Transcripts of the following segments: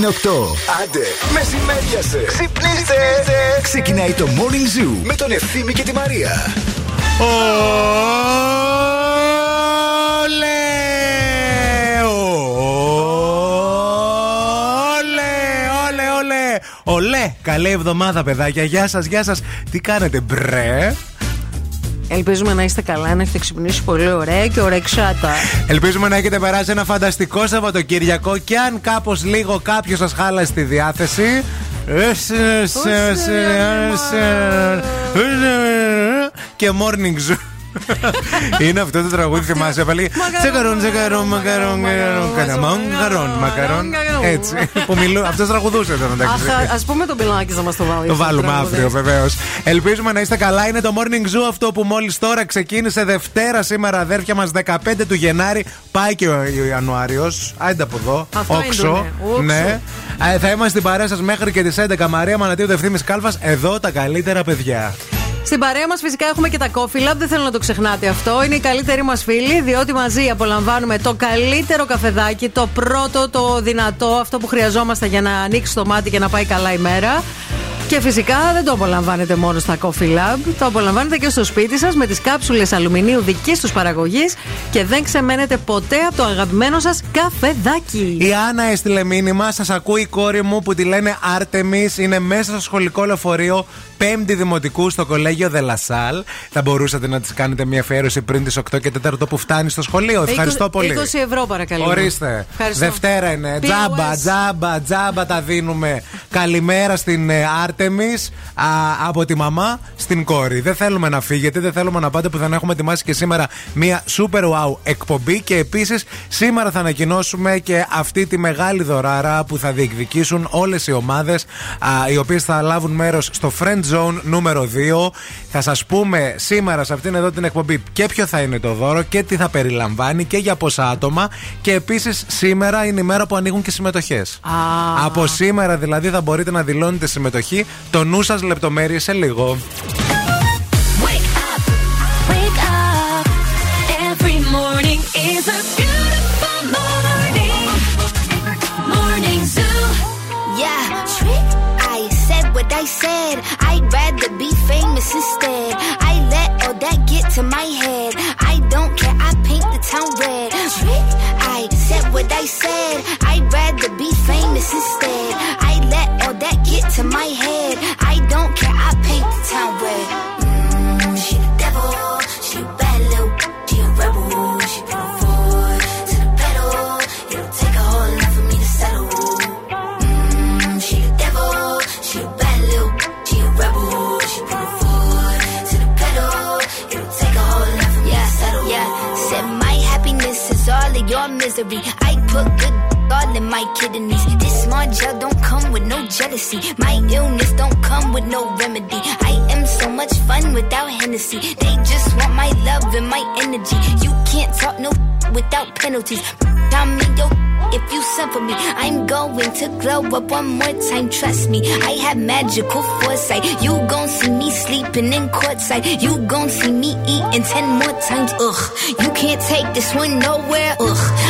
Η ώρα είναι 8. Άντε, μεσημέριασε. Ξυπνήστε. Ξεκινάει το Morning Zoo με τον Ευθύμη και τη Μαρία. Ολέ! Ολέ, ολέ, ολέ. Ολέ! Καλή εβδομάδα, παιδάκια. Γεια σας, γεια σας. Τι κάνετε, μπρε; Ελπίζουμε να είστε καλά, να έχετε ξυπνήσει πολύ ωραία και ωρεξάτα. Ελπίζουμε να έχετε περάσει ένα φανταστικό Σαββατοκύριακο και αν κάπω λίγο κάποιο σα χάλασε τη διάθεση. Και morning zoo. Είναι αυτό το τραγούδι, θυμάσαι πάλι. Τσεκαρόν, τσεκαρόν, μακαρόν, μακαρόν, μακαρόν. Έτσι. Που μιλούν. Αυτός τραγουδούσε εδώ, εντάξει. Α πούμε τον πιλάκι να μας το βάλει. Το βάλουμε αύριο, βεβαίως. Ελπίζουμε να είστε καλά. Είναι το Morning Zoo αυτό που μόλις τώρα ξεκίνησε Δευτέρα σήμερα, αδέρφια μας, 15 του Γενάρη. Πάει και ο Ιανουάριος. Άντε από εδώ. Όξο. Ναι. Ε, θα είμαστε στην παρέα σας μέχρι και τις 11 Μαρία Μανατίου Δευθύνη Κάλφας. Εδώ τα καλύτερα παιδιά. Στην παρέα μας φυσικά έχουμε και τα Coffee Lab, δεν θέλω να το ξεχνάτε αυτό. Είναι οι καλύτεροι μας φίλοι, διότι μαζί απολαμβάνουμε το καλύτερο καφεδάκι, το πρώτο, το δυνατό, αυτό που χρειαζόμαστε για να ανοίξει το μάτι και να πάει καλά η μέρα. Και φυσικά δεν το απολαμβάνετε μόνο στα Coffee Lab, το απολαμβάνετε και στο σπίτι σας με τις κάψουλες αλουμινίου δικής τους παραγωγής και δεν ξεμένετε ποτέ από το αγαπημένο σας καφεδάκι. Η Άννα έστειλε μήνυμα, σας ακούει η κόρη μου που τη λένε Άρτεμις, είναι μέσα στο σχολικό λεωφορείο Πέμπτη Δημοτικού στο κολέγιο Δελασάλ. Θα μπορούσατε να της κάνετε μια αφιέρωση πριν τις 8 και 4 που φτάνει στο σχολείο. Ευχαριστώ 20, πολύ. 20 ευρώ παρακαλώ. Ορίστε. Ευχαριστώ. Δευτέρα είναι. POS. Τζάμπα, τζάμπα, τζάμπα τα δίνουμε. Καλημέρα στην Άρτεμις από τη μαμά στην κόρη. Δεν θέλουμε να φύγετε, δεν θέλουμε να πάτε που θα έχουμε ετοιμάσει και σήμερα μια super wow εκπομπή. Και επίσης σήμερα θα ανακοινώσουμε και αυτή τη μεγάλη δωράρα που θα διεκδικήσουν όλες οι ομάδες οι οποίες θα λάβουν μέρος στο Friend Zone νούμερο 2. Θα σας πούμε σήμερα σε αυτήν εδώ την εκπομπή και ποιο θα είναι το δώρο και τι θα περιλαμβάνει και για πόσα άτομα. Και επίσης σήμερα είναι η μέρα που ανοίγουν και συμμετοχές. Από σήμερα δηλαδή θα μπορείτε να δηλώνετε συμμετοχή. Το νου σα λεπτομέρειε σε λίγο. Wake up, wake up. Every morning is a beautiful morning. Morning Zoo. Yeah, trick. I said what I said. I'd rather be famous instead. I let all that get to my head. I don't care. I paint the town red. Trick. I said what I said. Misery. I put good all in my kidneys. This small gel don't come with no jealousy. My illness don't come with no remedy. I am so much fun without Hennessy. They just want my love and my energy. You can't talk no without penalties. Tell me yo if you send for me. I'm going to glow up one more time. Trust me, I have magical foresight. You gon' see me sleeping in courtside. You gon' see me eating ten more times. Ugh, you can't take this one nowhere. Ugh,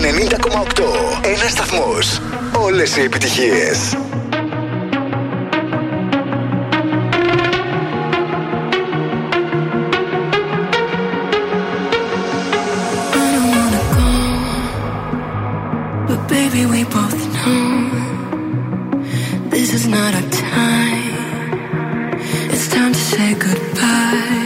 90,8. Ένα σταθμό. Όλε οι επιτυχίε. But baby, we both know this is not our time. It's time to say goodbye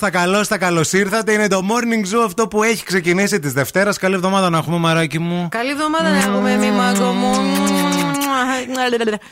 Καλώ τα καλώ τα καλώς ήρθατε. Είναι το morning zoo αυτό που έχει ξεκινήσει της Δευτέρας. Καλή εβδομάδα να έχουμε, μαράκι μου. Καλή εβδομάδα να έχουμε, μη μάγκο μου.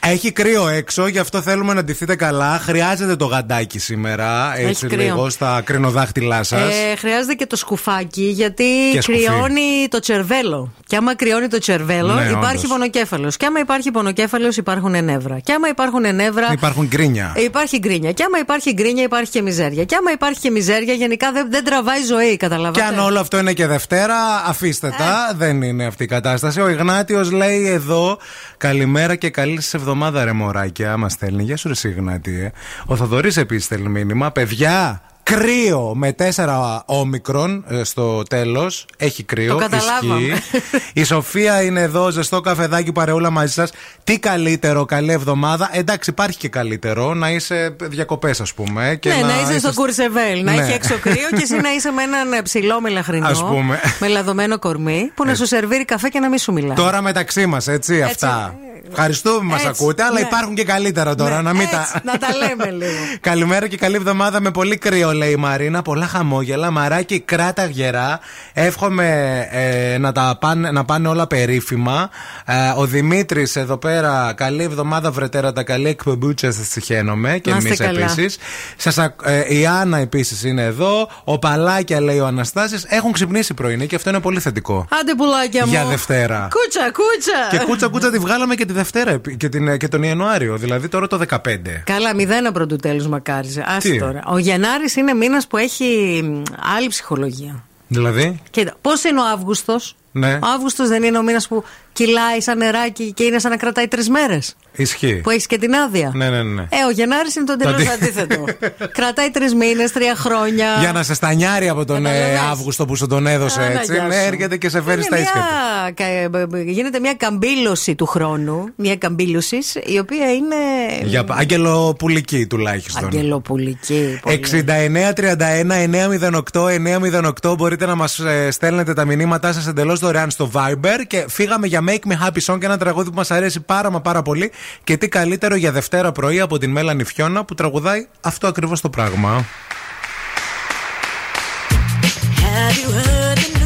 Έχει κρύο έξω, γι' αυτό θέλουμε να ντυθείτε καλά. Χρειάζεται το γαντάκι σήμερα, έτσι κρύο. λίγο στα κρινοδάχτυλά σας. Ε, χρειάζεται και το σκουφάκι γιατί Και σκουφί. κρυώνει το τσερβέλο. Και άμα κρυώνει το τσερβέλο, Ναι, υπάρχει όντως. πονοκέφαλος. Και άμα υπάρχει πονοκέφαλος, υπάρχουν νεύρα. Και άμα υπάρχουν νεύρα. Υπάρχουν γκρίνια. Υπάρχει γκρίνια. Και άμα υπάρχει γκρίνια, υπάρχει και μιζέρια. Και άμα υπάρχει και μιζέρια, γενικά δεν, δεν τραβάει ζωή, καταλαβαίνετε. Και αν όλο αυτό είναι και Δευτέρα, αφήστε τα. Δεν είναι αυτή η κατάσταση. Ο Ιγνάτιος λέει εδώ Καλημέρα και καλή σας εβδομάδα, ρε μωράκια. Μα στέλνει. Γεια σου, ρε εσύ, Ιγνάτιε. Ο Θοδωρής επίσης στέλνει μήνυμα. Παιδιά, κρύο με τέσσερα όμικρον ε, στο τέλος. Έχει κρύο. Το καταλάβαμε. ισχύει. Η Σοφία είναι εδώ, ζεστό καφεδάκι παρεούλα μαζί σας. Τι καλύτερο, καλή εβδομάδα. Εντάξει, υπάρχει και καλύτερο να είσαι διακοπές, ας πούμε. Και ναι, να, είσαι στο Κουρσεβέλ, να Ναι. έχει έξω κρύο και εσύ να είσαι με έναν ε, ψηλό μελαχρινό. Ας πούμε. Με λαδωμένο κορμί που να σου σερβίρει καφέ και να μην σου μιλάει. Τώρα μεταξύ μας, έτσι, αυτά. Ευχαριστούμε που μας Έτσι, ακούτε, αλλά ναι. υπάρχουν και καλύτερα τώρα. Ναι, να μην έτσι, τα. να τα λέμε λίγο. Καλημέρα και καλή εβδομάδα με πολύ κρύο, λέει η Μαρίνα. Πολλά χαμόγελα. Μαράκι, κράτα γερά. Εύχομαι ε, να, τα πάνε, να πάνε όλα περίφημα. Ε, ο Δημήτρης εδώ πέρα, καλή εβδομάδα βρετέρα, τα καλή εκπομπούτσα σας συχαίνομαι. Και Να είστε εμείς καλά. επίσης. Ε, η Άννα επίσης είναι εδώ. Ο Παλάκια, λέει ο Αναστάσης. Έχουν ξυπνήσει πρωινή και αυτό είναι πολύ θετικό. Άντε πουλάκια μου. Για Δευτέρα. Κούτσα, κούτσα. Και κούτσα κούτσα τη βγάλαμε και τη Δευτέρα επί- και, την, και τον Ιανουάριο, δηλαδή τώρα το 15. Καλά, μηδέν πρωτού τέλου μακάριζε. Άσε Τι; τώρα. Ο Γενάρης είναι μήνας που έχει μ, άλλη ψυχολογία. Δηλαδή, Κοίτα, πώς είναι ο Αύγουστος; Ναι. Ο Αύγουστος δεν είναι ο μήνας που κυλάει σαν νεράκι και είναι σαν να κρατάει τρεις μέρες. ισχύει. Που έχεις και την άδεια. Ναι, ναι, ναι. Ε, ο Γενάρης είναι το τελείω αντί- αντίθετο. κρατάει τρεις μήνες, τρία χρόνια. Για να σε στανιάρει από τον ε, Καταλαβαίνεις. Αύγουστο που σου τον έδωσε Α, να, έτσι. γεια Ναι, σου. έρχεται και σε φέρει Είναι στα ίσια. του. μια, κα- ε, γίνεται μια καμπύλωση του χρόνου. Μια καμπύλωσης η οποία είναι. Για αγγελοπουλική τουλάχιστον. Αγγελοπουλική. πολύ. 6931-908-908 μπορείτε να μας ε, στέλνετε τα μηνύματά σας εντελώς δωρεάν στο Viber και φύγαμε για Make Me Happy Song ένα τραγούδι που μας αρέσει πάρα μα πάρα πολύ και τι καλύτερο για Δευτέρα πρωί από την Μέλανη Φιώνα που τραγουδάει αυτό ακριβώς το πράγμα. Have you heard the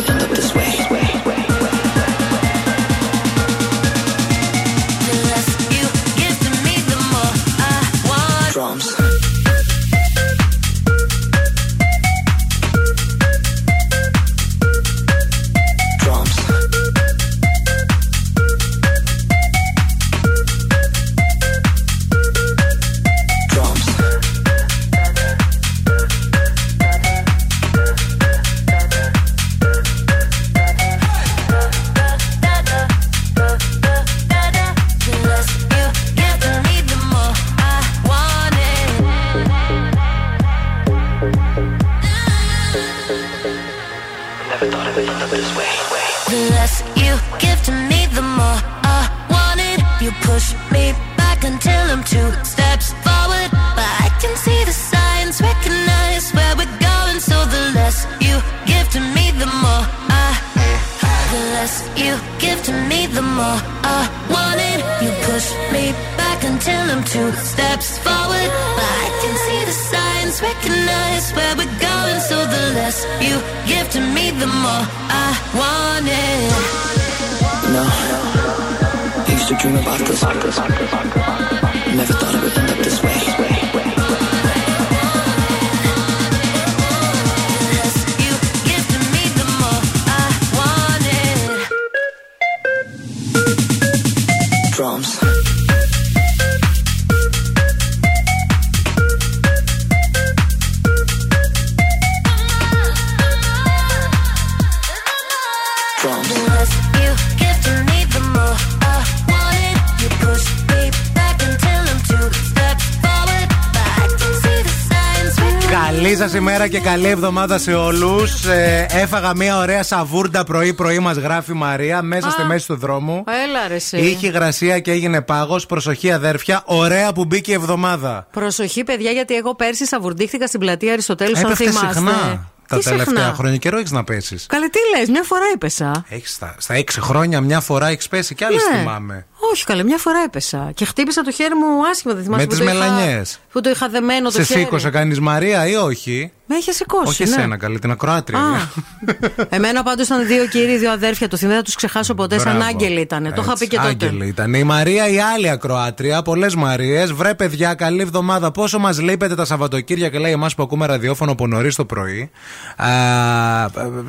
και καλή εβδομάδα σε όλους. έφαγα μια ωραία σαβούρντα πρωί-πρωί, μας γράφει η Μαρία, μέσα στη μέση του δρόμου. Έλα ρε εσύ. Είχε υγρασία και έγινε πάγος. Προσοχή, αδέρφια. Ωραία που μπήκε η εβδομάδα. Προσοχή, παιδιά, γιατί εγώ πέρσι σαβουρντίχτηκα στην πλατεία Αριστοτέλου, αν Έπεφτε θυμάστε. συχνά. Τα Τι τελευταία συχνά; χρόνια καιρό έχεις να πέσεις. Καλέ, τι λες, μια φορά έπεσα. Έχεις στα, στα έξι χρόνια μια φορά έχεις πέσει και άλλες Ναι. θυμάμαι. Όχι, καλέ, μια φορά έπεσα. Και χτύπησα το χέρι μου άσχημα, δεν θυμάσαι. Με που τις το είχα- μελανιές. Που το είχα δεμένο το Σε χέρι. σήκωσε κανείς Μαρία ή όχι; Με είχε σηκώσει. όχι ναι. εσένα, καλή την ακροάτρια. Α. ναι. Εμένα πάντως ήταν δύο κύριοι, δύο αδέρφια. Το θυμάμαι, δεν θα τους ξεχάσω ποτέ. Σαν Μπράβο. άγγελοι ήταν. Το είχα Έτσι, πει και τότε. Άγγελοι ήταν. Η Μαρία η άλλη ακροάτρια. Πολλές Μαρίες. Βρε, παιδιά, καλή εβδομάδα. Πόσο μας λείπετε τα Σαββατοκύριακα, λέει εμάς που ακούμε ραδιόφωνο από νωρίς το πρωί. Α,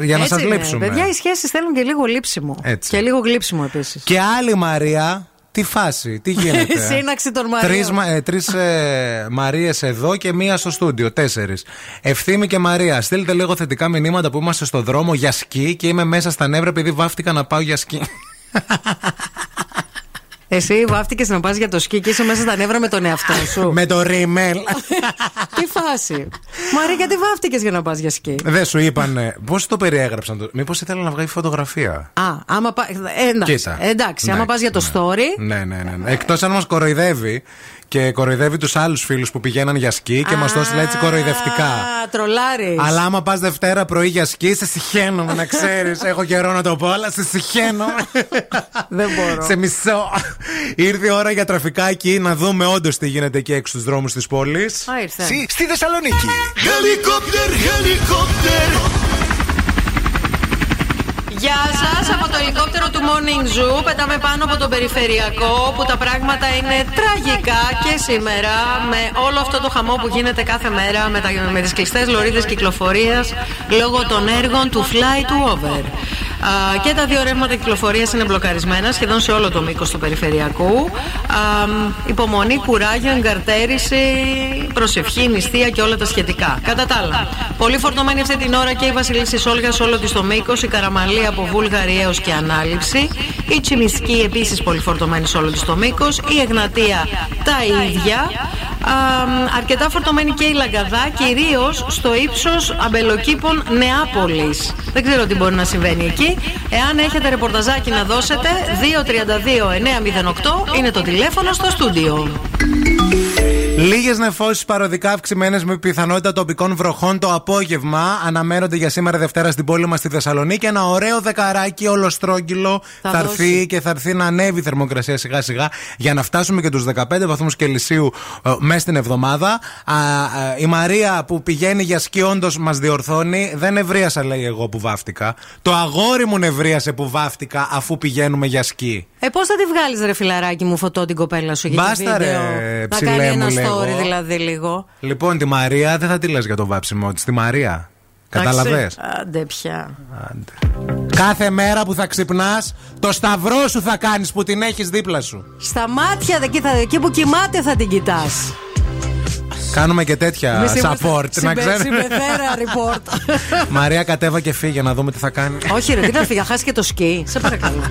για να Έτσι σας είναι. λείψουμε. Παιδιά, οι σχέσεις θέλουν και λίγο λείψιμο. Έτσι. Και λίγο γλύψιμο επίσης. Και άλλη Μαρία. Τι φάση, τι γίνεται; Σύναξη των Μαρίων. Τρεις, μα- ε, τρεις ε, Μαρίες εδώ και μία στο στούντιο. Τέσσερις. Ευθύμη και Μαρία, στείλτε λίγο θετικά μηνύματα που είμαστε στο δρόμο για σκι και είμαι μέσα στα νεύρα επειδή βάφτηκα να πάω για σκι. Εσύ βάφτηκες να πας για το σκι και είσαι μέσα στα νεύρα με τον εαυτό σου. Με το ρίμελ. Τι φάση. Μαρή, γιατί βάφτηκες για να πας για σκι; Δεν σου είπαν. Πώς το περιέγραψαν. Το... Μήπως ήθελα να βγάλει φωτογραφία; Α, άμα πα. ε, εντάξει, Κοίτα. εντάξει, άμα πας για το ναι. story. Ναι, ναι, ναι. ναι. Εκτός αν μας κοροϊδεύει και κοροϊδεύει τους άλλους φίλους που πηγαίναν για σκι και μας το έστειλε έτσι κοροϊδευτικά. Α, τρολάρει. Αλλά άμα πας Δευτέρα πρωί για σκι, σε συχαίνομαι να ξέρεις. Έχω καιρό να το πω, αλλά σε συχαίνομαι. Δεν μπορώ. σε μισό. Ήρθε η ώρα για τραφικάκι να δούμε όντως τι γίνεται εκεί έξω στους δρόμους της πόλης. Α, ήρθε. Στη, στη Θεσσαλονίκη. Helicopter, helicopter. Γεια σας από το ελικόπτερο του Morning Zoo. Πετάμε πάνω από τον περιφερειακό που τα πράγματα είναι τραγικά και σήμερα με όλο αυτό το χαμό που γίνεται κάθε μέρα με, τα, με τις κλειστές λωρίδες κυκλοφορίας λόγω των έργων του Fly to Over. Α, και τα δύο ρεύματα κυκλοφορίας είναι μπλοκαρισμένα σχεδόν σε όλο το μήκος του περιφερειακού. Α, υπομονή, κουράγιο, εγκαρτέρηση, προσευχή, νηστεία και όλα τα σχετικά. Κατά τα άλλα, πολύ φορτωμένη αυτή την ώρα και η Βασιλίση Όλγα σε όλο της το μήκος, η Καραμαλή από Βούλγαρη έως και Ανάληψη, η Τσιμισκή επίσης πολύ φορτωμένη σε όλο της το μήκος, η Εγνατία τα ίδια. Α, αρκετά φορτωμένη και η Λαγκαδά, κυρίως στο ύψος αμπελοκήπων Νεάπολης. Δεν ξέρω τι μπορεί να συμβαίνει εκεί. Εάν έχετε ρεπορταζάκι να δώσετε, 232-908 είναι το τηλέφωνο στο στούντιο. Λίγες νεφώσεις παροδικά αυξημένες με πιθανότητα τοπικών βροχών το απόγευμα αναμένονται για σήμερα Δευτέρα στην πόλη μας στη Θεσσαλονίκη. Ένα ωραίο δεκαράκι ολοστρόγγυλο Θα θα, δώσει. έρθει και θα έρθει να ανέβει η θερμοκρασία σιγά σιγά για να φτάσουμε και τους 15 βαθμούς Κελσίου ε, μέσα στην εβδομάδα. Α, α, η Μαρία που πηγαίνει για σκι όντως μας διορθώνει. Δεν νευρίασα, λέει εγώ που βάφτηκα. Το αγόρι μου νευρίασε που βάφτηκα αφού πηγαίνουμε για σκι. Ε, πώς θα τη βγάλεις, ρε φιλαράκι μου, φωτό την κοπέλα σου; Για Μπάστα, τη βίντεο. ρε, να ψηλέ κάνει μου, ένα λέγω. story δηλαδή λίγο. Λοιπόν, τη Μαρία δεν θα τη λες για το βάψιμο της. Τη Μαρία. Κατάλαβες; Εντάξει, Άντε πια. Κάθε μέρα που θα ξυπνάς, το σταυρό σου θα κάνεις που την έχεις δίπλα σου. Στα μάτια, εκεί, θα, εκεί που κοιμάται θα την κοιτάς. Κάνουμε και τέτοια support, να ξέρεις. Συμπεθέρα report. Μαρία, κατέβα και φύγε να δούμε τι θα κάνει. Όχι, ρε, τι να φύγει, να χάσει και το σκι. Σε παρακαλώ.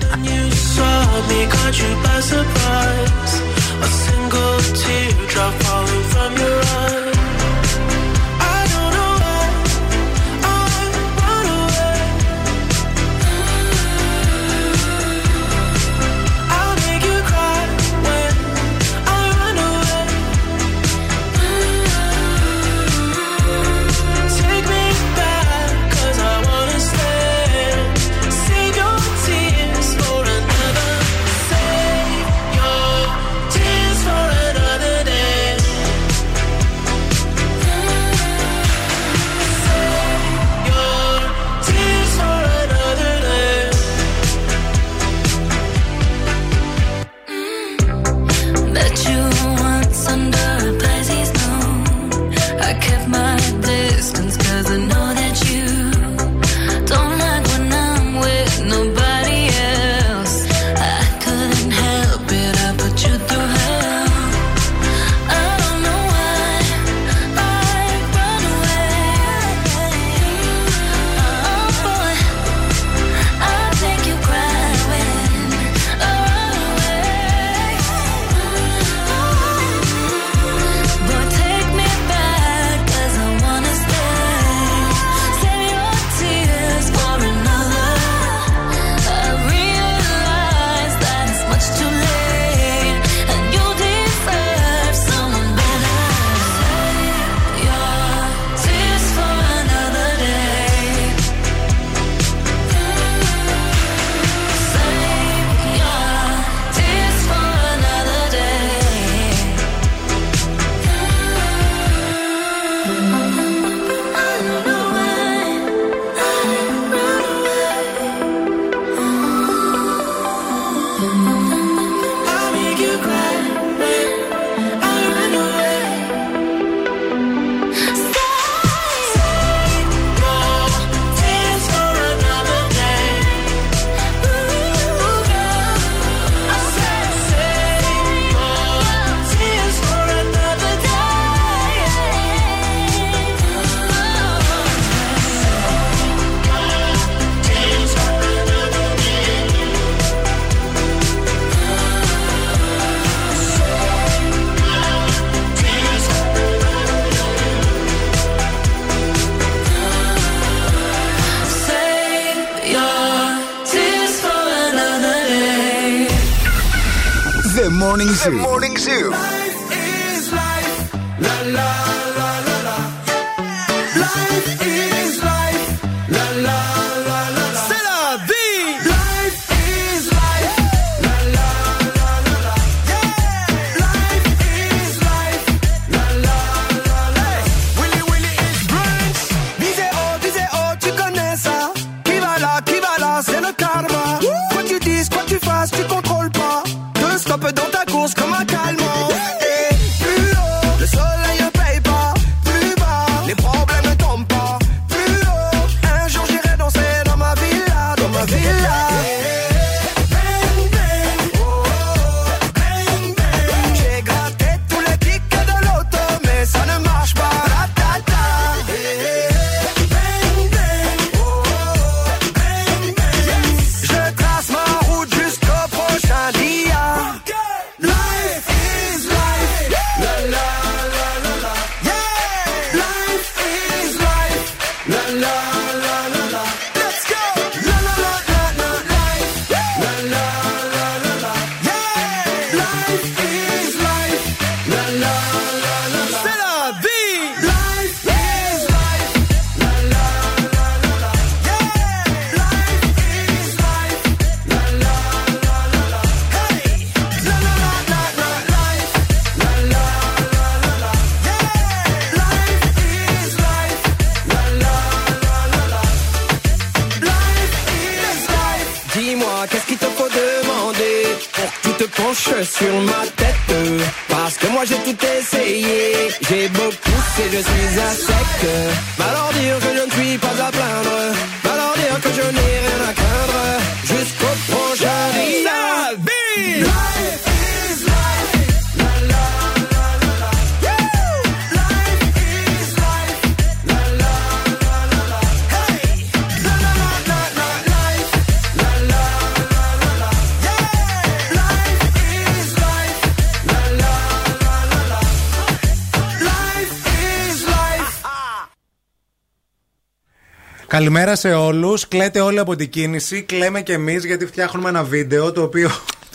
Καλημέρα σε όλους. Κλαίτε όλοι από την κίνηση. Κλαίμε κι εμείς γιατί φτιάχνουμε ένα βίντεο το οποίο.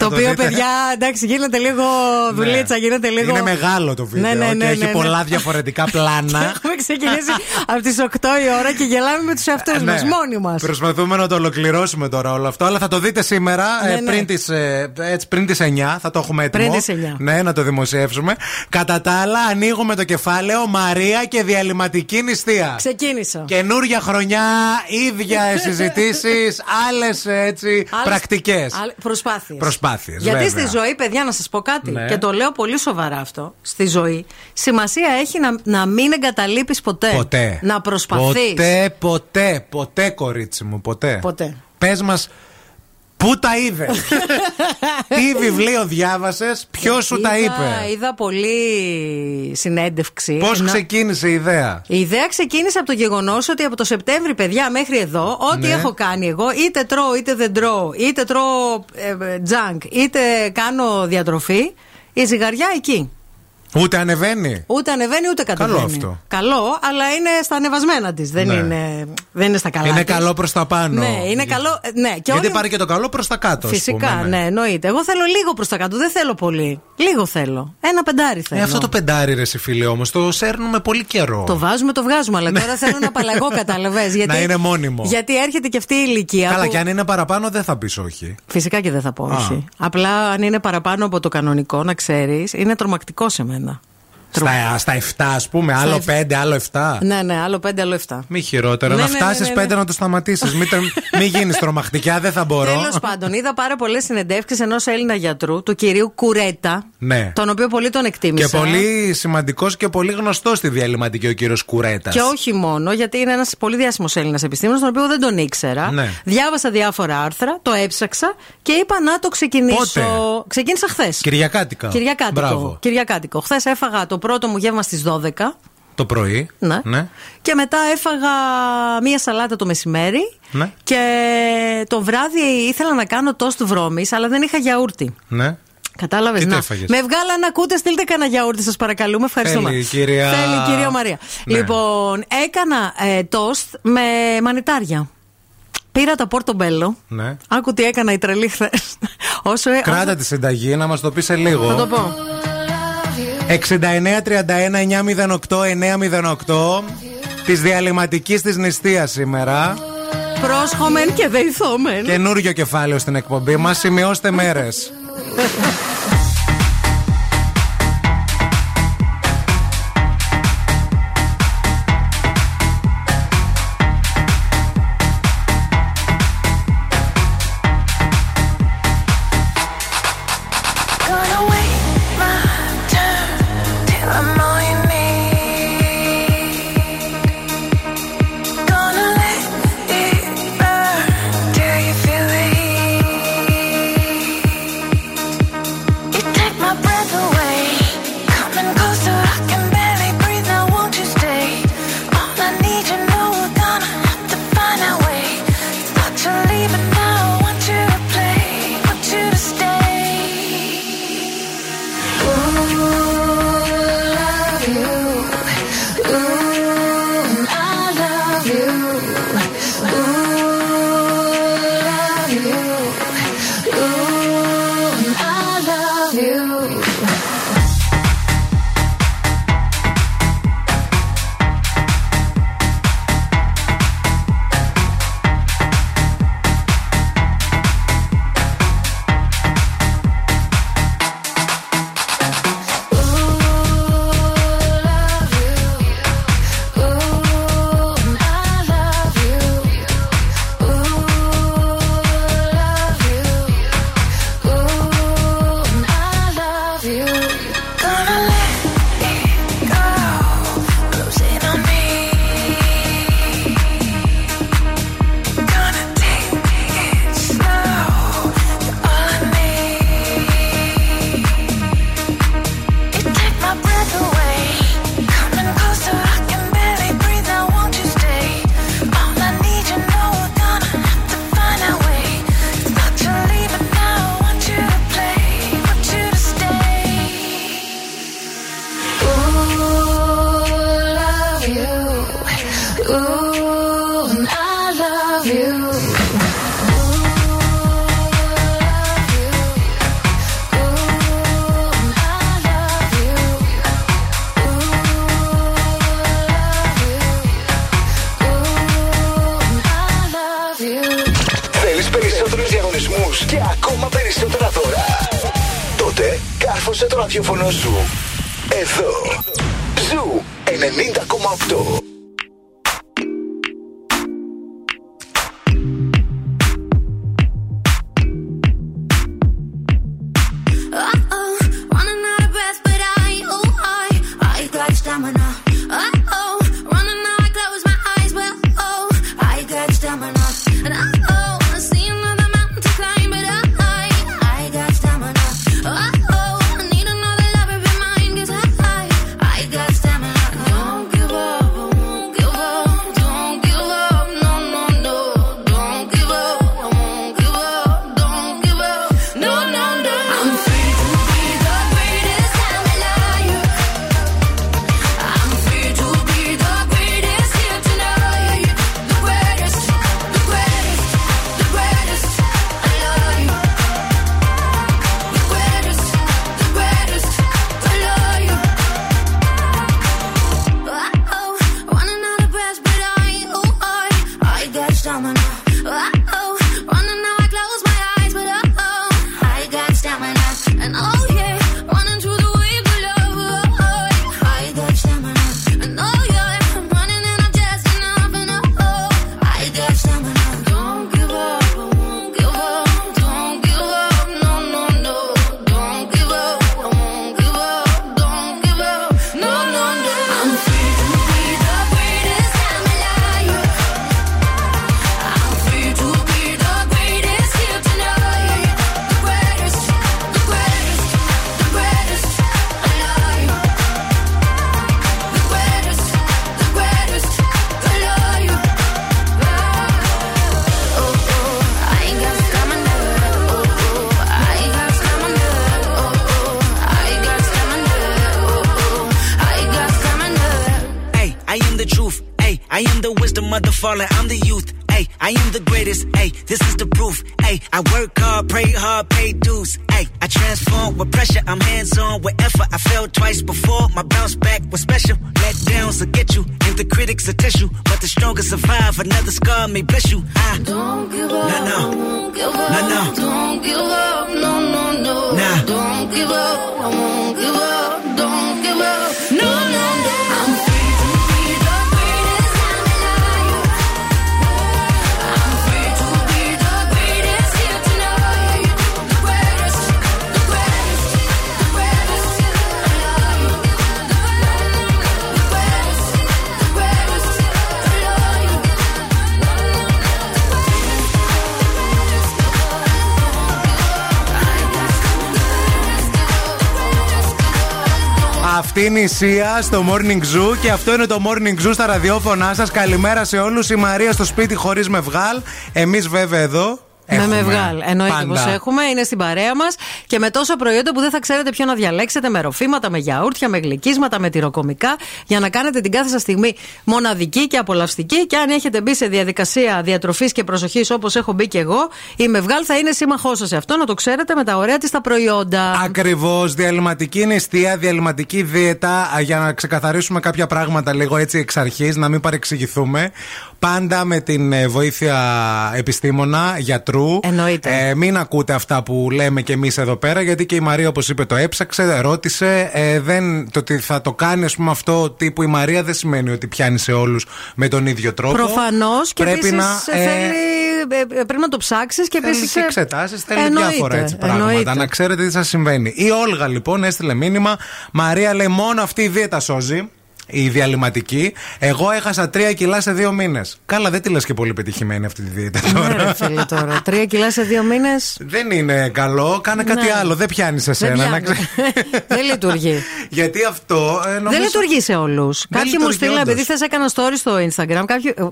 Το θα οποίο, δείτε. παιδιά, εντάξει, γίνεται λίγο δουλίτσα, Ναι. γίνεται λίγο. Είναι μεγάλο το βίντεο Ναι, ναι, ναι, και έχει ναι, ναι. πολλά διαφορετικά πλάνα. Έχουμε ξεκινήσει από τις 8 η ώρα και γελάμε με τους εαυτούς Ε, μας, ναι. μόνοι μας. Προσπαθούμε να το ολοκληρώσουμε τώρα όλο αυτό, αλλά θα το δείτε σήμερα Ναι, ε, ναι. πριν τις, ε, έτσι, πριν τις 9. Θα το έχουμε έτοιμο. Πριν τις 9. Ναι, να το δημοσιεύσουμε. Κατά τα άλλα, ανοίγουμε το κεφάλαιο Μαρία και διαλυματική νηστεία. Ξεκίνησα. Καινούρια χρονιά, ίδια συζητήσεις, άλλες έτσι πρακτικές. Προσπάθειες. Προσπάθειες, Γιατί βέβαια. στη ζωή, παιδιά, να σας πω κάτι. Ναι. Και το λέω πολύ σοβαρά αυτό. Στη ζωή, σημασία έχει να, να μην εγκαταλείπεις ποτέ. Ποτέ. Να προσπαθείς. Ποτέ, ποτέ, ποτέ, κορίτσι μου, ποτέ. Ποτέ. Πες μας, πού τα είδε; Τι βιβλίο διάβασες, ποιος σου τα είπε; Είδα πολύ συνέντευξη. Πώς Ενώ- ξεκίνησε η ιδέα; Η ιδέα ξεκίνησε από το γεγονός ότι από το Σεπτέμβρη, παιδιά, μέχρι εδώ, ό,τι Ναι. έχω κάνει εγώ, είτε τρώω είτε δεν τρώω, είτε τρώω ε, junk, είτε κάνω διατροφή, η ζυγαριά εκεί. Ούτε ανεβαίνει; Ούτε ανεβαίνει ούτε κατεβαίνει. Καλό αυτό. Καλό, αλλά είναι στα ανεβασμένα της. Δεν, Ναι. είναι, δεν είναι στα καλά. είναι της. καλό προς τα πάνω. Ναι, είναι καλό. ε, Ναι, και Γιατί όλοι- πάρει και το καλό προς τα κάτω. ας Φυσικά, πούμε, ναι, εννοείται. Εγώ θέλω λίγο προς τα κάτω. Δεν θέλω πολύ. Λίγο θέλω. Ένα πεντάρι θέλω. Ε, αυτό το πεντάρι ρε εσύ φίλε όμως το σέρνουμε πολύ καιρό. Το βάζουμε, το βγάζουμε. Αλλά τώρα θέλω να απαλλαγώ, κατάλαβες. Γιατί... Ναι. Να είναι μόνιμο. Γιατί έρχεται και αυτή η ηλικία. Καλά, που- και αν είναι παραπάνω δεν θα πεις όχι. Φυσικά και δεν θα πω Α. όχι. Απλά αν είναι παραπάνω από το κανονικό, να ξέρεις, είναι τρομακτικό σε μένα. henne. Στα, στα 7, ας πούμε, άλλο εφ- 5, άλλο 7. Ναι, ναι, άλλο πέντε, άλλο εφτά. Μη χειρότερα. Ναι, να ναι, φτάσεις ναι, ναι, πέντε ναι. να το σταματήσεις. Μην, τε- μην γίνεις τρομακτικά, δεν θα μπορώ. Τέλος πάντων, είδα πάρα πολλές συνεντεύξεις ενός Έλληνα γιατρού, του κυρίου Κουρέτα. Ναι. Τον οποίο πολύ τον εκτίμησα. Και πολύ σημαντικός και πολύ γνωστός στη διαλυματική ο κύριος Κουρέτας. Και όχι μόνο, γιατί είναι ένας πολύ διάσημος Έλληνας επιστήμονας, τον οποίο δεν τον ήξερα. Ναι. Διάβασα διάφορα άρθρα, το έψαξα και είπα να το ξεκινήσω. Πότε; Ξεκίνησα χθες. Κυριακάτικα. Κυριακάτικο. Μπράβο. Κυριακάτικο. Χθες έφαγα το πρώτο μου γεύμα στις 12. Το πρωί. Ναι. ναι. Και μετά έφαγα μία σαλάτα το μεσημέρι. Ναι. Και το βράδυ ήθελα να κάνω τόστ βρώμης, αλλά δεν είχα γιαούρτι. ναι. Κατάλαβες. Τι το να. έφαγες; Με βγάλα να ακούτε, στείλτε κανένα γιαούρτι, σας παρακαλούμε. Ευχαριστούμε. Θέλει, κυρία- Θέλει, κυρία Μαρία. Ναι. Λοιπόν, έκανα ε, τόστ με μανιτάρια. Πήρα τα πόρτομπέλο. ναι. Άκου τι έκανα η τρελή χθες. Όσο ε- Κράτα τη συνταγή να μας το πει σε λίγο. Θα το πω. 6931-908-908 της διαλυματικής της νηστείας σήμερα. Πρόσχομεν και δεηθόμεν. Καινούριο κεφάλαιο στην εκπομπή μας. Σημειώστε μέρες. Ooh. Η Σία στο Morning Zoo και αυτό είναι το Morning Zoo στα ραδιόφωνά σας. Καλημέρα σε όλους. Η Μαρία στο σπίτι χωρίς μευγάλ. Εμείς βέβαια εδώ. Με έχουμε. μευγάλ. Εννοείται Πάντα. πως έχουμε, είναι στην παρέα μας και με τόσα προϊόντα που δεν θα ξέρετε ποιο να διαλέξετε. Με ροφήματα, με γιαούρτια, με γλυκίσματα, με τυροκομικά. Για να κάνετε την κάθε σας στιγμή μοναδική και απολαυστική. Και αν έχετε μπει σε διαδικασία διατροφής και προσοχής όπως έχω μπει και εγώ, η μευγάλ θα είναι σύμμαχός σας σε αυτό. Να το ξέρετε με τα ωραία της τα προϊόντα. Ακριβώς. Διαλυματική νηστεία, διαλυματική δίαιτα. α, Για να ξεκαθαρίσουμε κάποια πράγματα λίγο έτσι εξ αρχής, να μην παρεξηγηθούμε. Πάντα με την ε, βοήθεια επιστήμονα, γιατρού. Εννοείται. Ε, μην ακούτε αυτά που λέμε κι εμείς εδώ πέρα, γιατί και η Μαρία, όπως είπε, το έψαξε, ρώτησε. Ε, δεν, το ότι θα το κάνει, ας πούμε, αυτό τύπου η Μαρία δεν σημαίνει ότι πιάνει σε όλους με τον ίδιο τρόπο. Προφανώς και Πρέπει επίσης να. ε, θέλει, ε, ε, πρέπει να το ψάξεις και Θέλει επίσης. και εξετάσεις, θέλει διάφορα έτσι πράγματα. Να ξέρετε τι σας συμβαίνει. Η Όλγα λοιπόν έστειλε μήνυμα. Μαρία λέει: Μόνο αυτή η δίαιτα σώζει. Η διαλυματική. Εγώ έχασα τρία κιλά σε δύο μήνες. Καλά, δεν τη λες και πολύ πετυχημένη αυτή τη δίαιτα Ναι, τώρα. ρε φίλε τώρα. Τρία κιλά σε δύο μήνες; δεν είναι καλό. Κάνε κάτι Ναι. άλλο. Δεν πιάνεις εσένα. Δεν, να πιάνει. ξέρεις. δεν λειτουργεί. Γιατί αυτό. ε, νομίζω... Δεν λειτουργεί σε όλους. Κάποιοι μου λειτουργεί στείλαν, όντως. επειδή θες έκανα story στο Instagram.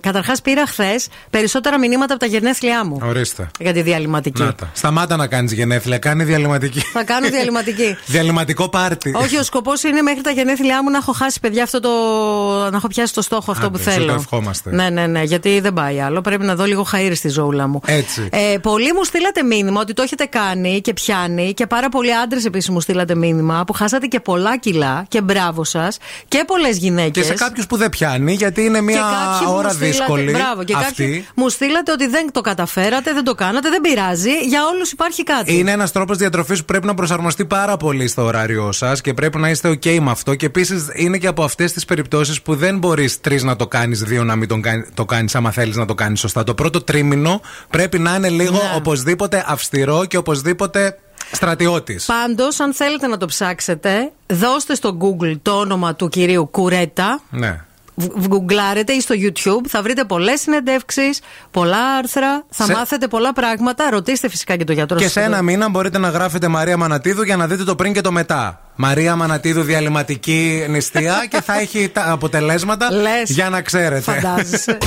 Καταρχάς πήρα χθες περισσότερα μηνύματα από τα γενέθλιά μου. Ορίστε. Για τη διαλυματική. Να τα. Σταμάτα να κάνεις γενέθλια. Κάνει διαλυματική. Θα κάνω διαλυματική. Διαλυματικό πάρτι. Όχι, ο σκοπός είναι μέχρι τα γενέθλιά μου να έχω χάσει παιδιά αυτό το, να έχω πιάσει το στόχο αυτό Άντε, που σου θέλω. το ευχόμαστε. Ναι, ναι, ναι, γιατί δεν πάει άλλο. Πρέπει να δω λίγο χαΐρι στη ζώουλα μου. Έτσι. Ε, πολλοί μου στείλατε μήνυμα ότι το έχετε κάνει και πιάνει και πάρα πολλοί άντρες επίσης μου στείλατε μήνυμα που χάσατε και πολλά κιλά και μπράβο σας και πολλές γυναίκες. Και σε κάποιους που δεν πιάνει, γιατί είναι μια ώρα δύσκολη. Μπράβο, και αυτή. κάποιοι μου στείλατε ότι δεν το καταφέρατε, δεν το κάνατε, δεν πειράζει. Για όλους υπάρχει κάτι. Είναι ένας τρόπος διατροφής που πρέπει να προσαρμοστεί πάρα πολύ στο ωράριό σας και πρέπει να είστε OK με αυτό. Και επίσης είναι και από αυτές τις περιπτώσεις που δεν μπορείς τρεις να το κάνεις, δύο να μην τον κάνει- το κάνεις, άμα θέλεις να το κάνεις σωστά. Το πρώτο τρίμηνο πρέπει να είναι λίγο Ναι. οπωσδήποτε αυστηρό και οπωσδήποτε στρατιώτης. Πάντως, αν θέλετε να το ψάξετε, δώστε στο Google το όνομα του κυρίου Κουρέτα. Ναι. Β- Γκουγκλάρετε ή στο YouTube, θα βρείτε πολλές συνεντεύξεις, πολλά άρθρα, θα Σε- μάθετε πολλά πράγματα. Ρωτήστε φυσικά και το γιατρό Και σας σε εδώ. ένα μήνα μπορείτε να γράφετε Μαρία Μανατίδου για να δείτε το πριν και το μετά. Μαρία Μανατίδου διαλυματική νηστεία και θα έχει τα αποτελέσματα Λες. για να ξέρετε. Φαντάζεσαι.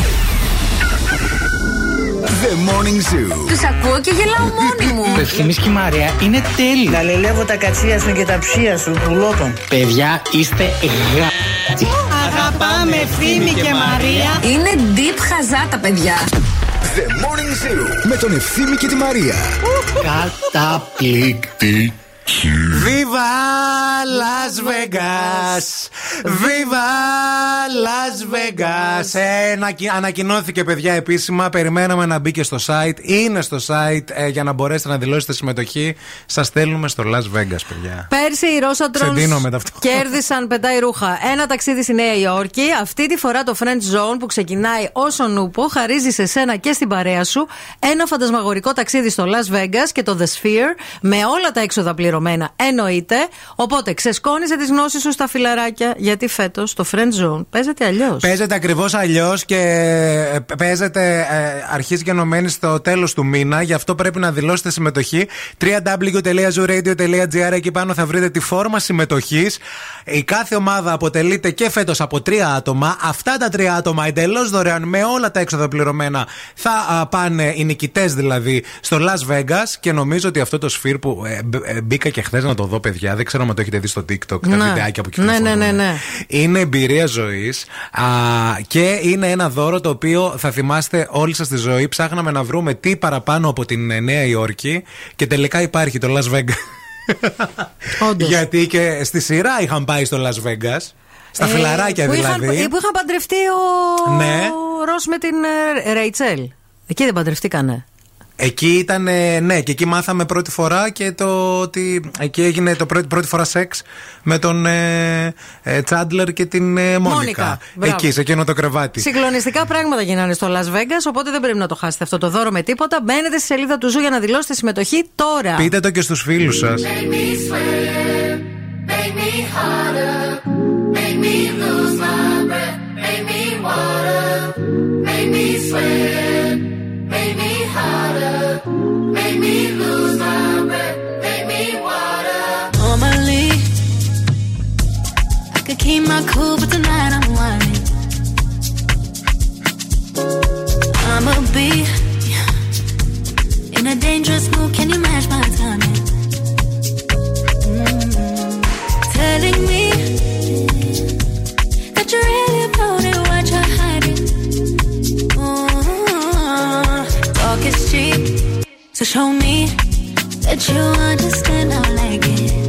The Morning Zoo. Τους ακούω και γελάω μόνη μου. Το ευθύμης και η Μαρία είναι τέλειος. Να λελεύω τα κατσία σου και τα ψία σου, πουλότων. Παιδιά, είστε γα... Αγαπάμε Ευθύμη και Μαρία. Είναι deep χαζά τα παιδιά. The Morning Zoo. Με τον Ευθύμη και τη Μαρία. Καταπληκτική. Viva Las Vegas! Viva Las Vegas! Ε, ανακοι- ανακοινώθηκε, παιδιά, επίσημα. Περιμέναμε να μπει και στο site. Είναι στο site ε, για να μπορέσετε να δηλώσετε συμμετοχή. Σας στέλνουμε στο Las Vegas, παιδιά. Πέρσι οι Ρώσατρονς Ξεντίνομαι ταυτό. κέρδισαν πετάει ρούχα. Ένα ταξίδι στη Νέα Υόρκη. Αυτή τη φορά το French Zone που ξεκινάει όσο νούπο χαρίζει σε σένα και στην παρέα σου ένα φαντασμαγορικό ταξίδι στο Las Vegas και το The Sphere με όλα τα έξοδα πληρωμένα. Εννοείται. Οπότε ξεσκόνιζε τις γνώσεις σου στα φιλαράκια γιατί φέτος το French Zone παίζεται αλλιώς. Παίζεται ακριβώς αλλιώς και ε, παίζεται, ε, αρχίζει και ενωμένη στο τέλος του μήνα. Γι' αυτό πρέπει να δηλώσετε συμμετοχή. www.zooradio.gr Εκεί πάνω θα βρείτε τη φόρμα συμμετοχής. Η κάθε ομάδα αποτελείται και φέτος από τρία άτομα. Αυτά τα τρία άτομα εντελώς δωρεάν με όλα τα έξοδα πληρωμένα θα α, πάνε οι νικητές δηλαδή στο Las Vegas. Και νομίζω ότι αυτό το σφύρ που ε, μπ- ε, μπήκα και χθες να το δω, παιδιά, δεν ξέρω αν το έχετε δει στο TikTok, τα Ναι. βιντεάκια που Ναι, κυκλοφορούν. ναι, ναι, ναι. Είναι εμπειρία ζωής και είναι ένα δώρο το οποίο θα θυμάστε όλη σας τη ζωή. Ψάχναμε να βρούμε τι παραπάνω από την ε, Νέα Υόρκη και τελικά υπάρχει το Las Vegas. Όντως. Γιατί και στη σειρά είχαν πάει στο Las Vegas. Στα Ε, φιλαράκια που δηλαδή. Είχαν, που είχαν παντρευτεί ο Ναι. Ρος με την ε, Ρέιτσελ. Εκεί δεν παντρευτήκανε. Εκεί ήταν, ε, ναι, και εκεί μάθαμε πρώτη φορά και το ότι εκεί έγινε το πρώτη, πρώτη φορά σεξ με τον ε, ε, Τσάντλερ και την ε, Μόνικα. Μόνικα, μπράβο. Εκεί, σε εκείνο το κρεβάτι. Συγκλονιστικά πράγματα γίνανε στο Las Vegas, οπότε δεν πρέπει να το χάσετε αυτό το δώρο με τίποτα. Μπαίνετε στη σελίδα του Zoo για να δηλώσετε συμμετοχή τώρα. Πείτε το και στους φίλους σας. Make me sweat, keep my cool, but tonight I'm whining. I'ma be in a dangerous mood. Can you match my timing? Mm. Telling me that you're really about it, what you're hiding. Mm. Talk is cheap, so show me that you understand I like it.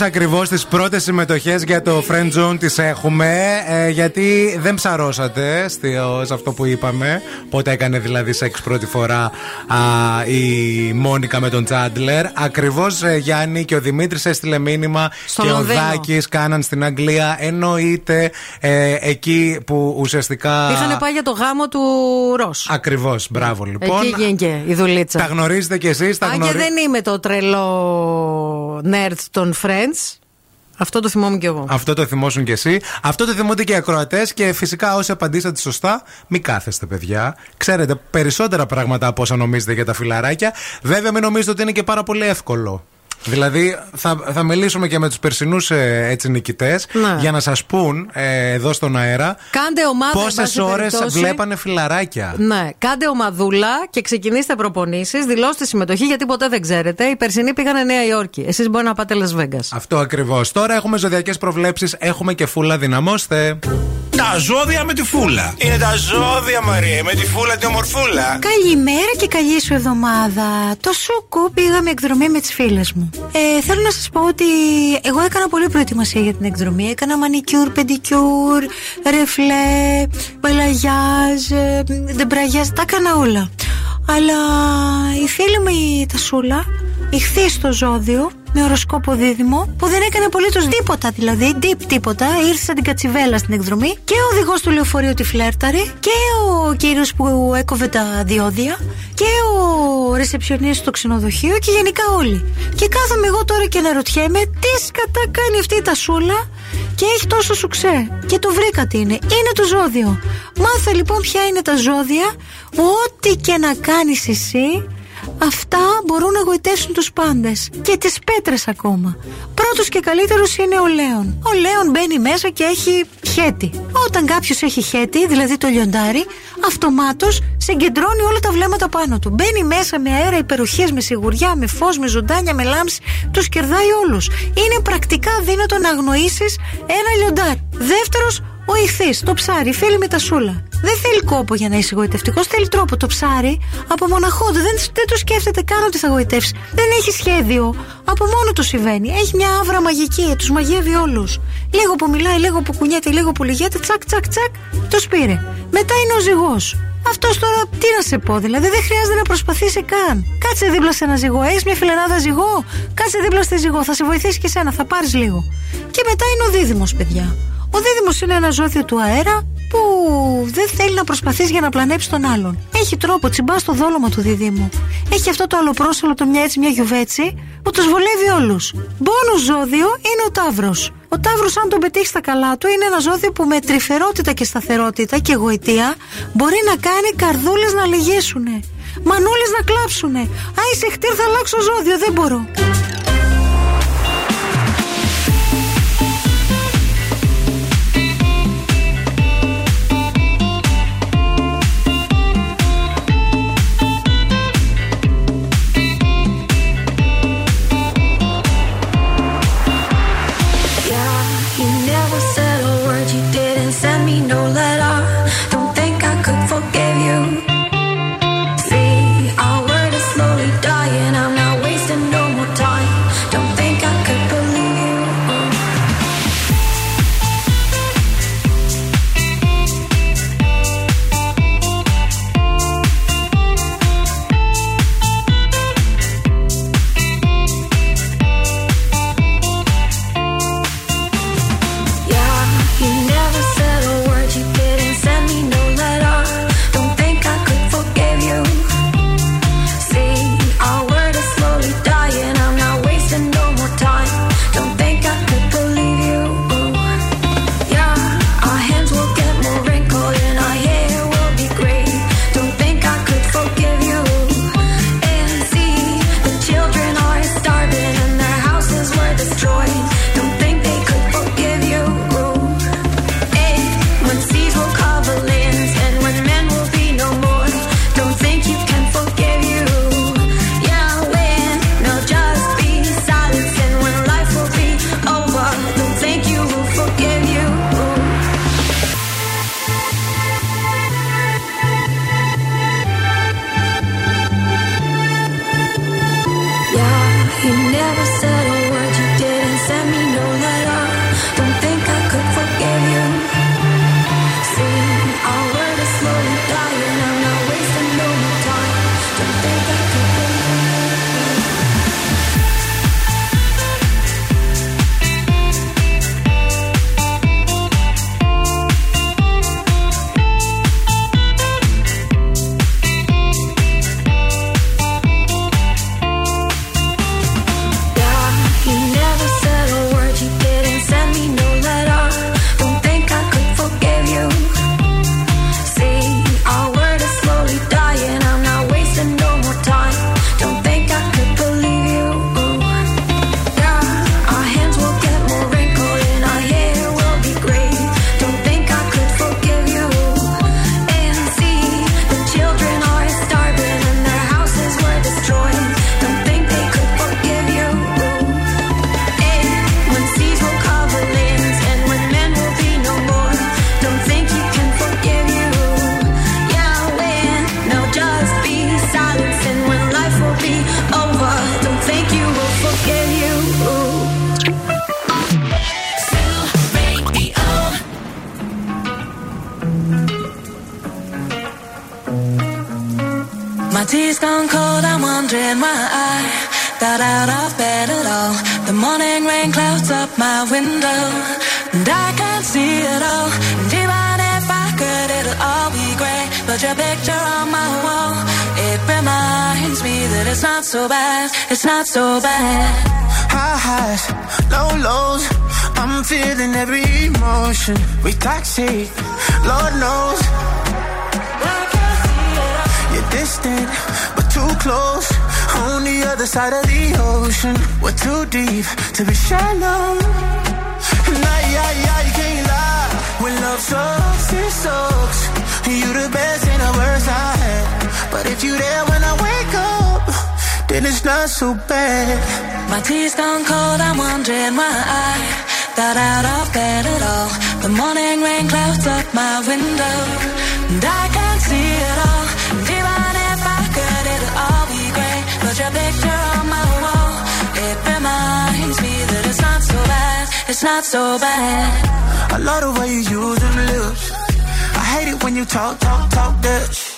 Ακριβώ, ακριβώς τις πρώτες συμμετοχές για το Friend Zone τις έχουμε. ε, γιατί δεν ψαρώσατε στο- σε αυτό που είπαμε. Πότε έκανε δηλαδή σεξ πρώτη φορά α, η Μόνικα με τον Τσάντλερ. Ακριβώς Γιάννη και ο Δημήτρης έστειλε μήνυμα Στο και Λονδίνο. ο Δάκης κάναν στην Αγγλία. Εννοείται ε, εκεί που ουσιαστικά. Είχαν πάει για το γάμο του Ρος. Ακριβώς, μπράβο λοιπόν. Εκεί γίνηκε η δουλίτσα. Τα γνωρίζετε κι εσείς, τα Αν και γνωρίζετε. δεν είμαι το τρελό nerd των Friends. Αυτό το θυμόμαι κι εγώ. Αυτό το θυμόσουν κι εσύ. Αυτό το θυμούνται και οι ακροατές. Και φυσικά όσοι απαντήσατε σωστά, μην κάθεστε, παιδιά. Ξέρετε περισσότερα πράγματα από όσα νομίζετε για τα φιλαράκια. Βέβαια, μην νομίζετε ότι είναι και πάρα πολύ εύκολο. Δηλαδή, θα, θα μιλήσουμε και με τους περσινούς ε, έτσι νικητές Ναι. για να σας πούν ε, εδώ στον αέρα Κάντε ομάδα. εν πόσες πάση ώρες περιπτώσει. βλέπανε φιλαράκια. Ναι, κάντε ομαδούλα και ξεκινήστε προπονήσεις. Δηλώστε συμμετοχή γιατί ποτέ δεν ξέρετε. Οι περσινοί πήγανε Νέα Υόρκη. Εσείς μπορεί να πάτε Las Vegas. Αυτό ακριβώς. Τώρα έχουμε ζωδιακές προβλέψεις, έχουμε και φούλα, δυναμώστε. Τα ζώδια με τη φούλα. Είναι τα ζώδια, Μαρία, με τη φούλα τη ομορφούλα. Καλημέρα και καλή σου εβδομάδα. Το σουκού πήγαμε εκδρομή με τις φίλες μου. Ε, θέλω να σας πω ότι εγώ έκανα πολύ προετοιμασία για την εκδρομή. Έκανα μανικιούρ, πεντικιούρ, ρεφλέ, μπαλαγιάζ, ε, ντεμπραγιάζ, τα έκανα όλα. Αλλά η φίλη μου η Τασούλα ηχθεί στο ζώδιο με οροσκόπο δίδυμο που δεν έκανε απολύτως τίποτα δηλαδή, deep τίποτα. Ήρθε σαν την κατσιβέλα στην εκδρομή και ο οδηγός του λεωφορείου τη φλέρταρη και ο κύριος που έκοβε τα διόδια και ο ρεσεψιονίστ στο ξενοδοχείο και γενικά όλοι. Και κάθομαι εγώ τώρα και αναρωτιέμαι τι σκατά κάνει αυτή η τασούλα και έχει τόσο σουξέ. Και το βρήκα τι είναι. Είναι το ζώδιο. Μάθε λοιπόν ποια είναι τα ζώδια. Ό,τι και να κάνεις εσύ Αυτά μπορούν να γοητεύσουν τους πάντες Και τις πέτρες ακόμα. Πρώτος και καλύτερος είναι ο Λέων. Ο Λέων μπαίνει μέσα και έχει χέτη. Όταν κάποιος έχει χέτη, δηλαδή το λιοντάρι Αυτομάτως συγκεντρώνει όλα τα βλέμματα πάνω του. Μπαίνει μέσα με αέρα υπεροχές, με σιγουριά, με φως, με ζωντάνια, με λάμψη Τους κερδάει όλους. Είναι πρακτικά δύνατο να αγνοήσεις ένα λιοντάρι. Δεύτερος ο ηχθής, το ψάρι, φίλη με τα σούλα. Δεν θέλει κόπο για να είσαι γοητευτικός, θέλει τρόπο. Το ψάρι από μοναχό του δεν, δεν το σκέφτεται καν ότι θα γοητεύσει. Δεν έχει σχέδιο. Από μόνο του συμβαίνει. Έχει μια άβρα μαγική, τους μαγεύει όλους. Λίγο που μιλάει, λίγο που κουνιέται, λίγο που λυγιέται, τσακ, τσακ, τσακ, το σπήρε. Μετά είναι ο ζυγός. Αυτός τώρα τι να σε πω, δηλαδή δεν χρειάζεται να προσπαθήσει καν. Κάτσε δίπλα σε ένα ζυγό. Έχεις μια φιλενάδα ζυγό; Κάτσε δίπλα στη ζυγό. Θα σε βοηθήσει και σένα, θα πάρεις λίγο. Και μετά είναι ο δίδυμος, παιδιά. Ο δίδυμο είναι ένα ζώδιο του αέρα που δεν θέλει να προσπαθήσει για να πλανέψει τον άλλον. Έχει τρόπο, τσιμπά στο δόλωμα του διδήμου. Έχει αυτό το αλλοπρόσωλο, το μια έτσι, μια γιουβέτσι, που τους βολεύει όλους. Μπόνους ζώδιο είναι ο Ταύρος. Ο Ταύρος, αν τον πετύχει στα καλά του, είναι ένα ζώδιο που με τρυφερότητα και σταθερότητα και γοητεία μπορεί να κάνει καρδούλες να λυγίσουνε. Μανούλες να κλάψουνε. Α, είσαι χτύρ, θα αλλάξω ζώδιο, δεν μπορώ. Not so bad. High highs, low lows. I'm feeling every emotion. We toxic, Lord knows. You're distant, but too close. On the other side of the ocean, we're too deep to be shallow. Nah, yeah, yeah, you can't lie. When love sucks, it sucks. You the best and the worst I had. But if you there when I wake up, then it's not so bad. My tea's gone cold, I'm wondering why I got out of bed at all. The morning rain clouds up my window, and I can't see it all. And even if I could, it'll all be grey. But your picture on my wall, it reminds me that it's not so bad, it's not so bad. I love the way you use them lips. I hate it when you talk, talk, talk that.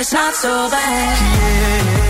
It's not so bad. It's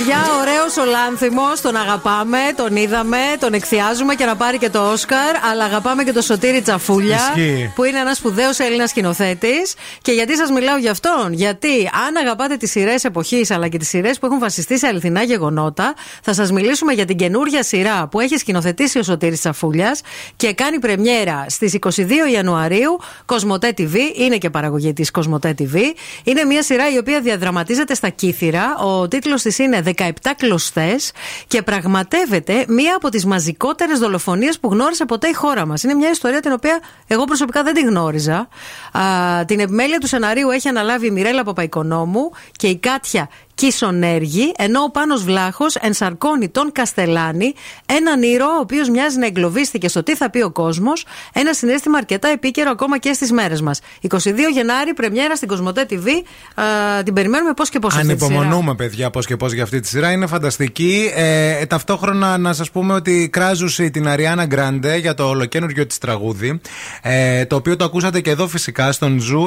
it all. Παιδιά, ωραίο ο Λάνθιμος, τον αγαπάμε, τον είδαμε, τον εκθιάζουμε και να πάρει και το Όσκαρ. Αλλά αγαπάμε και τον Σωτήρη Τσαφούλια, Ισχύει. που είναι ένας σπουδαίος Έλληνας σκηνοθέτης. Και γιατί σας μιλάω γι' αυτόν, Γιατί αν αγαπάτε τις σειρές εποχής αλλά και τις σειρές που έχουν βασιστεί σε αληθινά γεγονότα, θα σας μιλήσουμε για την καινούργια σειρά που έχει σκηνοθετήσει ο Σωτήρης Τσαφούλιας και κάνει πρεμιέρα στις 22 Ιανουαρίου. Κοσμοτέ TV, είναι και παραγωγή της Κοσμοτέ TV. Είναι μια σειρά η οποία διαδραματίζεται στα Κύθυρα. Ο τίτλος της είναι 17 κλωστέ και πραγματεύεται μία από τις μαζικότερες δολοφονίες που γνώρισε ποτέ η χώρα μας. Είναι μια ιστορία την οποία εγώ προσωπικά δεν τη γνώριζα. Α, την επιμέλεια του σεναρίου έχει αναλάβει η Μιρέλα Παπαϊκονόμου και η Κάτια Κίσονέργη, ενώ ο Πάνος Βλάχος ενσαρκώνει τον Καστελάνη, έναν ήρωα ο οποίος μοιάζει να εγκλωβίστηκε στο τι θα πει ο κόσμος, ένα συναίσθημα αρκετά επίκαιρο ακόμα και στις μέρες μας. 22 Γενάρη, πρεμιέρα στην Cosmote TV, α, την περιμένουμε πώς και πώς αυτή τη σειρά. Ανυπομονούμε, παιδιά, πώς και πώς για αυτή τη σειρά. Είναι φανταστική. Ε, ταυτόχρονα να σας πούμε ότι κράζουν την Αριάννα Γκράντε για το ολοκαίνουργιο της τραγούδι. Ε, το οποίο το ακούσατε και εδώ φυσικά στον Zoo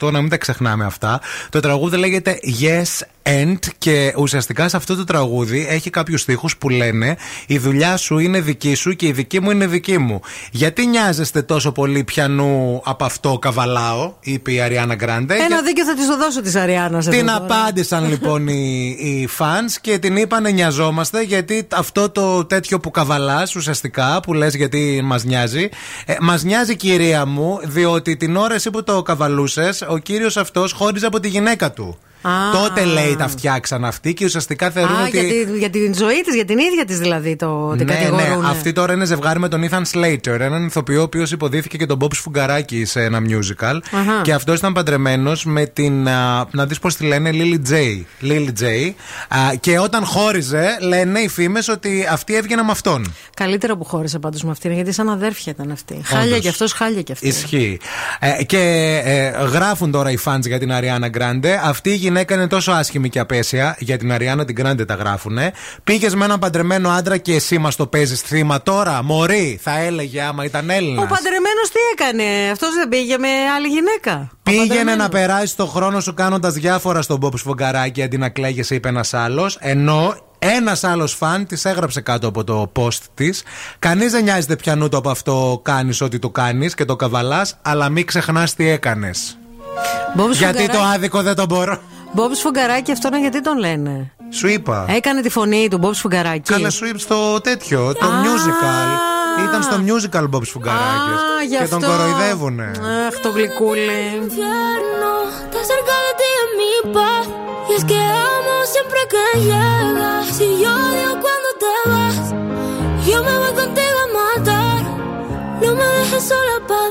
90,8. Να μην τα ξεχνάμε αυτά. Το τραγούδι λέγεται Yes And και ουσιαστικά σε αυτό το τραγούδι έχει κάποιους στίχους που λένε Η δουλειά σου είναι δική σου και η δική μου είναι δική μου. Γιατί νοιάζεστε τόσο πολύ πιανού από αυτό καβαλάω, είπε η Αριάννα Γκράντε. Ένα δίκιο θα της το δώσω της Αριάννας. Την απάντησαν λοιπόν οι, οι fans και την είπαν νοιαζόμαστε γιατί αυτό το τέτοιο που καβαλάς ουσιαστικά που λες γιατί μας νοιάζει ε, μας νοιάζει κυρία μου διότι την ώρα εσύ που το καβαλούσες ο κύριος αυτός χώριζε από τη γυναίκα του. Α. Τότε λέει τα φτιάξαν αυτοί και ουσιαστικά θεωρούν Α, ότι. για, τη- για την ζωή της, για την ίδια της δηλαδή το την Ναι, ναι. κατηγορούν. Αυτή τώρα είναι ζευγάρι με τον Ethan Slater, έναν ηθοποιό ο οποίος υποδίθηκε και τον Bob Σφουγγαράκη σε ένα musical. Αχα. Και αυτός ήταν παντρεμένος με την. α, να δεις πώς τη λένε, Lily J. Lily J. Α, και όταν χώριζε, λένε οι φήμες ότι αυτή έβγαινε με αυτόν. Καλύτερα που χώρισε πάντως με αυτήν, γιατί σαν αδέρφια ήταν αυτή. Χάλια Όντως. κι αυτός, χάλια κι αυτή. Ισχύει. Ε, και ε, γράφουν τώρα οι fans για την Αριάννα Γκράντε. Αυτή η γυναίκα είναι τόσο άσχημη και απέσια. Για την Αριάννα την Γκράντε τα γράφουνε. Πήγες με έναν παντρεμένο άντρα και εσύ μας το παίζεις θύμα τώρα. Μωρή, θα έλεγε άμα ήταν Έλληνας. Ο παντρεμένος τι έκανε, αυτός δεν πήγε με άλλη γυναίκα; Ο Πήγαινε παντρεμένος. να περάσει το χρόνο σου κάνοντας διάφορα στον Μπομπ Σφογκαράκη αντί να κλαίγεσαι, είπε ένας άλλος. Ενώ Ένας άλλος φαν της έγραψε κάτω από το post της. Κανείς δεν νοιάζεται πιανού το από αυτό κάνεις ό,τι το κάνεις και το καβαλάς, αλλά μην ξεχνάς τι έκανες. Μπόμπ Γιατί Σφουγγαράκη- το άδικο δεν το μπορώ. Μπομπ Σφουγγαράκη, αυτόν γιατί τον λένε. Σου είπα. Έκανε τη φωνή του Μπομπ Σφουγγαράκη. Καλά, σου είπα στο τέτοιο, το musical. Ήταν στο musical Bob Σφουγγαράκης. Α, γι' Και τον αυτό. κοροϊδεύουνε. Αχ, το γλυκούλι. infierno Está cerca de ti en mi paz Y es que amo siempre que llegas Y yo odio cuando te vas Yo me voy contigo a matar No me dejes sola, ¿pa'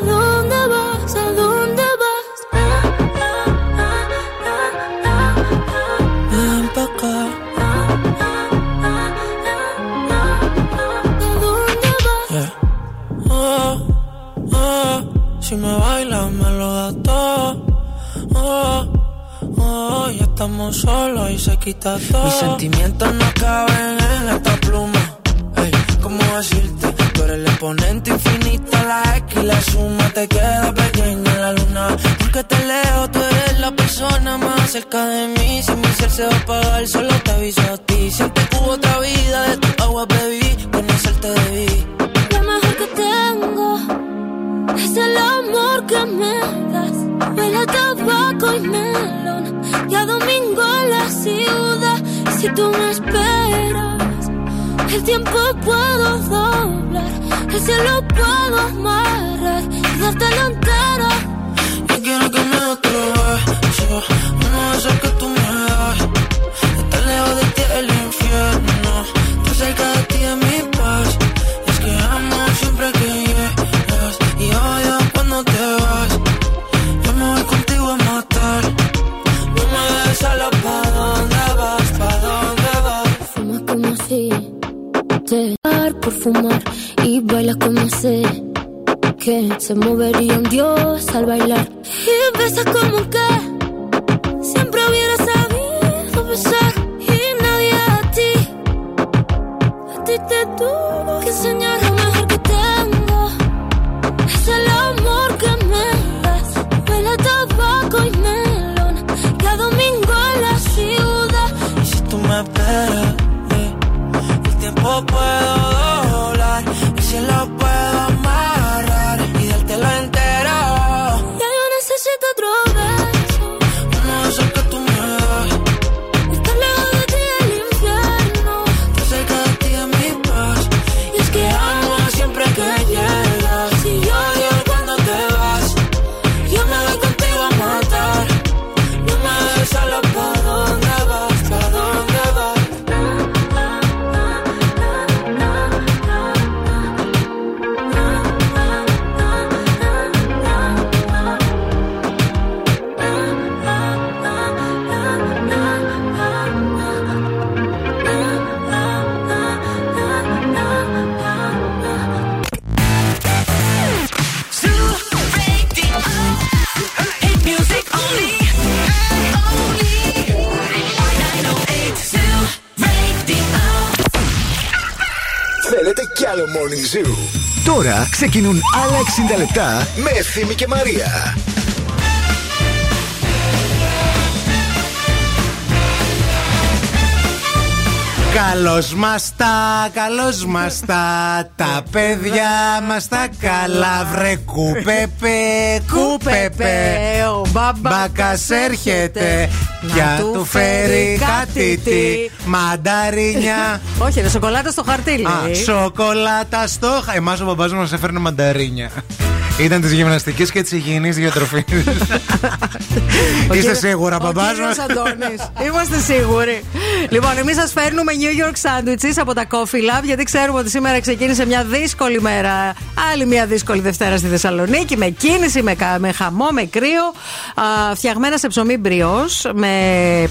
si me bailas me lo das todo. Oh, oh, ya estamos solos y se quita todo. Mis sentimientos no caben en esta pluma. Ey, ¿cómo decirte? Tú eres el exponente infinito, la X y la suma te queda pequeña la luna. Porque te leo, tú eres la persona más cerca de mí. Si mi ser se va a apagar, solo te aviso a ti. Siempre que hubo otra vida, de tu melón y a domingo la ciudad. Si tú me esperas, el tiempo puedo doblar, el cielo puedo amarrar y dártelo entero. Yo quiero que me beso, uno de esos que tú me y bailas como sé que se movería un dios al bailar. Y besas como que ξεκινούν άλλα 60 λεπτά με Ευθύμη και Μαρία. Καλώς μας τα, καλώς μας τα, τα παιδιά μας τα καλά. Βρε κούπεπε, κούπεπε. Ο μπαμπάς Μπακας έρχεται Να για του του φέρει κάτι τι. Μανταρίνια. Όχι, είναι σοκολάτα στο χαρτί, Α, λέει. σοκολάτα στο χα. Εμάς ο μπαμπάς μας έφερνε μανταρίνια. Ήταν της γυμναστικής και της υγιεινής διατροφής. Ο Είστε κύριος- σίγουρα, ο μπαμπάς κύριος μας; Αντώνης. Είμαστε σίγουροι. Λοιπόν, εμείς σας φέρνουμε New York Sandwiches από τα Coffee Lab, γιατί ξέρουμε ότι σήμερα ξεκίνησε μια δύσκολη μέρα. Άλλη μια δύσκολη Δευτέρα στη Θεσσαλονίκη. Με κίνηση, με, κα- με χαμό, με κρύο. Α, φτιαγμένα σε ψωμί μπριός, με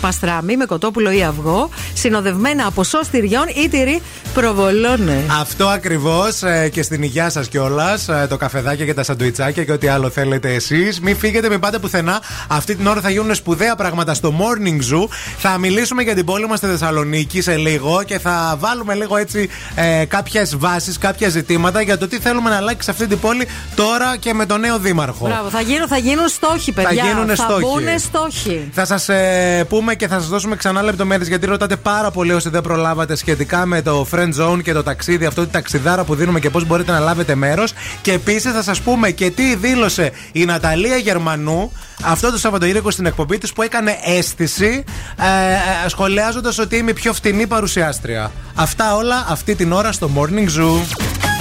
παστράμι, με κοτόπουλο ή αυγό. Συνοδευμένα από σο τυριών ή τυρί προβολώνες. Αυτό ακριβώς και στην υγεία σας κιόλας. Το καφεδάκι και τα σαντουιτσάκια και ό,τι άλλο θέλετε εσείς. Μην φύγετε, μην πάτε πουθενά. Αυτή την ώρα θα γίνουν σπουδαία πράγματα στο Morning Zoo. Θα μιλήσουμε για την πόλη μας στη Θεσσαλονίκη σε λίγο και θα βάλουμε λίγο έτσι ε, κάποιες βάσεις, κάποια ζητήματα για το τι θέλουμε να αλλάξει σε αυτή την πόλη τώρα και με τον νέο δήμαρχο. Μπράβο, θα γίνουν, θα γίνουν στόχοι, παιδιά. Θα γίνουν στόχοι. μπουνε στόχοι. Θα σας ε, πούμε και θα σας δώσουμε ξανά λεπτομέρειες γιατί ρωτάτε πάρα πολύ όσοι δεν προλάβατε σχετικά με το friend zone και το ταξίδι, αυτό τη ταξιδάρα που δίνουμε και πώς μπορείτε να λάβετε μέρος. Και επίσης θα σας πούμε και τι δήλωσε η Ναταλία Γερμανού αυτό το Σαββατοκύριακο στην εκπομπή της που έκανε αίσθηση ε, ε, σχολιάζοντας ότι είμαι η πιο φτηνή παρουσιάστρια. Αυτά όλα αυτή την ώρα στο Morning Zoo.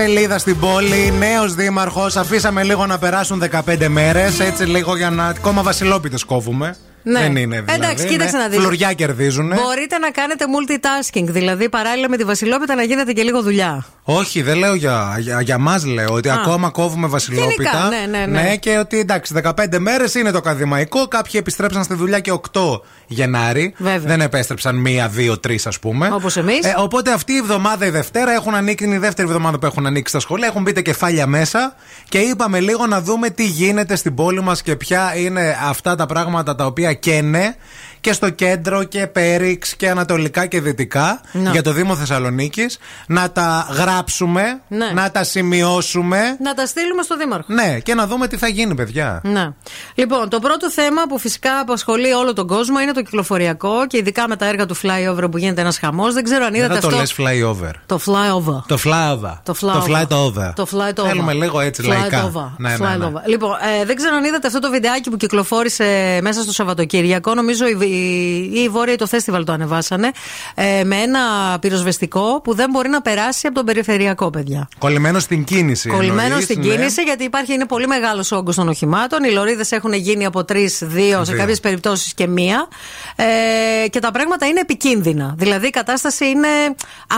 Σελίδα στην πόλη, νέος δήμαρχος. Αφήσαμε λίγο να περάσουν 15 μέρες. Έτσι λίγο για να. Ακόμα βασιλόπιτες κόβουμε. Ναι. Δεν είναι δηλαδή. Εντάξει, κοίταξε ναι. να δεις. Φλουριά κερδίζουν. Μπορείτε να κάνετε multitasking, δηλαδή παράλληλα με τη Βασιλόπιτα να γίνεται και λίγο δουλειά. Όχι, δεν λέω για, για, για μας, λέω ότι Α. ακόμα κόβουμε βασιλόπιτα. Γενικά, ναι, ναι, ναι. και ότι εντάξει, 15 μέρες είναι το ακαδημαϊκό. Κάποιοι επιστρέψαν στη δουλειά και 8 Γενάρη. Βέβαια. Δεν επέστρεψαν μία, δύο, τρεις, ας πούμε. Όπως εμείς. Ε, οπότε αυτή η εβδομάδα, η Δευτέρα, έχουν ανοίξει, είναι η δεύτερη εβδομάδα που έχουν ανοίξει τα σχολεία. Έχουν μπει τα κεφάλια μέσα και είπαμε λίγο να δούμε τι γίνεται στην πόλη μας και ποια είναι αυτά τα πράγματα τα οποία καίνε και στο κέντρο και πέριξ και ανατολικά και δυτικά Να. για το Δήμο Θεσσαλονίκης. Να τα γράψουμε, Ναι. να τα σημειώσουμε. Να τα στείλουμε στο Δήμαρχο. Ναι, και να δούμε τι θα γίνει, παιδιά. Ναι. Λοιπόν, το πρώτο θέμα που φυσικά απασχολεί όλο τον κόσμο είναι το κυκλοφοριακό και ειδικά με τα έργα του flyover που γίνεται ένας χαμός. Δεν ξέρω αν Δεν είδατε θα το αυτό. λες flyover. Το flyover. Το flyover. Το flyover. Το fly over. Το fly over. Θέλουμε λίγο έτσι Fly λαϊκά. over. Ναι, ναι, Fly ναι. over. Λοιπόν, ε, δεν ξέρω αν είδατε αυτό το βιντεάκι που κυκλοφόρησε μέσα στο Σαββατοκύριακο. Νομίζω οι, οι, οι Βόρειοι το Festival το ανεβάσανε. Ε, με ένα πυροσβεστικό που δεν μπορεί να περάσει από τον περιφερειακό, παιδιά. Κολλημένο στην κίνηση. Κολλημένο εννοείς, στην ναι. κίνηση, γιατί υπάρχει, είναι πολύ μεγάλος όγκος των οχημάτων. Οι λωρίδες έχουν γίνει από τρεις, δύο, σε Δύο. κάποιες περιπτώσεις και μία. Ε, και τα πράγματα είναι επικίνδυνα. Δηλαδή η κατάσταση είναι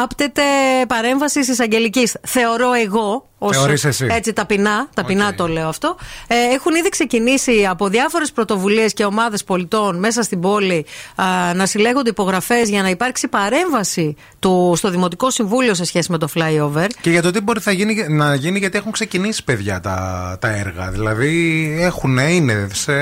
άπτεται παρέμβασης εισαγγελικής. Θεωρώ εγώ. Ως- Θεωρείς εσύ. Έτσι ταπεινά, ταπεινά το λέω αυτό. Ε, έχουν ήδη ξεκινήσει από διάφορες πρωτοβουλίες και ομάδες πολιτών μέσα στην πόλη α, να συλλέγονται υπογραφές για να υπάρξει παρέμβαση του, στο Δημοτικό Συμβούλιο σε σχέση με το flyover. Και για το τι μπορεί θα γίνει, να γίνει, γιατί έχουν ξεκινήσει παιδιά τα, τα έργα. Δηλαδή έχουν, είναι σε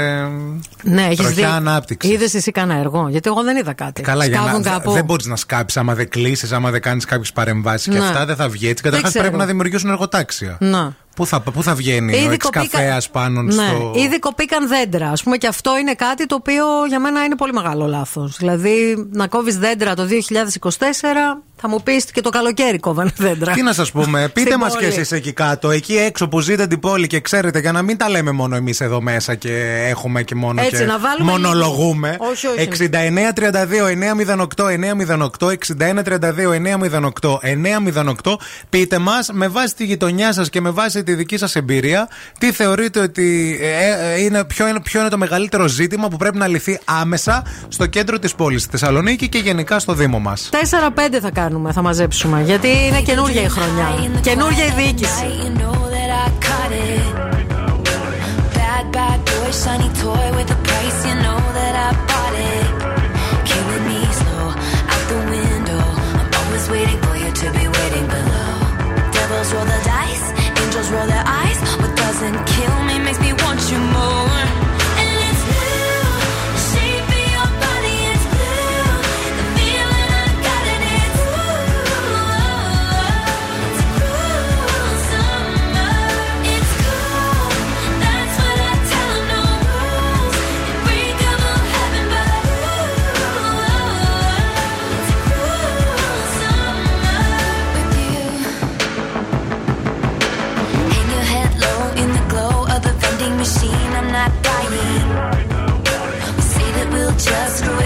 Ναι, έχεις τροχιά δει. ανάπτυξης. Είδες εσύ κανένα έργο, γιατί εγώ δεν είδα κάτι. Καλά, για Σκάβουν να, κάπου. δεν μπορείς να σκάψεις άμα δεν κλείσεις, άμα δεν κάνεις κάποιες παρεμβάσεις και Ναι. αυτά δεν θα βγει έτσι. Καταρχάς ξέρω. πρέπει να δημιουργήσουν εργοτάξια. Να. Πού θα, πού θα βγαίνει ο Ήδη εξ κοπήκα- καφέας πάνω ναι. στο. Ήδη κοπήκαν δέντρα, ας πούμε, και αυτό είναι κάτι το οποίο για μένα είναι πολύ μεγάλο λάθος. Δηλαδή, να κόβεις δέντρα το 2024, θα μου πεις και το καλοκαίρι κόβανε δέντρα. Τι να σας πούμε, πείτε Στην μας κι πόλη. εσείς εκεί κάτω, εκεί έξω που ζείτε την πόλη και ξέρετε, για να μην τα λέμε μόνο εμείς εδώ μέσα και έχουμε και μόνο Έτσι, και να βάλουμε μονολογούμε. λίγο. Όχι, όχι. 6932-908, 908, 6932-908, 908. Πείτε μας με βάση τη γειτονιά σας και με βάση τη δική σας εμπειρία, τι θεωρείτε ότι ε, ε, είναι, ποιο, είναι, ποιο είναι το μεγαλύτερο ζήτημα που πρέπει να λυθεί άμεσα στο κέντρο της πόλης, στη Θεσσαλονίκη και γενικά στο Δήμο μας; 4-5 θα κάνουμε, θα μαζέψουμε, γιατί είναι καινούργια η χρονιά, καινούργια η δίκη. Just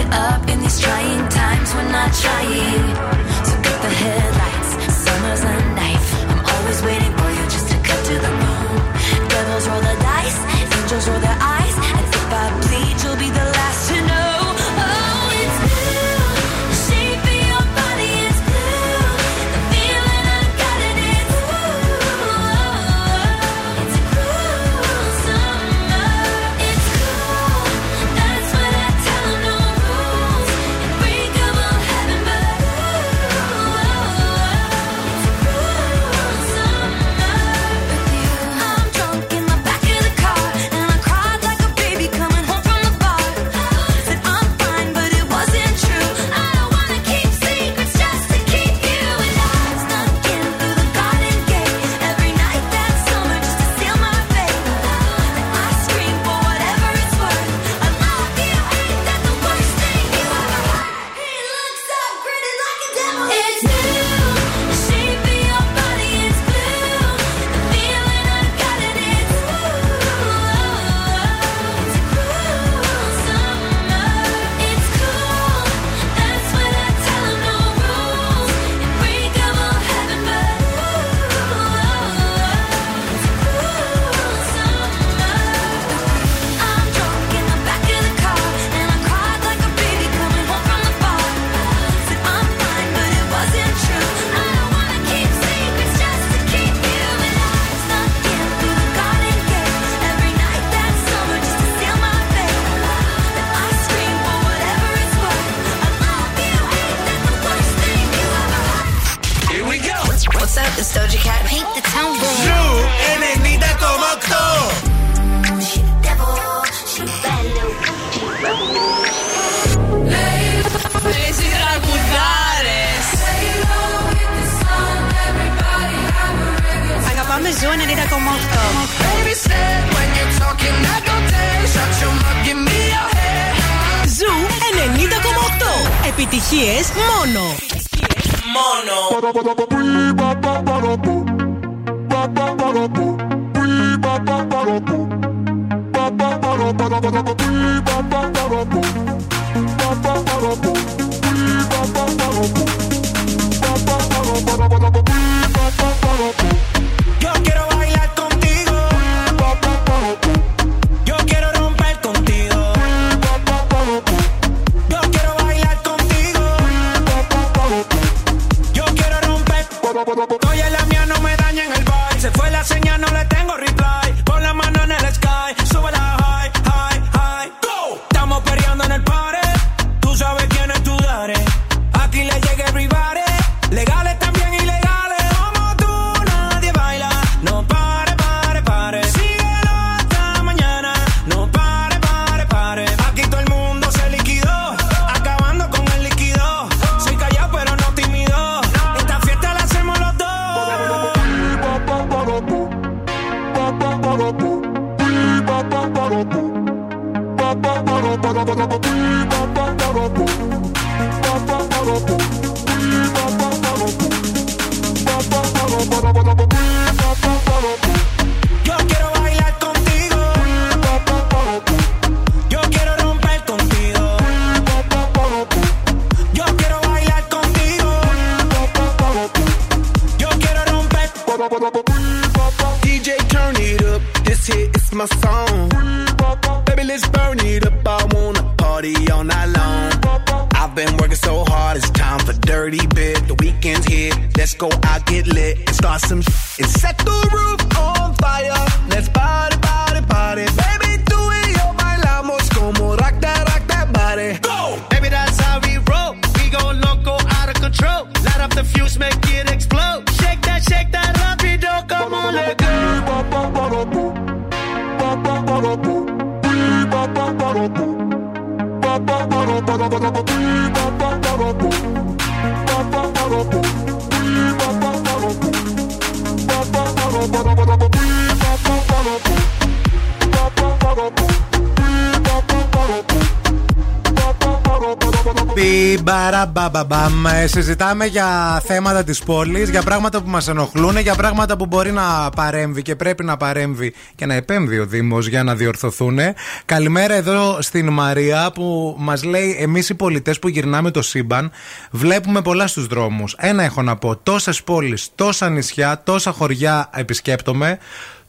Ε, Συζητάμε για θέματα της πόλης, για πράγματα που μας ενοχλούν, για πράγματα που μπορεί να παρέμβει και πρέπει να παρέμβει και να επέμβει ο Δήμος για να διορθωθούν. Καλημέρα εδώ στην Μαρία που μας λέει: Εμείς οι πολιτές που γυρνάμε το σύμπαν βλέπουμε πολλά στους δρόμους. Ένα έχω να πω: τόσες πόλεις, τόσα νησιά, τόσα χωριά επισκέπτομαι.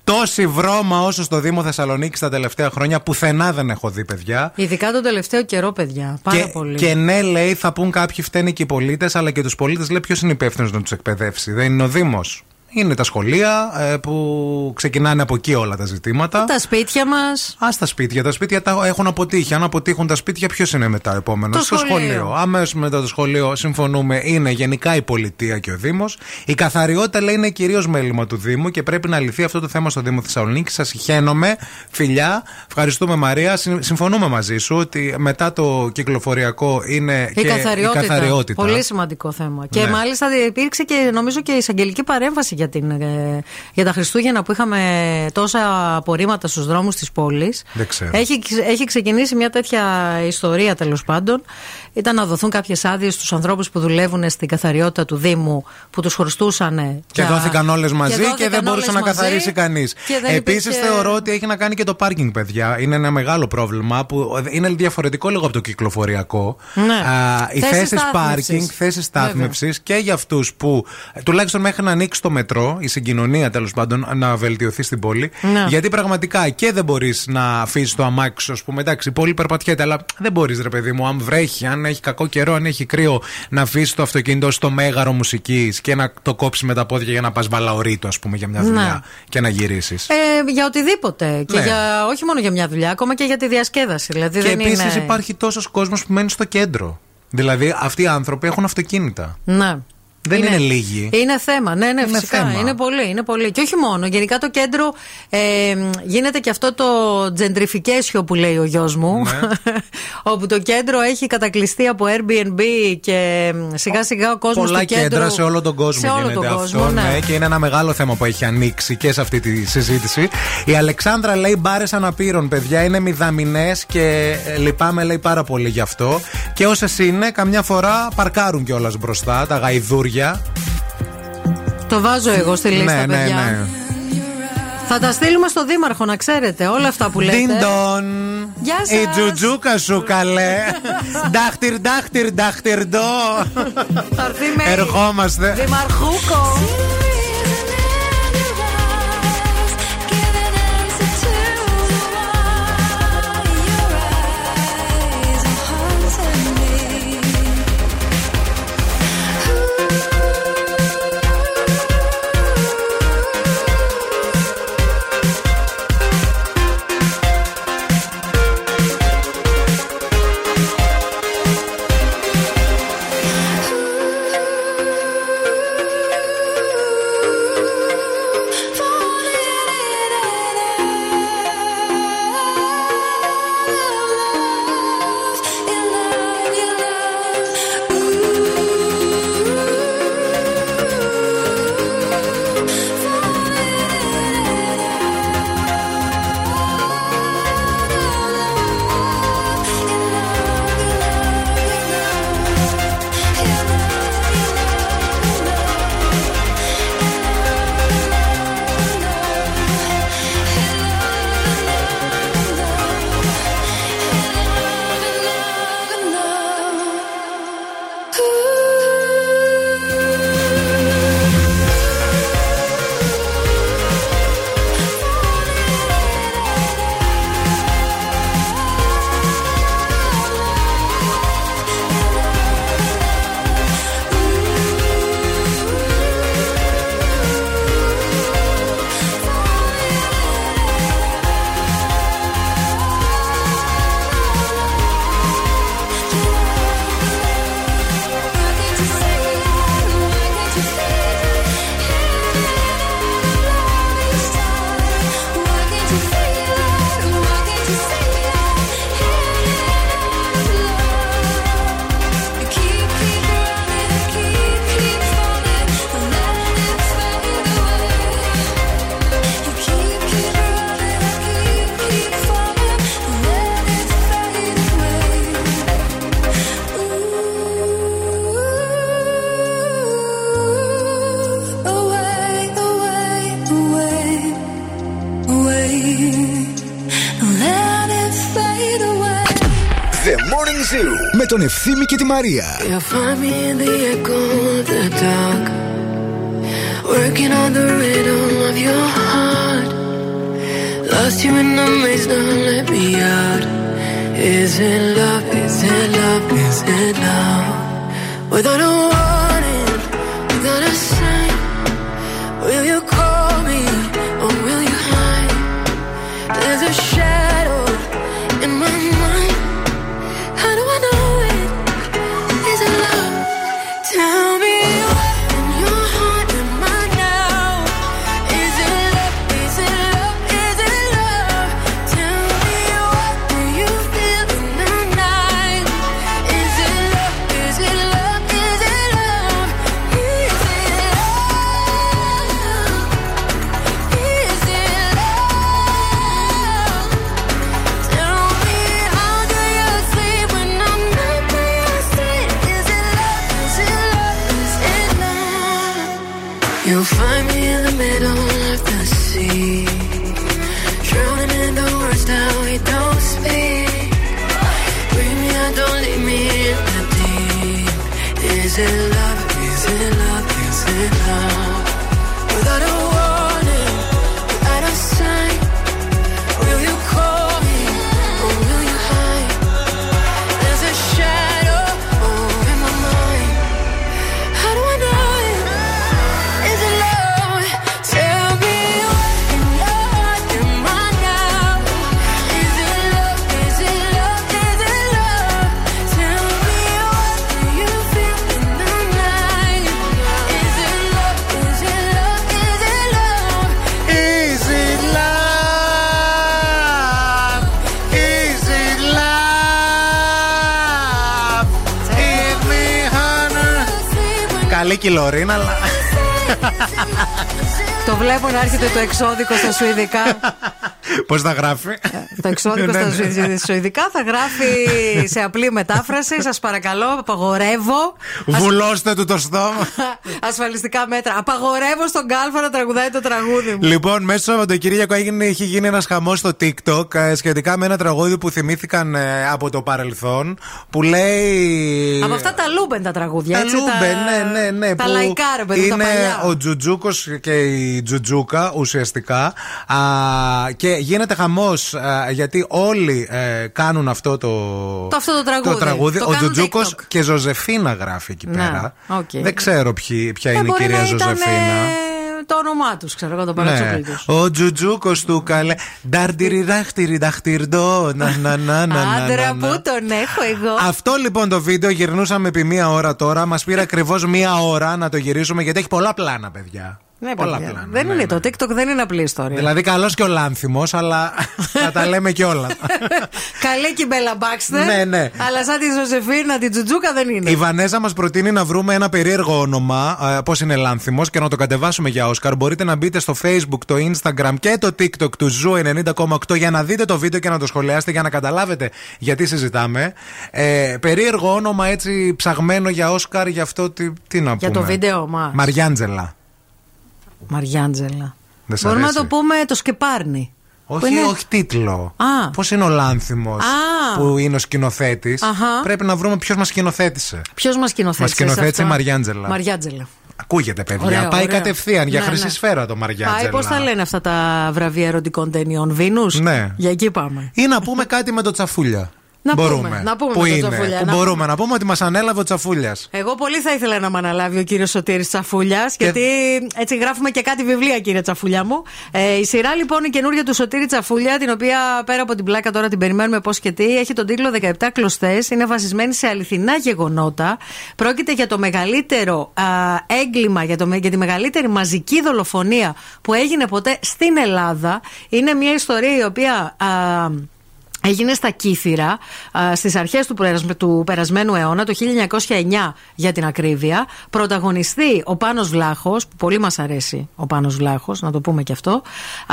Τόση βρώμα όσο στο Δήμο Θεσσαλονίκη τα τελευταία χρόνια πουθενά δεν έχω δει, παιδιά. Ειδικά τον τελευταίο καιρό, παιδιά. Πάρα και, πολύ. και ναι, λέει, θα πούν κάποιοι φταίνει και οι πολίτες, αλλά και τους πολίτες λέει ποιος είναι υπεύθυνος να τους εκπαιδεύσει. Δεν είναι ο Δήμος. Είναι τα σχολεία ε, που ξεκινάνε από εκεί όλα τα ζητήματα. Τα σπίτια μας. Α τα σπίτια. Τα σπίτια τα έχουν αποτύχει. Αν αποτύχουν τα σπίτια, ποιος είναι μετά επόμενος; Το Στο σχολείο. σχολείο. Αμέσως μετά το σχολείο, συμφωνούμε, είναι γενικά η πολιτεία και ο Δήμος. Η καθαριότητα λέει είναι κυρίως μέλημα του Δήμου και πρέπει να λυθεί αυτό το θέμα στο Δήμο Θεσσαλονίκη. Σας χαίνομαι, φιλιά. Ευχαριστούμε, Μαρία. Συ- Συμφωνούμε μαζί σου ότι μετά το κυκλοφοριακό είναι Η και καθαριότητα. η καθαριότητα. Πολύ σημαντικό θέμα. Και Ναι. μάλιστα υπήρξε και νομίζω και εισαγγελική παρέμβαση για, την, ε, για τα Χριστούγεννα που είχαμε τόσα απορρίμματα στους δρόμους της πόλης. Δεν ξέρω. Έχει, έχει ξεκινήσει μια τέτοια ιστορία τέλος πάντων. Ήταν να δοθούν κάποιες άδειες στους ανθρώπους που δουλεύουν στην καθαριότητα του Δήμου που τους χρωστούσαν. Και δόθηκαν όλες μαζί και, δόθηκαν δεν μπορούσε όλες να μαζί καθαρίσει κανείς. και δεν Επίσης, υπήρχε- θεωρώ ότι έχει να κάνει και το πάρκινγκ, παιδιά. Είναι ένα μεγάλο πρόβλημα που είναι διαφορετικό λίγο από το κυκλοφοριακό. Ναι. Α, οι Θέσεις θέσεις στάθμευσης. πάρκινγκ, θέσεις στάθμευσης και για αυτούς που τουλάχιστον μέχρι να ανοίξει το μετρό, η συγκοινωνία τέλος πάντων να βελτιωθεί στην πόλη. Ναι. Γιατί πραγματικά και δεν μπορείς να αφήσεις το αμάξι σου, ας πούμε. Εντάξει, η πόλη περπατιέται, αλλά δεν μπορείς, ρε παιδί μου, αν βρέχει, αν έχει κακό καιρό, αν έχει κρύο, να αφήσει το αυτοκίνητο στο μέγαρο μουσικής και να το κόψει με τα πόδια για να πας βαλαωρίτο, ας πούμε, για μια Ναι. δουλειά και να γυρίσεις. Ε, για οτιδήποτε. Και Ναι. για, όχι μόνο για μια δουλειά, ακόμα και για τη διασκέδαση. Δηλαδή Και δεν επίσης είναι... υπάρχει τόσος κόσμος που μένει στο κέντρο. Δηλαδή, αυτοί οι άνθρωποι έχουν αυτοκίνητα. Ναι. Δεν είναι λίγοι. Είναι θέμα, ναι, ναι, Είναι φυσικά. θέμα. Είναι πολύ, είναι πολύ. Και όχι μόνο. Γενικά το κέντρο ε, γίνεται και αυτό το gentrification που λέει ο γιος μου. Ναι. όπου το κέντρο έχει κατακλειστεί από Airbnb και σιγά σιγά ο κόσμος Πολλά του κέντρου. κέντρα σε όλο τον κόσμο σε όλο γίνεται τον αυτό. κόσμο, ναι. ναι. και είναι ένα μεγάλο θέμα που έχει ανοίξει και σε αυτή τη συζήτηση. Η Αλεξάνδρα λέει μπάρες αναπήρων, παιδιά. Είναι μηδαμινές και ε, λυπάμαι, λέει πάρα πολύ γι' αυτό. Και όσες είναι, καμιά φορά παρκάρουν κιόλας μπροστά τα γαϊδούρια. Το βάζω εγώ στη λίστα, ναι, ναι, παιδιά. ναι. Θα τα στείλουμε στο Δήμαρχο, να ξέρετε. Όλα αυτά που λέτε. Διντον. Γεια σας. Η τζουτζούκα σου καλέ. Ντάχτυρ, ντάχτυρ, ντάχτυρ, ντο. Θα έρθει με Ερχόμαστε. Δημαρχούκο. Morning Zoo με τον Ευθύμη και τη Μαρία. You'll find me in the echo of the dark. Working on the rhythm of your heart. Lost you in the maze, now let me out. Is it love? Is it love? Is it love? Without a warning, without a sign. Καλή κιλορίνα, αλλά. Το βλέπω να έρχεται το εξώδικο στα σουηδικά. Πώς θα γράφει; Το εξώδικο Ναι, στα ναι. σουηδικά- σουηδικά θα γράφει σε απλή μετάφραση. Σας παρακαλώ, απαγορεύω. Βουλώστε του το στόμα. Ασφαλιστικά μέτρα. Απαγορεύω στον Κάλφα να τραγουδάει το τραγούδι μου. Λοιπόν, μέσα στο Σαββατοκύριακο έγινε, είχε γίνει ένας χαμός στο TikTok ε, σχετικά με ένα τραγούδι που θυμήθηκαν ε, από το παρελθόν. Που λέει. Από αυτά τα λούμπεν τα τραγούδια. Τα έτσι, Λούμπεν, ναι, ναι, ναι. Τα που λαϊκά, ρε παιδί, τα Είναι παλιά. ο Τζουτζούκος και η Τζουτζούκα ουσιαστικά. Α, και γίνεται χαμός γιατί όλοι ε, κάνουν αυτό το. Το αυτό το τραγούδι. Το ο κάνουν Τζουτζούκος TikTok. και Ζωζεφίνα γράφει εκεί Να, πέρα. οκ. Δεν ξέρω ποιοι- ποια Ε, είναι η μπορεί κυρία να ήταν Ζωζεφίνα. ε, το όνομά τους, ξέρω εγώ, το παρατσούκλι Ναι. του. Ο Τζουτζούκος του καλέ. Ντάρτιριράχτιρινταχτιρντό. Να, να, να, να, να, Άντρα να, να. που τον έχω εγώ; Αυτό λοιπόν το βίντεο γυρνούσαμε επί μία ώρα τώρα. Μας πήρε ακριβώς μία ώρα να το γυρίσουμε γιατί έχει πολλά πλάνα, παιδιά. Ναι, πολλά παιδιά. πλάνα. Δεν ναι, είναι ναι. το TikTok, δεν είναι απλή ιστορία. Δηλαδή, καλός και ο Λάνθιμος, αλλά θα τα λέμε κιόλα. Καλή και η Μπέλα Μπάξτερ. Ναι, ναι. Αλλά σαν τη Ζωζεφίνα, την Τζουτζούκα δεν είναι. Η Βανέζα μας προτείνει να βρούμε ένα περίεργο όνομα, πώς είναι Λάνθιμος, και να το κατεβάσουμε για Όσκαρ. Μπορείτε να μπείτε στο Facebook, το Instagram και το TikTok του Zoo 90,8 για να δείτε το βίντεο και να το σχολιάσετε για να καταλάβετε γιατί συζητάμε. Ε, περίεργο όνομα έτσι ψαγμένο για Όσκαρ, γι' αυτό τι, τι να Για πούμε. το βίντεο μας. Μαριάντζελα. Μαριάντζελα. Δεν σ' Μπορούμε να αρέσει; το πούμε το σκεπάρνι. Που Όχι, είναι- όχι τίτλο. Α. Πώς είναι ο Λάνθιμος Α. που είναι ο σκηνοθέτης; Αχα. Πρέπει να βρούμε ποιος μας σκηνοθέτησε. Ποιος μας σκηνοθέτησε. Μας σκηνοθέτησε αυτό; Μαριάντζελα. Μαριάντζελα. Ακούγεται, παιδιά. Ωραίο, Πάει ωραίο. κατευθείαν για Ναι, χρυσή ναι. σφαίρα το Μαριάντζελα. Πάει, πώς τα λένε αυτά τα βραβεία ερωτικών ταινιών, Βίνους; Ναι. Για εκεί πάμε. Ή να πούμε κάτι με το Τσαφούλια. Να μπορούμε. πούμε, να πούμε που με το είναι, Τσαφούλια, Που να μπορούμε να πούμε ότι μας ανέλαβε ο Τσαφούλιας. Εγώ πολύ θα ήθελα να με αναλάβει ο κύριος Σωτήρης Τσαφούλιας, γιατί έτσι γράφουμε και κάτι βιβλία, κύριε Τσαφούλια μου. Ε, η σειρά λοιπόν η καινούργια του Σωτήρη Τσαφούλια, την οποία πέρα από την πλάκα τώρα την περιμένουμε πώς και τι, έχει τον τίτλο 17 κλωστές, είναι βασισμένη σε αληθινά γεγονότα. Πρόκειται για το μεγαλύτερο α, έγκλημα, για, το, με- για τη μεγαλύτερη μαζική δολοφονία που έγινε ποτέ στην Ελλάδα. Είναι μια ιστορία η οποία. α, Έγινε στα Κύθυρα στις αρχές του, περασ- του περασμένου αιώνα, το 1909 για την ακρίβεια. Πρωταγωνιστεί ο Πάνος Βλάχος, που πολύ μας αρέσει ο Πάνος Βλάχος, να το πούμε και αυτό.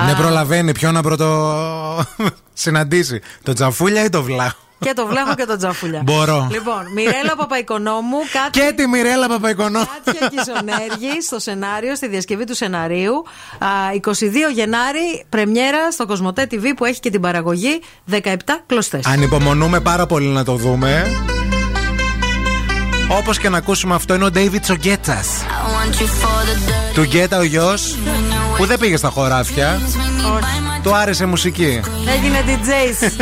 Ναι, Α, προλαβαίνει ποιο να πρώτο συναντήσει. Το Τσαφούλια ή το Βλάχο; Και το βλέχο και το τζαφουλιά. Μπορώ. Λοιπόν, Μιρέλα Παπαϊκονόμου, κάτι. Και τη Μιρέλα Παπαϊκονό. Κάτια Κισονέργη στο σενάριο, στη διασκευή του σεναρίου. Α, 22 Γενάρη, πρεμιέρα στο Κοσμοτέ TV που έχει και την παραγωγή 17 κλωστές. Ανυπομονούμε πάρα πολύ να το δούμε. Όπως και να ακούσουμε αυτό είναι ο David Τσογκέτσας. Του Γκέτα ο γιος που δεν πήγε στα χωράφια. Του άρεσε η μουσική. Έγινε DJs.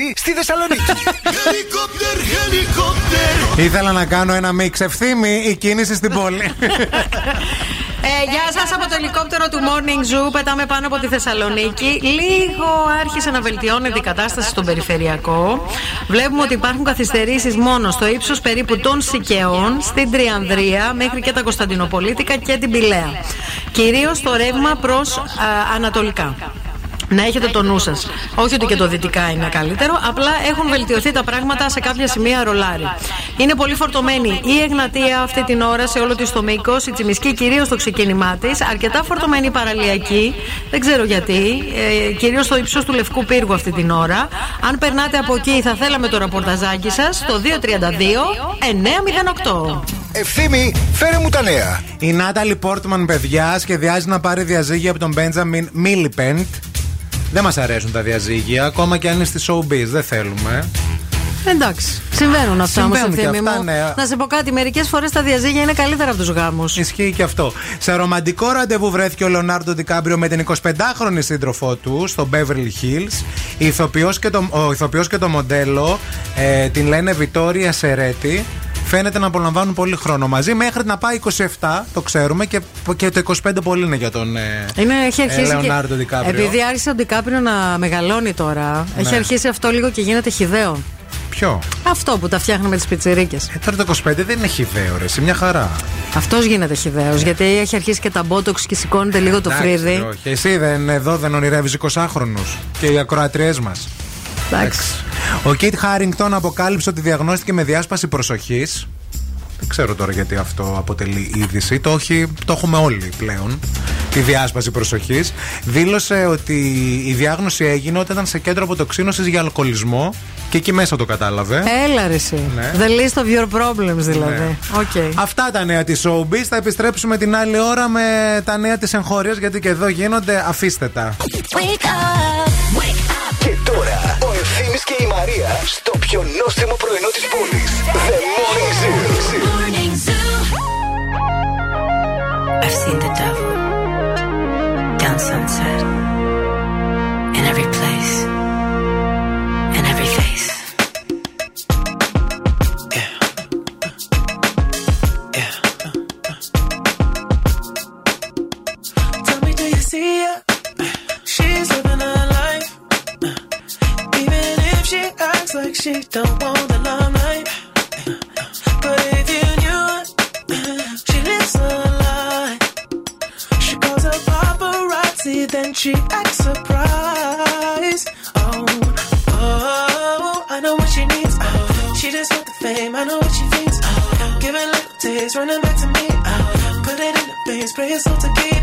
η κίνηση στη Θεσσαλονίκη. Helicopter, helicopter. Ήθελα να κάνω ένα μίξ ευθύμη η κίνηση στην πόλη. Ε, γεια σας από το ελικόπτερο του Morning Zoo. Πετάμε πάνω από τη Θεσσαλονίκη. Λίγο άρχισε να βελτιώνεται η κατάσταση στον περιφερειακό. Βλέπουμε ότι υπάρχουν καθυστερήσεις μόνο στο ύψος περίπου των Σικαιών, στην Τριανδρία, μέχρι και τα Κωνσταντινοπολίτικα και την Πηλαία. Κυρίως το ρεύμα προς ανατολικά. Να έχετε το νου σας. Όχι ότι και το δυτικά είναι καλύτερο, απλά έχουν βελτιωθεί τα πράγματα σε κάποια σημεία ρολάρι. Είναι πολύ φορτωμένη η Εγνατία αυτή την ώρα σε όλο της το μήκος, η Τσιμισκή κυρίως στο ξεκίνημά της, αρκετά φορτωμένη η Παραλιακή, δεν ξέρω γιατί, ε, κυρίως στο ύψος του Λευκού Πύργου αυτή την ώρα. Αν περνάτε από εκεί, θα θέλαμε το ραπορταζάκι σας στο 232 908. Ευθύμη, φέρε μου τα νέα. Η Νάταλι Πόρτμαν, παιδιά, σχεδιάζει να πάρει διαζύγια από τον Μπέντζαμιν Μίλιπεντ. Δεν μας αρέσουν τα διαζύγια, ακόμα και αν είναι στη showbiz. Δεν θέλουμε. Εντάξει, συμβαίνουν αυτά όμως, Συμβαίνουν και ευθύνη αυτά, μου. ναι. Να σε πω κάτι, μερικές φορές τα διαζύγια είναι καλύτερα από τους γάμους. Ισχύει και αυτό. Σε ρομαντικό ραντεβού βρέθηκε ο Λεωνάρντο Ντικάμπριο με την 25χρονη σύντροφό του στο Beverly Hills. Η ηθοποιός και το, ο ηθοποιός και το μοντέλο ε, την λένε Βιτόρια Σερέτη. Φαίνεται να απολαμβάνουν πολύ χρόνο μαζί μέχρι να πάει 27, το ξέρουμε, και, και το 25 πολύ είναι για τον ε, Είναι, έχει ε, αρχίσει. Λεωνάρντο και... Ντικάμπριο. Επειδή άρχισε ο Ντικάπριο να μεγαλώνει τώρα, Ναι. έχει αρχίσει αυτό λίγο και γίνεται χιδαίο. Ποιο; Αυτό που τα φτιάχνει με τις πιτσιρίκες. Ε, τώρα το 25 δεν είναι χιδαίο, ρε. Σε μια χαρά. Αυτός γίνεται χιδαίος. Γιατί έχει αρχίσει και τα μπότοξ και σηκώνεται λίγο το Εντάξει, φρύδι. Όχι, εσύ δεν, εδώ δεν ονειρεύεις 20χρονου. Και οι ακροατριές μας. Εντάξει. Ο Κίτ Χάρινγκτον αποκάλυψε ότι διαγνώστηκε με διάσπαση προσοχής. Δεν ξέρω τώρα γιατί αυτό αποτελεί είδηση. Το, έχει, το έχουμε όλοι πλέον. Τη διάσπαση προσοχής. Δήλωσε ότι η διάγνωση έγινε όταν ήταν σε κέντρο αποτοξίνωσης για αλκοολισμό και εκεί μέσα το κατάλαβε. Έλα ρε εσύ. Ναι. The least of your problems δηλαδή. Οκ. Αυτά τα νέα της Showbiz. Θα επιστρέψουμε την άλλη ώρα με τα νέα της εγχώριας γιατί και εδώ γίνονται. Αφήστε τα. Και τώρα ο Ευθύμης και η Μαρία στο πιο νόστιμο πρωινό της πόλης. The Morning Zoo. I've seen the devil down sunset in every place, in every face. Tell me, do you see her? She's living she don't want the limelight. But if you knew she lives a lie. She calls her paparazzi, then she acts surprised. Oh, oh, I know what she needs. Oh, she just want the fame. I know what she thinks. Oh, giving little tears, running back to me. Oh, put it in the veins, pray it's all to keep.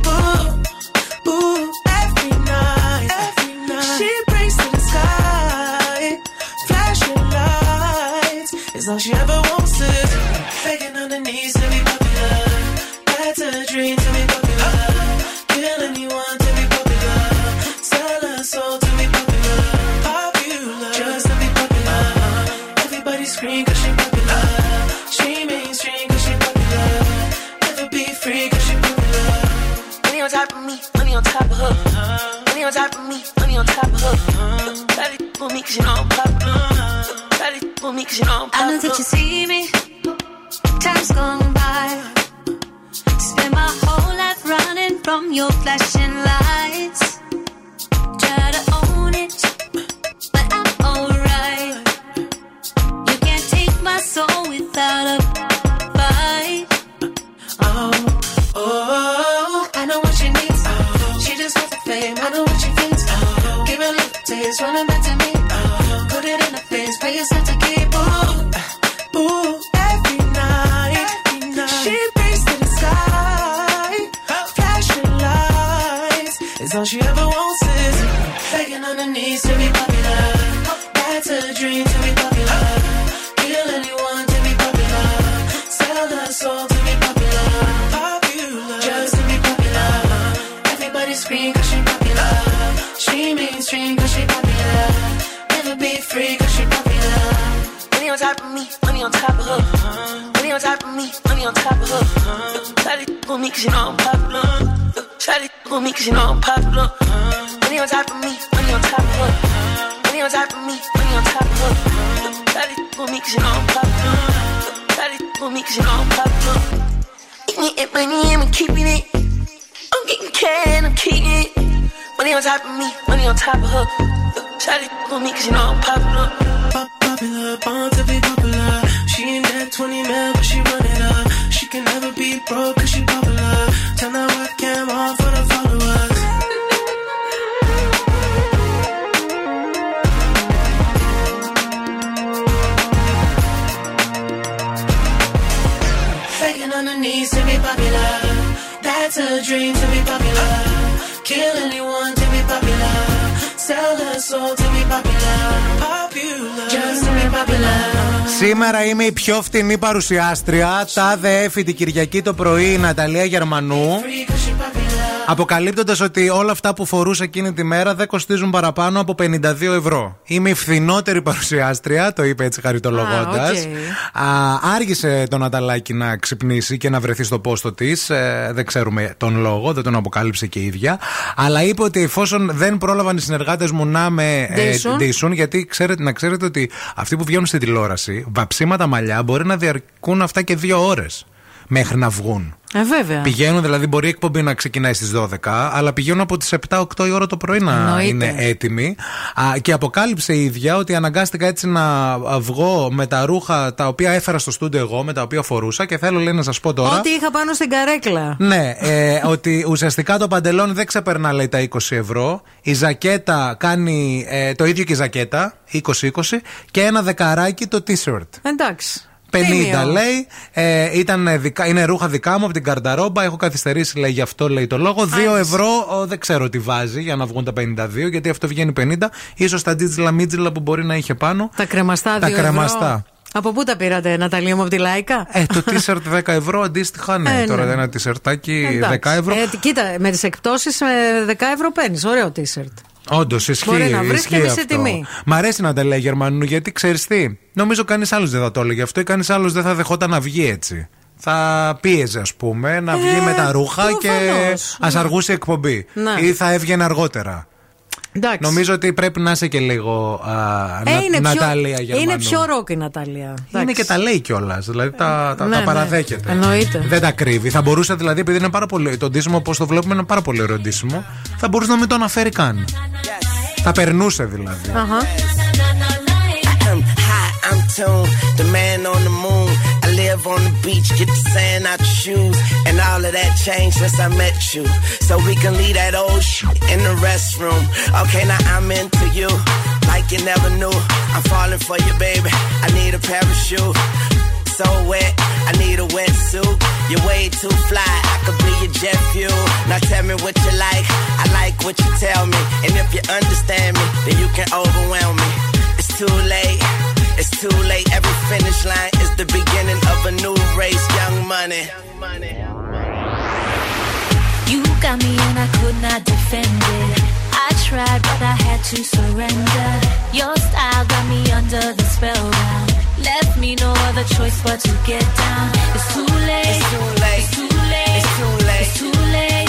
Η πιο φτηνή παρουσιάστρια. Τάδε έφη την Κυριακή το πρωί η Ναταλία Γερμανού. Αποκαλύπτοντας ότι όλα αυτά που φορούσα εκείνη τη μέρα δεν κοστίζουν παραπάνω από 52 ευρώ. Είμαι η φθηνότερη παρουσιάστρια, το είπε έτσι χαριτολογώντας. Α, οκ. Άργησε το Ναταλάκι να ξυπνήσει και να βρεθεί στο πόστο της. δεν ξέρουμε τον λόγο, δεν τον αποκάλυψε και η ίδια. Αλλά είπε ότι εφόσον δεν πρόλαβαν οι συνεργάτες μου να με ε, Ντύσουν. ντύσουν, γιατί ξέρετε, να ξέρετε ότι αυτοί που βγαίνουν στην τηλεόραση, βαψίματα μαλλιά μπορεί να διαρκούν αυτά και δύο ώρες μέχρι να βγουν. Ε, βέβαια. Πηγαίνουν, δηλαδή, μπορεί η εκπομπή να ξεκινάει στις 12, αλλά πηγαίνουν από τις 7-8 η ώρα το πρωί να Εννοείται. είναι έτοιμοι. Α, και αποκάλυψε η ίδια ότι αναγκάστηκα έτσι να βγω με τα ρούχα τα οποία έφερα στο στούντιο εγώ, με τα οποία φορούσα και θέλω λέει να σας πω τώρα. Ό,τι είχα πάνω στην καρέκλα. Ναι, ε, ότι ουσιαστικά το παντελόνι δεν ξεπερνά λέει τα 20 ευρώ. Η ζακέτα κάνει ε, το ίδιο και η ζακέτα, 20-20, και ένα δεκαράκι το t-shirt. Εντάξει. 50 Τίμιο. λέει. Ε, ήταν δικά, είναι ρούχα δικά μου από την καρταρόμπα. Έχω καθυστερήσει, λέει, γι' αυτό λέει το λόγο. 2 ευρώ ο, δεν ξέρω τι βάζει για να βγουν τα 52, γιατί αυτό βγαίνει 50. σω τα τζίτζιλα μίτζιλα που μπορεί να είχε πάνω. Τα κρεμαστά Τα δύο κρεμαστά. Ευρώ. Από πού τα πήρατε, Ναταλία μου, από τη Λάικα; Ε, το t-shirt 10 ευρώ αντίστοιχα, ναι. Ε, Τώρα ναι. ένα t-shirtάκι 10 Εντάξει. ευρώ. Ε, κοίτα, με τις εκπτώσεις με 10 ευρώ παίρνεις. Ωραίο t-shirt. Όντως, ισχύει. Μπορεί να βρίσκεται σε τιμή. Μ' αρέσει να τα λέει Γερμανού γιατί ξέρεις τι. Νομίζω κανείς άλλος δεν θα το έλεγε αυτό ή κανείς άλλος δεν θα δεχόταν να βγει έτσι. Θα πίεζε, ας πούμε, να βγει ε, με τα ρούχα και ας ναι. αργούσε η εκπομπή. Ναι. Ή θα έβγαινε αργότερα. Εντάξει. Νομίζω ότι πρέπει να είσαι και λίγο α, ε, να, είναι Νατάλια πιο, Είναι πιο ρόκ η Νατάλια. Εντάξει. Είναι και τα λέει κιόλας. Δηλαδή ε, τα, ναι, τα, ναι, παραδέχεται. Εννοείται. Δεν τα κρύβει. Θα μπορούσε δηλαδή, επειδή είναι πάρα πολύ. Το ντύσιμο, όπως το βλέπουμε, είναι πάρα πολύ ωραίο ντύσιμο. Θα μπορούσε να μην το αναφέρει καν. Θα περνούσε δηλαδή. Uh-huh. I'm tuned, the man on the moon. I live on the beach, get the sand out your shoes. And all of that changed since I met you. So we can leave that old shit in the restroom. Okay, now I'm into you, like you never knew. I'm falling for you, baby. I need a parachute so wet. I need a wetsuit. You're way too fly. I could be your jet fuel. Now tell me what you like. I like what you tell me. And if you understand me, then you can overwhelm me. It's too late. It's too late. Every finish line is the beginning of a new race. Young money. You got me and I could not defend it. I tried, but I had to surrender. Your style got me under the spell. Left me no other choice but to get down. It's too late. It's too late. It's too late. It's too late. It's too late.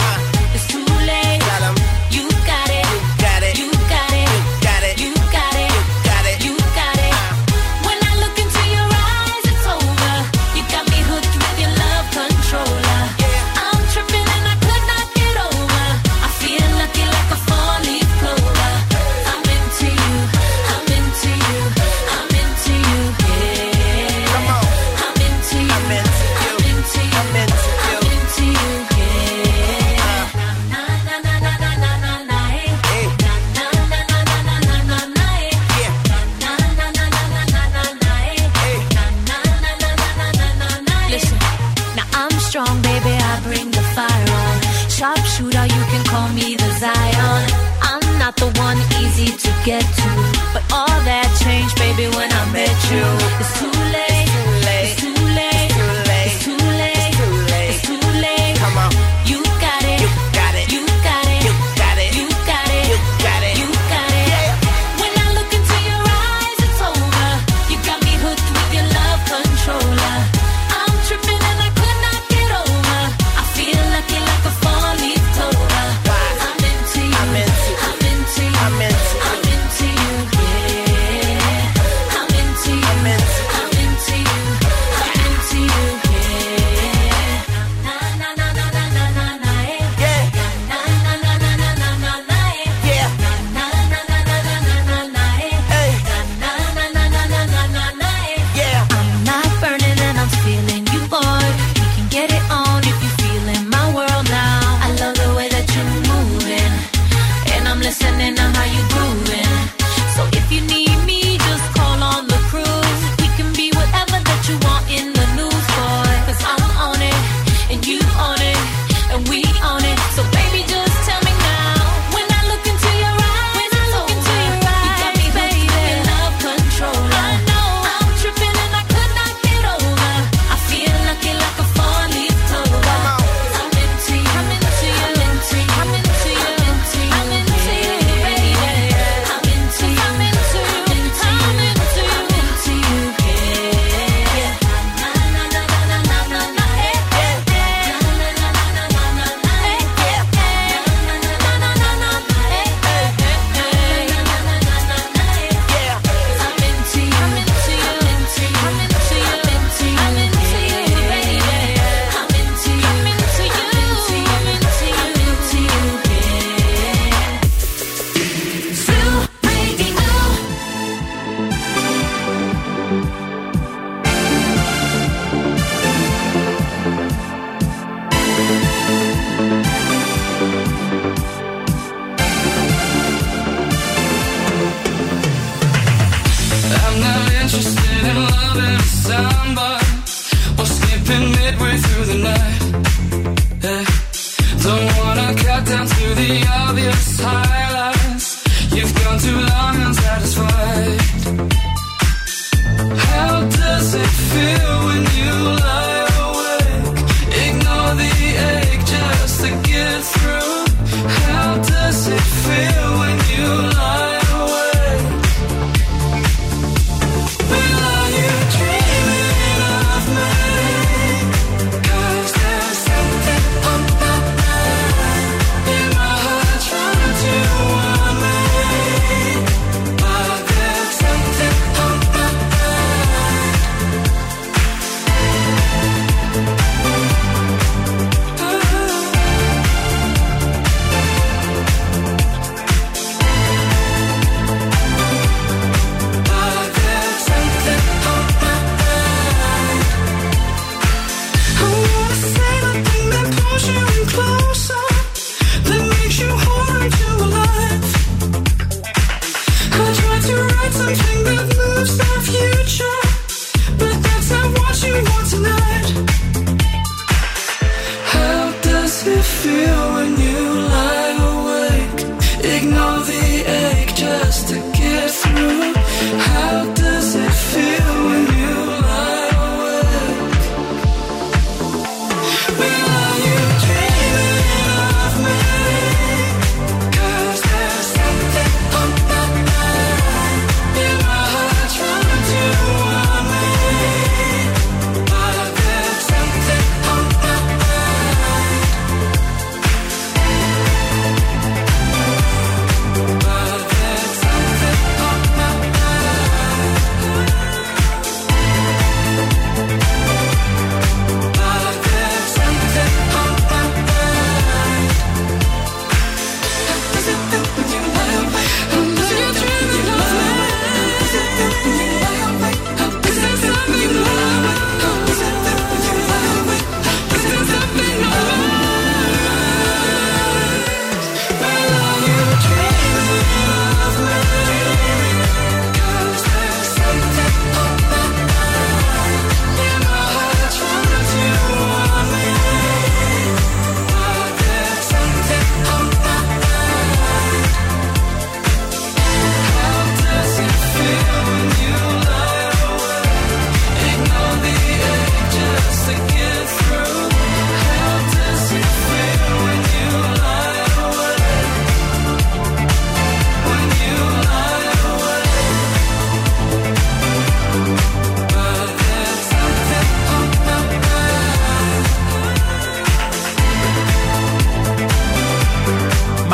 the one easy to get to. But all that changed, baby, when I met you. It's too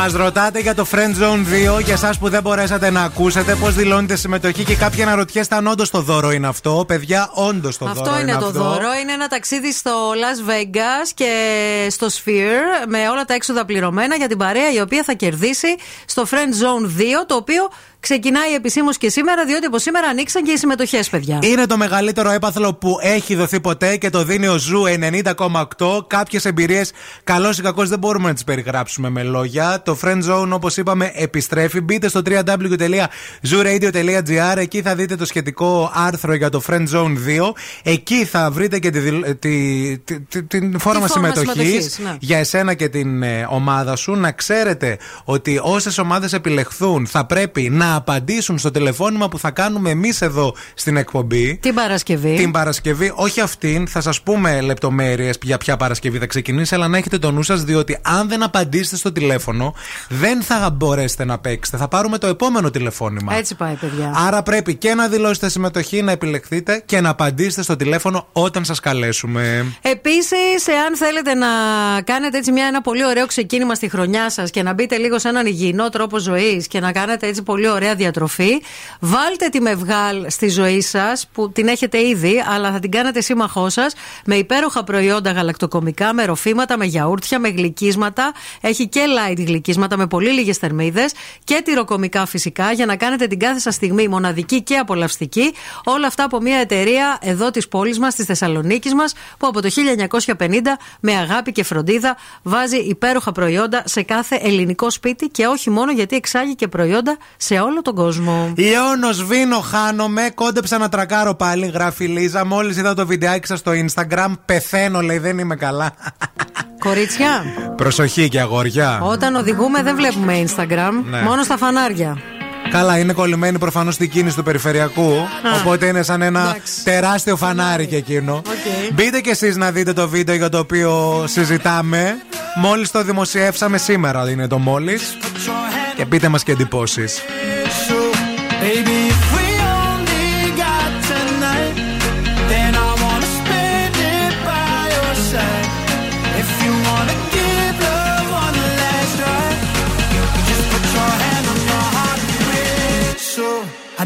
Μας ρωτάτε για το Friend Zone 2 για εσάς που δεν μπορέσατε να ακούσετε πώς δηλώνετε συμμετοχή και κάποιοι αναρωτιέστε αν όντως το δώρο είναι αυτό. Παιδιά, όντως το Αυτό δώρο είναι το αυτό. δώρο. Είναι ένα ταξίδι στο Las Vegas και στο Sphere με όλα τα έξοδα πληρωμένα για την παρέα η οποία θα κερδίσει στο Friend Zone 2, το οποίο ξεκινάει επισήμως και σήμερα, διότι από σήμερα ανοίξαν και οι συμμετοχές, παιδιά. Είναι το μεγαλύτερο έπαθλο που έχει δοθεί ποτέ και το δίνει ο Zoo 90,8. Κάποιες εμπειρίες, καλό ή κακό, δεν μπορούμε να τις περιγράψουμε με λόγια. Το Friend Zone, όπως είπαμε, επιστρέφει. Μπείτε στο www.zooradio.gr. Εκεί θα δείτε το σχετικό άρθρο για το Friend Zone 2. Εκεί θα βρείτε και τη, δηλ- τη, τη, τη- την φόρμα φόρμα συμμετοχής συμμετοχής, ναι. για εσένα και την ε, ομάδα σου. Να ξέρετε ότι όσες ομάδες επιλεχθούν θα πρέπει να απαντήσουν στο τηλεφώνημα που θα κάνουμε εμείς εδώ στην εκπομπή. Την Παρασκευή. Την Παρασκευή, όχι αυτήν, θα σας πούμε λεπτομέρειες για ποια Παρασκευή θα ξεκινήσει, αλλά να έχετε το νου σας, διότι αν δεν απαντήσετε στο τηλέφωνο, δεν θα μπορέσετε να παίξετε. Θα πάρουμε το επόμενο τηλεφώνημα. Έτσι πάει, παιδιά. Άρα πρέπει και να δηλώσετε συμμετοχή, να επιλεχθείτε και να απαντήσετε στο τηλέφωνο όταν σας καλέσουμε. Επίσης, εάν θέλετε να κάνετε έτσι μια, ένα πολύ ωραίο ξεκίνημα στη χρονιά σας και να μπείτε λίγο σε έναν υγιεινό τρόπο ζωής και να κάνετε έτσι πολύ ωραία διατροφή, βάλτε τη μευγάλ στη ζωή σας που την έχετε ήδη, αλλά θα την κάνετε σύμμαχό σας με υπέροχα προϊόντα γαλακτοκομικά, με ροφήματα, με γιαούρτια, με γλυκίσματα. Έχει και light γλυκίσματα με πολύ λίγες θερμίδες και τυροκομικά φυσικά για να κάνετε την κάθε σας στιγμή μοναδική και απολαυστική. Όλα αυτά από μια εταιρεία εδώ της πόλης μας, της Θεσσαλονίκης μας, που από το 1950 με αγάπη και φροντίδα βάζει υπέροχα προϊόντα σε κάθε ελληνικό σπίτι και όχι μόνο γιατί εξάγει και προϊόντα σε όλο τον κόσμο. Λιώνο Βίνο, χάνομαι. Κόντεψα να τρακάρω πάλι, γράφει η Λίζα. Μόλις είδα το βιντεάκι σας στο Instagram, πεθαίνω, λέει, δεν είμαι καλά. Κορίτσια, Προσοχή και αγόρια. όταν οδηγούμε δεν βλέπουμε Instagram, Ναι. μόνο στα φανάρια. Καλά, είναι κολλημένη προφανώς στην κίνηση του περιφερειακού. οπότε είναι σαν ένα τεράστιο φανάρι και εκείνο. Μπείτε κι εσείς να δείτε το βίντεο για το οποίο συζητάμε. Μόλις το δημοσιεύσαμε σήμερα, είναι το μόλις. Και πείτε μας και εντυπώσεις.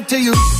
Back to you.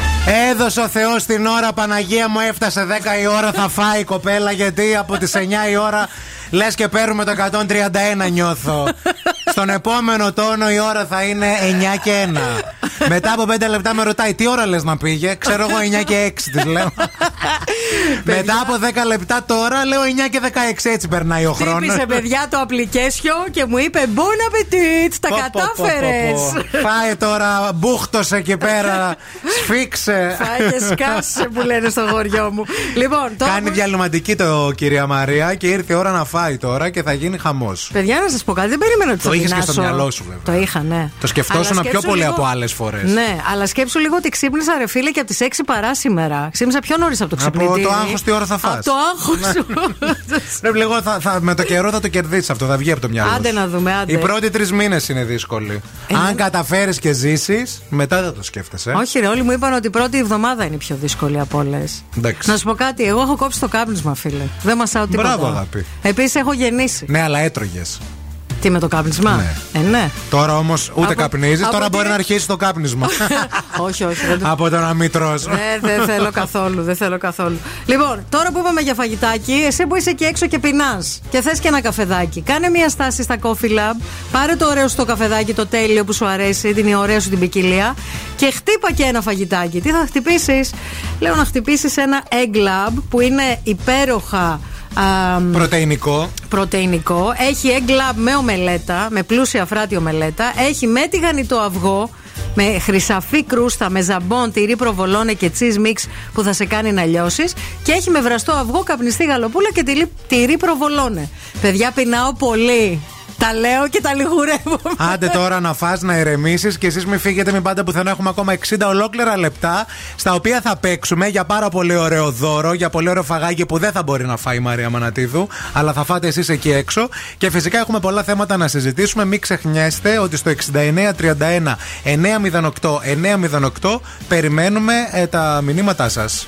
Έδωσε ο Θεός την ώρα, Παναγία μου έφτασε 10 η ώρα. Θα φάει η κοπέλα γιατί από τις 9 η ώρα λες και παίρνουμε το 131 νιώθω. Στον επόμενο τόνο η ώρα θα είναι 9 και 1. Μετά από 5 λεπτά με ρωτάει τι ώρα λες να πήγε; Ξέρω εγώ 9 και 6 της λέω. Μετά από 10 λεπτά τώρα λέω 9 και 16 έτσι περνάει ο χρόνος. Χτύπησε παιδιά το application και μου είπε Bon appetit, τα κατάφερες. Φάε τώρα, μπούχτωσε εκεί πέρα, σφίξε. Φάε και σκάσε που λένε στο χωριό μου. Λοιπόν, τώρα. Κάνει διαλυματική το κυρία Μαρία και ήρθε η ώρα να φάει τώρα και θα γίνει χαμός. Παιδιά, να σας πω κάτι, δεν περίμενα ότι Το θα είχες και πεινάσω. στο μυαλό σου, βέβαια. Το είχα, ναι. Το σκεφτόσουν Αλλά πιο σκέψου πολύ λίγο- από άλλες φορές. Ναι, αλλά σκέψου λίγο ότι ξύπνησα ρε φίλε και από τις 6 παρά σήμερα. Ξύπνησα πιο νωρίς από το Από ξυπνητήρι. το άγχος τι ώρα θα φας; Από το άγχος σου. Πρέπει λίγο, θα, θα, με το καιρό θα το κερδίσεις αυτό, θα βγει από το μυαλό. Άντε σου. να δούμε, άντε. Οι πρώτοι τρεις μήνες είναι δύσκολοι. Ε, Αν ναι. καταφέρεις και ζήσεις, μετά θα το σκέφτεσαι. Όχι, ρε, όλοι μου είπαν ότι η πρώτη εβδομάδα είναι η πιο δύσκολη από όλες. Εντάξει. Να σου πω κάτι, εγώ έχω κόψει το κάπνισμα, φίλε. Δεν μασάω τίποτα. Μπράβο, αγάπη. Επίσης έχω γεννήσει. Ναι, αλλά έτρωγες. Τι με το κάπνισμα; Ε, ναι. Τώρα όμως ούτε Από- καπνίζεις, από τώρα τι- μπορεί να αρχίσει το κάπνισμα. όχι, όχι. Δεν το... από το να μην τρως. Ε, δεν θέλω καθόλου, δεν θέλω καθόλου. Λοιπόν, τώρα που είπαμε για φαγητάκι, εσύ που είσαι εκεί έξω και πεινάς και θες και ένα καφεδάκι, κάνε μια στάση στα Coffee Lab, πάρε το ωραίο σου το καφεδάκι, το τέλειο που σου αρέσει, την ωραία σου την ποικιλία και χτύπα και ένα φαγητάκι. Τι θα χτυπήσεις, Λέω να χτυπήσεις ένα Egg Lab που είναι υπέροχα. Α, Πρωτεϊνικό. πρωτεϊνικό. Έχει egg lab με ομελέτα, με πλούσια φράτη ομελέτα. Έχει με τηγανιτό αυγό, με χρυσαφή κρούστα, με ζαμπόν, τυρί προβολόνε και cheese mix που θα σε κάνει να λιώσεις. Και έχει με βραστό αυγό, καπνιστή γαλοπούλα και τυρί, τυρί προβολόνε. Παιδιά, πεινάω πολύ. Τα λέω και τα λιγουρεύω. Άντε τώρα να φας, να ηρεμήσεις και εσείς μην φύγετε, μην πάτε πουθενά. Έχουμε ακόμα 60 ολόκληρα λεπτά στα οποία θα παίξουμε για πάρα πολύ ωραίο δώρο, για πολύ ωραίο φαγάκι που δεν θα μπορεί να φάει η Μαρία Μανατίδου, αλλά θα φάτε εσείς εκεί έξω. Και φυσικά έχουμε πολλά θέματα να συζητήσουμε. Μην ξεχνιέστε ότι στο 6931 908 908 περιμένουμε ε, τα μηνύματά σας.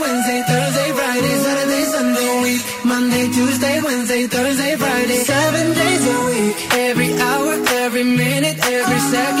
Tuesday, Wednesday, Thursday, Friday, seven days a week. Every hour, every minute, every second.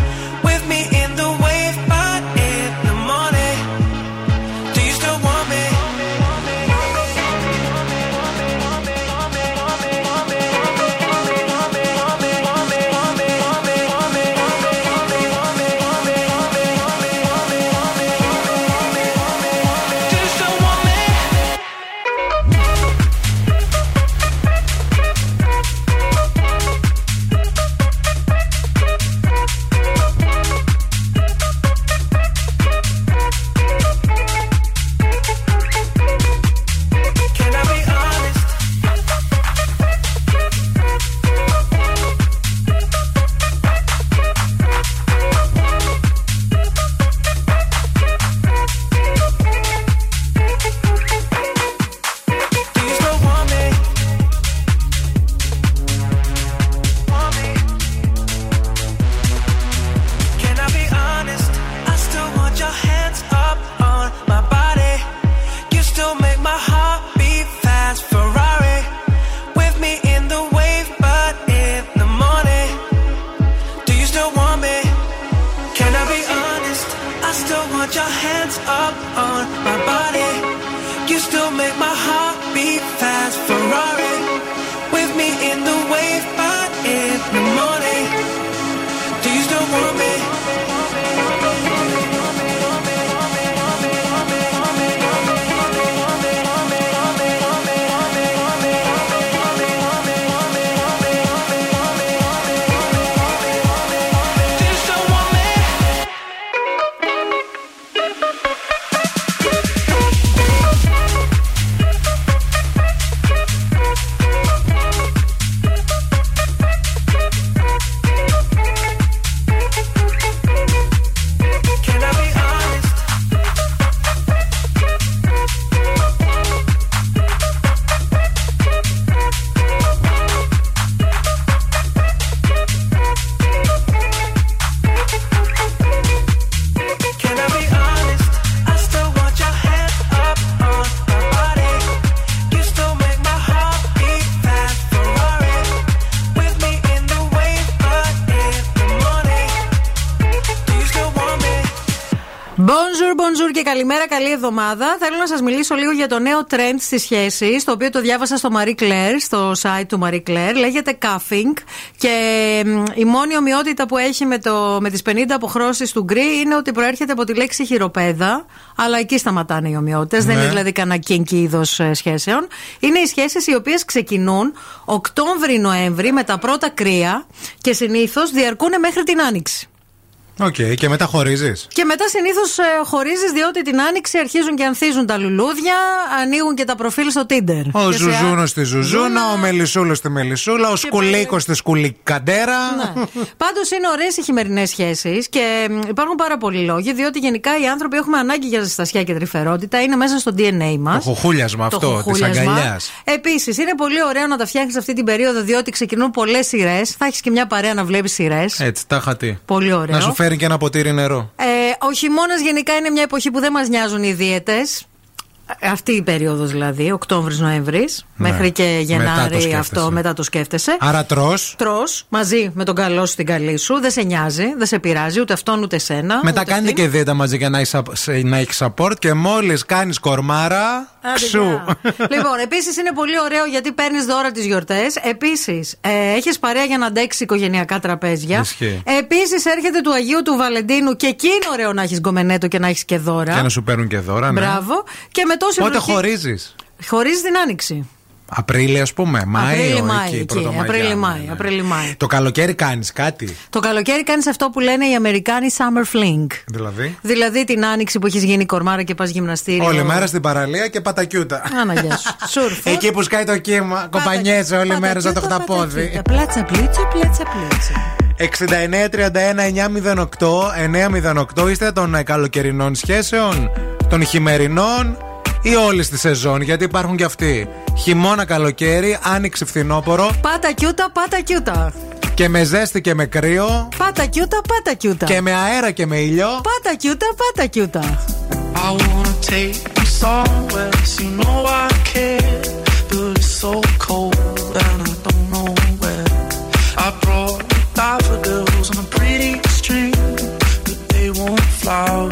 Εβδομάδα. Θέλω να σας μιλήσω λίγο για το νέο trend στις σχέσεις, το οποίο το διάβασα στο Marie Claire, στο site του Marie Claire. Λέγεται cuffing και μ, η μόνη ομοιότητα που έχει με, το, με τις 50 αποχρώσεις του γκρι είναι ότι προέρχεται από τη λέξη χειροπέδα, αλλά εκεί σταματάνε οι ομοιότητες. Δεν Ναι. είναι δηλαδή κανένα kinky είδος σχέσεων. Είναι οι σχέσεις οι οποίες ξεκινούν Οκτώβρη-Νοέμβρη με τα πρώτα κρύα και συνήθως διαρκούν μέχρι την άνοιξη. Οκ, και μετά χωρίζεις. Και μετά συνήθως χωρίζεις διότι την άνοιξη αρχίζουν και ανθίζουν τα λουλούδια, ανοίγουν και τα προφίλ στο Tinder. Ο Και σε- Ζουζούνος στη Ζουζούνα, ο Μελισούλο στη Μελισούλα, ο Σκουλίκος στη Σκουλικαντέρα. Πάντως είναι ωραίες οι χειμερινές σχέσεις και μ, υπάρχουν πάρα πολλοί λόγοι, διότι γενικά οι άνθρωποι έχουμε ανάγκη για ζεστασιά και τρυφερότητα. Είναι μέσα στο DNA μας. Το χουχούλιασμα αυτό της αγκαλιάς. Επίσης, είναι πολύ ωραίο να τα φτιάχνεις αυτή την περίοδο, διότι ξεκινούν πολλές σειρές. Θα έχεις και μια παρέα να βλέπεις σειρές. Έτσι, τα είχα τι. Πολύ ωραίο. Να σου φέρει και ένα ποτήρι νερό. Ε, ο χειμώνα γενικά είναι μια εποχή που δεν μας νοιάζουν οι δίαιτες. Αυτή η περίοδος δηλαδή, Οκτώβρη-Νοέμβρη, μέχρι και Ναι. Μετά το Γενάρη σκέφτεσαι. αυτό, μετά το σκέφτεσαι. Άρα τρώ. Τρώ μαζί με τον καλό σου, την καλή σου, δεν σε νοιάζει, δεν σε πειράζει ούτε αυτόν ούτε σένα. Μετά ούτε κάνετε αυτήν. και δίαιτα μαζί για να έχεις σα- σε- να έχεις support και μόλις κάνεις κορμάρα. Άντε, Ξου. γεια. λοιπόν, επίσης είναι πολύ ωραίο γιατί παίρνεις δώρα τις γιορτές. Επίσης, ε, έχεις παρέα για να αντέξει οικογενειακά τραπέζια. Ισχύει. Επίσης, έρχεται του Αγίου του Βαλεντίνου και εκεί είναι ωραίο να έχεις γκομενέτο και να έχεις και δώρα. Και να σου παίρνουν και δώρα, ναι. Μπράβο. Και με τόση Πότε βροχή- χωρίζεις; Χωρίζει την άνοιξη. Απρίλη, ας πούμε. Μάιο. Απρίλη, Μάη. εκεί, εκεί. Πρωτομαγιά, Απρίλη, ναι, Μάη. ναι. Απρίλη, Μάη. Το καλοκαίρι κάνεις κάτι; Το καλοκαίρι κάνεις αυτό που λένε οι Αμερικάνοι summer fling. Δηλαδή; Δηλαδή την άνοιξη που έχεις γίνει κορμάρα και πας γυμναστήριο. Όλη μέρα στην παραλία και πατακιούτα. Άναγια σου. Σουρφ. Εκεί που σκάει το κύμα, κομπανιέσαι όλη μέρα σαν το χταπόδι. Πλάτσα πλίτσα, πλάτσα πλίτσα. 69-31-908 908 είστε των ε, καλοκαιρινών σχέσεων, των χειμερινών ή όλη τη σεζόν, γιατί υπάρχουν και αυτοί. Χειμώνα, καλοκαίρι, άνοιξη, φθινόπορο Πάτα κιούτα, πάτα κιούτα. και με ζέστη και με κρύο Πάτα κιούτα, πάτα κιούτα. και με αέρα και με ήλιο. Πάτα κιούτα, πάτα κιούτα. I wanna take you somewhere, so you know I care. But it's so cold and I don't know where. I brought you daffodils on a pretty string, but they won't flower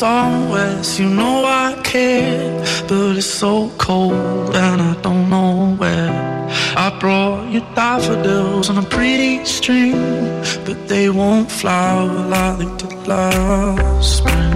take you know I care. But it's so cold and I don't know where. I brought you daffodils on a pretty string, but they won't flower like did last spring.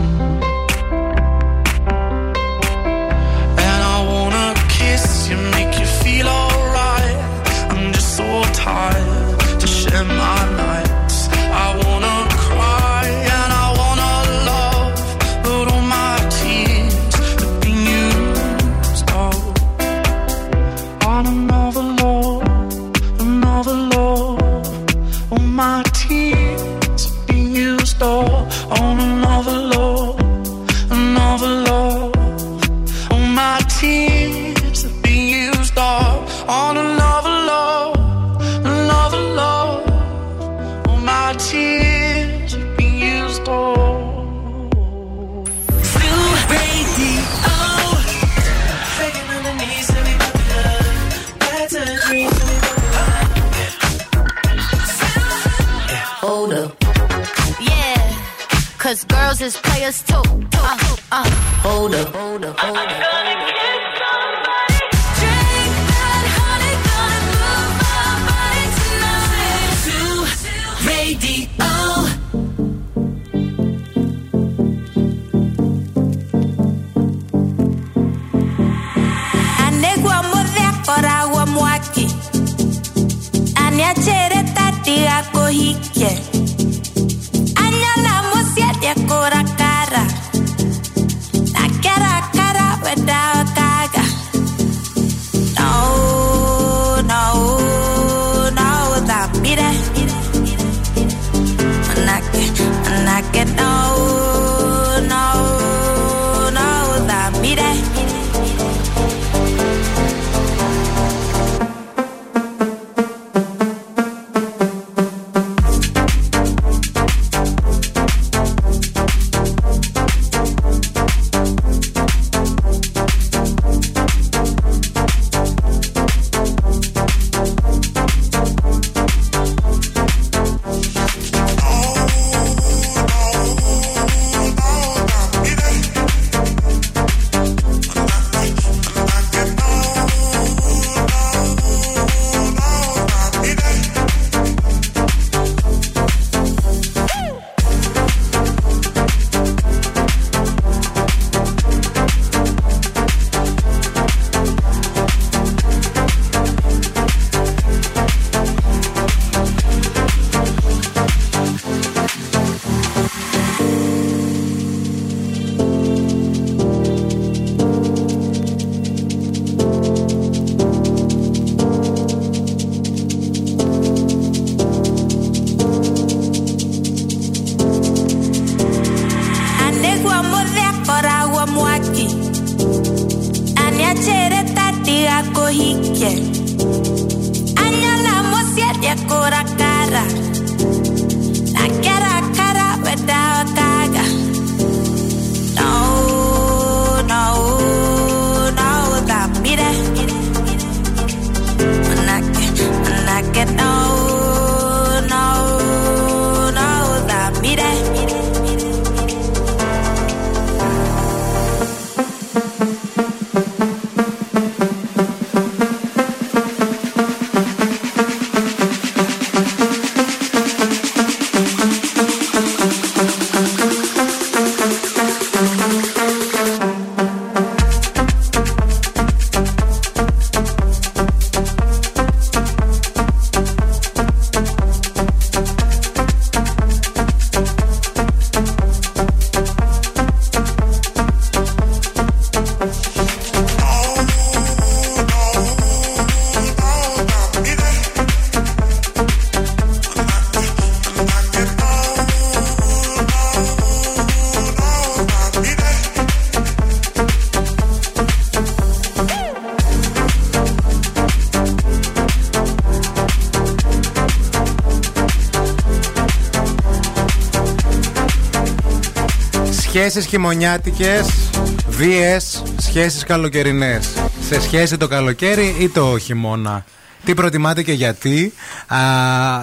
Σχέσεις χειμωνιάτικες, βίες, σχέσεις καλοκαιρινές. Σε σχέση το καλοκαίρι ή το χειμώνα. Τι προτιμάτε και γιατί; Α,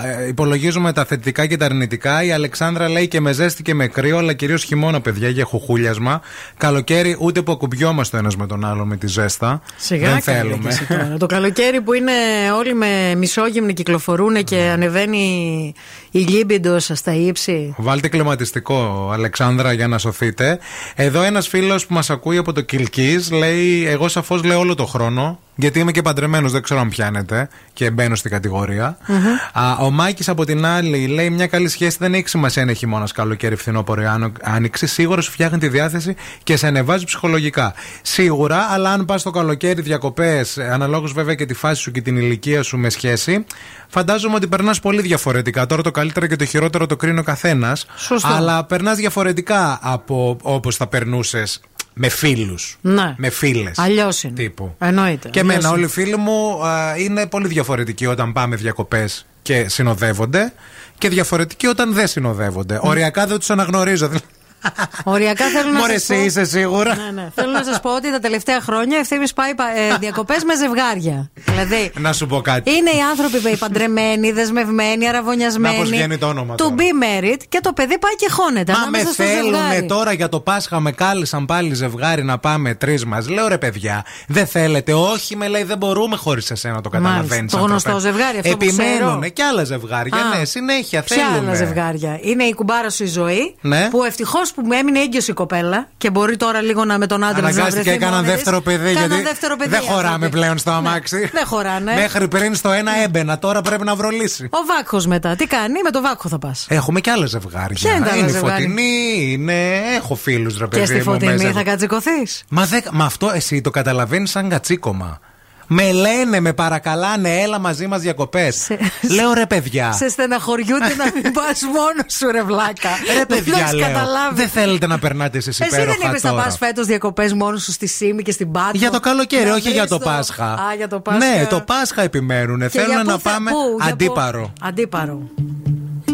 ε, υπολογίζουμε τα θετικά και τα αρνητικά. Η Αλεξάνδρα λέει και με ζέστη και με κρύο, αλλά κυρίως χειμώνα, παιδιά, για χουχούλιασμα. Καλοκαίρι ούτε που ακουμπιόμαστε ο ένας με τον άλλο με τη ζέστα. Σιγά Δεν καλέ θέλουμε. και εσύ τώρα. Το καλοκαίρι που είναι όλοι με μισόγυμνοι κυκλοφορούν και ανεβαίνει η λίμπιντος στα ύψη. Βάλτε κλιματιστικό, Αλεξάνδρα, για να σωθείτε. Εδώ ένας φίλος που μας ακούει από το Κιλκή λέει: Εγώ σαφώς λέω όλο το χρόνο, γιατί είμαι και παντρεμένος, δεν ξέρω αν πιάνετε και μπαίνω στην κατηγορία. Α, ο Μάκης από την άλλη λέει: Μια καλή σχέση δεν έχει σημασία αν είναι χειμώνα, καλοκαίρι, φθινόπωρο ή άνω- άνοιξη. Σίγουρα σου φτιάχνει τη διάθεση και σε ανεβάζει ψυχολογικά. Σίγουρα, αλλά αν πας το καλοκαίρι διακοπές, αναλόγως βέβαια και τη φάση σου και την ηλικία σου με σχέση, φαντάζομαι ότι περνάς πολύ διαφορετικά. Τώρα το καλύτερο και το χειρότερο το κρίνει ο καθένας. Σωστό. Αλλά περνάς διαφορετικά από όπως θα περνούσες με φίλους. Ναι. Με φίλες. Αλλιώς είναι. Τύπου. Εννοείται. Και Αλλιώς εμένα, είναι. όλοι οι φίλοι μου α, είναι πολύ διαφορετικοί όταν πάμε διακοπές και συνοδεύονται και διαφορετικοί όταν δεν συνοδεύονται. Οριακά δεν τους αναγνωρίζω. Οριακά θέλω να Μωρέ, σας πω... εσύ είσαι σίγουρα. Ναι, ναι. Θέλω να σας πω ότι τα τελευταία χρόνια ευθύνη πάει ε, διακοπές με ζευγάρια. Δηλαδή, Να σου πω κάτι. είναι οι άνθρωποι οι παντρεμένοι, δεσμευμένοι, αραβωνιασμένοι. Να, πώς βγαίνει το όνομα To τώρα. be married και το παιδί πάει και χώνεται. Μα με ανάμεσα στο θέλουνε ζευγάρι. τώρα για το Πάσχα, με κάλεσαν πάλι ζευγάρι να πάμε τρεις μας. Λέω ρε παιδιά, δεν θέλετε. Όχι, με λέει, δεν μπορούμε χωρίς εσένα το Μάλιστα. καταλαβαίνεις. Το γνωστό ζευγάρι, αυτό που Επιμένουνε ξέρω. και άλλα ζευγάρια. Α. Ναι, συνέχεια Ποια θέλουν. άλλα ζευγάρια. Είναι η κουμπάρα σου η ζωή. Ναι. Που ευτυχώς που μου έμεινε έγκυος η κοπέλα και μπορεί τώρα λίγο να με τον άντρα της να Αναγκάστηκε βρεθεί και έκαναν μόνη της. δεύτερο παιδί. Κάναν Γιατί δεύτερο παιδί δεν χωράμε άνθρωποι. πλέον στο αμάξι. Δεν χωράνε. Μέχρι πριν στο ένα έμπαινα, τώρα πρέπει να βρω λύση. Ο βάκχος μετά. Τι κάνει, με το βάκχο θα πας. Έχουμε και άλλα ζευγάρια. Ποια είναι τα άλλα η ζευγάρια; φωτεινή, είναι. Έχω φίλους ρε παιδί Και στη μου, φωτεινή μέσα. θα κατσικωθείς; Μα, δε, μα αυτό εσύ το καταλαβαίνεις σαν κατσίκωμα. Με λένε, με παρακαλάνε, έλα μαζί μας διακοπές. Λέω ρε παιδιά. Σε στεναχωριούνται να μην πας μόνος σου, ρε βλάκα. Ρε Δεν παιδιά, έχεις λέω. καταλάβει. Δεν θέλετε να περνάτε εσείς Εσύ υπέροχα δεν είπες να τώρα. πας φέτος διακοπές μόνος σου στη Σίμη και στην Πάτμο. Για το καλοκαίρι, Να όχι βρεις για το Πάσχα. Α, για το Πάσχα. Ναι, το Πάσχα επιμένουν. Και για Θέλουν πού να θα- πάμε πού, για πού; αντίπαρο. Αντίπαρο.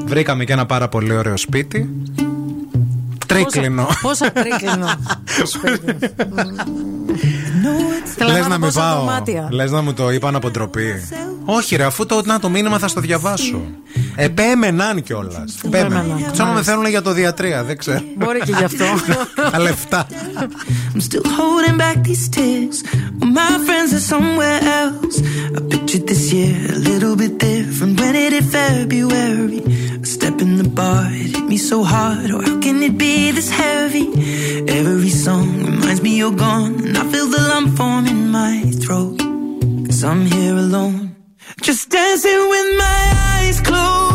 Βρήκαμε και ένα πάρα πολύ ωραίο σπίτι. Τρίκλινο. Πόσα τρίκλινο. το σπίτι. Θέλω Λες να να δω μην πόσα πάω. δωμάτια. Λες να μου το είπαν από ντροπή. Όχι, ρε, αφού το, να, το μήνυμα θα στο διαβάσω. Επέμεναν κιόλας. Επέμεναν. Ξέρω με θέλουν για το διατρία, δεν ξέρω. Μπορεί και γι' αυτό. Τα λεφτά. I'm still holding back these tears. When my friends are somewhere else. I pictured this year a little bit different. When it hit February, a step in the bar, it hit me so hard. Oh, how can it be this heavy? Every song reminds me you're gone. And I feel the lump form in my throat. Cause I'm here alone. Just dancing with my eyes closed.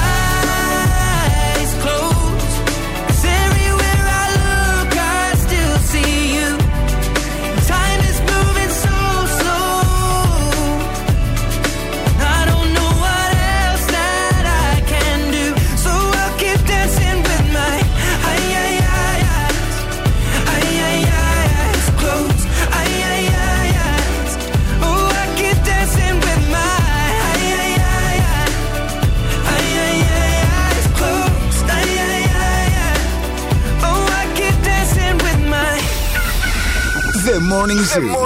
Brasil.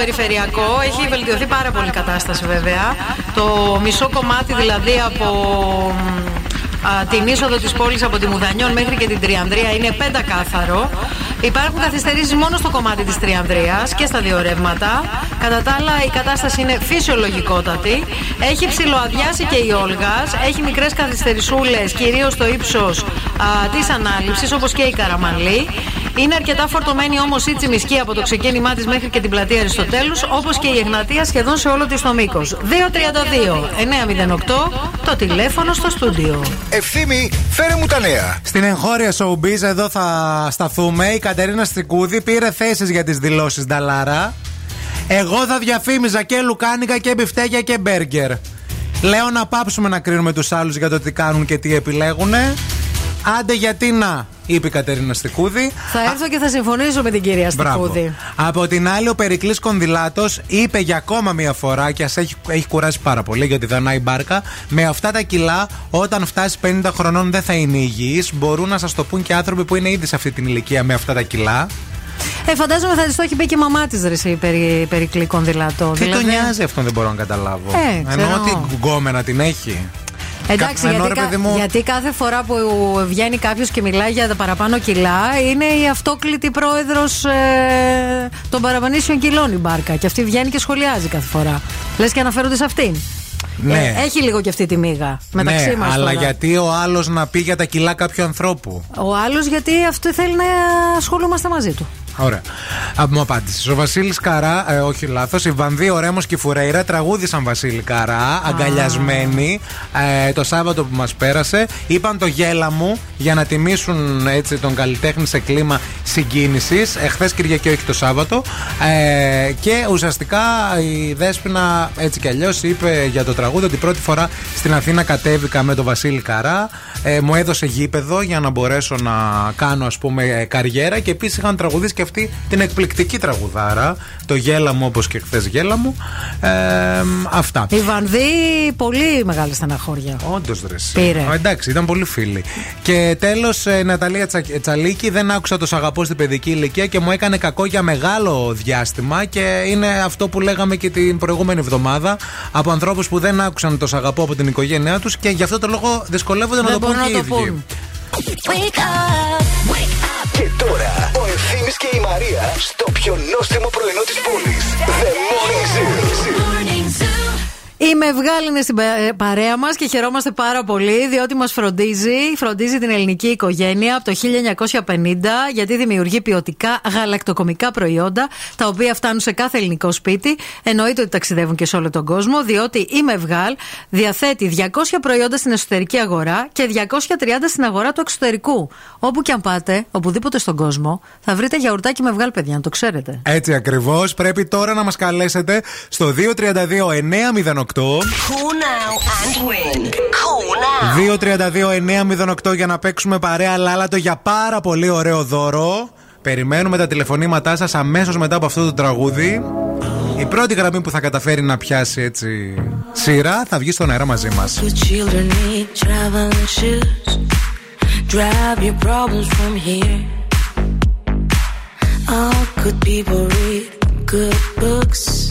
Περιφερειακό, έχει βελτιωθεί πάρα πολύ η κατάσταση βέβαια. Το μισό κομμάτι δηλαδή από α, την είσοδο της πόλης από τη Μουδανιών μέχρι και την Τριανδρία είναι πεντακάθαρο. Υπάρχουν καθυστερήσεις μόνο στο κομμάτι της Τριανδρίας και στα δύο ρεύματα. Κατά τα άλλα η κατάσταση είναι φυσιολογικότατη. Έχει ψηλοαδιάσει και η Όλγας. Έχει μικρές καθυστερησούλες κυρίως στο ύψος α, της ανάληψης όπως και η Καραμαλή. Είναι αρκετά φορτωμένη όμως η Τσιμισκή από το ξεκίνημά της μέχρι και την πλατεία Αριστοτέλους, όπως και η Εγνατία σχεδόν σε όλο της το μήκος. 232-908 το τηλέφωνο στο στούντιο. Ευθύμη, φέρε μου τα νέα. Στην εγχώρια showbiz εδώ θα σταθούμε. Η Κατερίνα Στρικούδη πήρε θέσεις για τις δηλώσεις Νταλάρα. Εγώ θα διαφήμιζα και λουκάνικα και μπιφτέκια και μπέργκερ. Λέω να πάψουμε να κρίνουμε τους άλλους για το τι κάνουν και τι επιλέγουν. Άντε γιατί να, είπε η Κατερίνα Στικούδη. Θα έρθω και θα συμφωνήσω με την κυρία Μπράβο. Στικούδη. Από την άλλη, ο Περικλής Κονδυλάτος είπε για ακόμα μία φορά και ας έχει, έχει κουράσει πάρα πολύ γιατί δανάει μπάρκα. Με αυτά τα κιλά, όταν φτάσει 50 χρονών, δεν θα είναι υγιής. Μπορούν να σας το πούν και άνθρωποι που είναι ήδη σε αυτή την ηλικία με αυτά τα κιλά. Ε, φαντάζομαι θα της το έχει πει και η μαμά της ρε περί, περί κονδυλάτο. Τι τον νοιάζει αυτό δεν μπορώ να καταλάβω. Ε, ξέρω. Εννοώ ότι γκόμενα την έχει. Εντάξει, Ενώ, γιατί, ρε κα- παιδί μου- γιατί κάθε φορά που βγαίνει κάποιος και μιλάει για τα παραπάνω κιλά, είναι η αυτόκλητη πρόεδρος ε, των παραπανήσεων κιλών η μπάρκα. Και αυτή βγαίνει και σχολιάζει κάθε φορά. Λες και αναφέρονται σε αυτήν. Ναι. Ε, έχει λίγο και αυτή τη μίγα μεταξύ ναι, μας. αλλά γιατί ο άλλος να πει για τα κιλά κάποιου ανθρώπου; Ο άλλος γιατί αυτό θέλει να ασχολούμαστε μαζί του. Ωραία. Α, μου απάντησες. Ο Βασίλης Καρά, ε, όχι λάθος, η Βανδί, ο Ρέμος και η Φουρέιρα τραγούδισαν Βασίλη Καρά, αγκαλιασμένοι ε, το Σάββατο που μας πέρασε. Είπαν το γέλα μου για να τιμήσουν έτσι τον καλλιτέχνη σε κλίμα συγκίνησης. Εχθές Κυριακή, όχι το Σάββατο. Ε, και ουσιαστικά η Δέσποινα έτσι κι αλλιώς είπε για το τραγούδι ότι πρώτη φορά στην Αθήνα κατέβηκα με τον Βασίλη Καρά. Ε, μου έδωσε γήπεδο για να μπορέσω να κάνω ας πούμε ε, καριέρα και επίσης είχαν τραγουδίσει και αυτή την εκπληκτική τραγουδάρα. Το γέλα μου όπως και χθες γέλα μου. Ε, αυτά. Η Βανδί, πολύ μεγάλη στεναχώρια. Όντως ρε. εσύ. Πήρε. Α, εντάξει, ήταν πολύ φίλοι. Και τέλος, Ναταλία Τσα- Τσαλίκη, δεν άκουσα το σ' αγαπώ στην παιδική ηλικία και μου έκανε κακό για μεγάλο διάστημα. Και είναι αυτό που λέγαμε και την προηγούμενη εβδομάδα από ανθρώπους που δεν άκουσαν το σ' αγαπώ από την οικογένειά τους και γι' αυτό το λόγο δυσκολεύονται να Δεν το πούν μπορούν και οι να το ίδιοι. πούν. Wake up, wake up. Και τώρα ο Ευθύμης και η Μαρία στο πιο νόστιμο πρωινό της πόλης. The Morning Zoo. Η Μευγάλη είναι στην ε, παρέα μας και χαιρόμαστε πάρα πολύ, διότι μας φροντίζει, φροντίζει την ελληνική οικογένεια από το 1950, γιατί δημιουργεί ποιοτικά γαλακτοκομικά προϊόντα, τα οποία φτάνουν σε κάθε ελληνικό σπίτι. Εννοείται ότι ταξιδεύουν και σε όλο τον κόσμο, διότι η Μευγάλ διαθέτει 200 προϊόντα στην εσωτερική αγορά και 230 στην αγορά του εξωτερικού. Όπου και αν πάτε, οπουδήποτε στον κόσμο, θα βρείτε γιαουρτάκι Μευγάλ, παιδιά, να το ξέρετε. Έτσι ακριβώς. Πρέπει τώρα να μας καλέσετε στο 232 908 232-908 για να παίξουμε παρέα λάλατο για πάρα πολύ ωραίο δώρο. Περιμένουμε τα τηλεφωνήματά σας αμέσως μετά από αυτό το τραγούδι. Η πρώτη γραμμή που θα καταφέρει να πιάσει έτσι σειρά θα βγει στον αέρα μαζί μας. Your children need traveling shoes. Drive your problems from here. All good people read good books.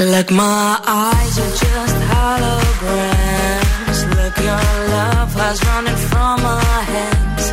Like my eyes are just holograms. Look, your love has running from my hands,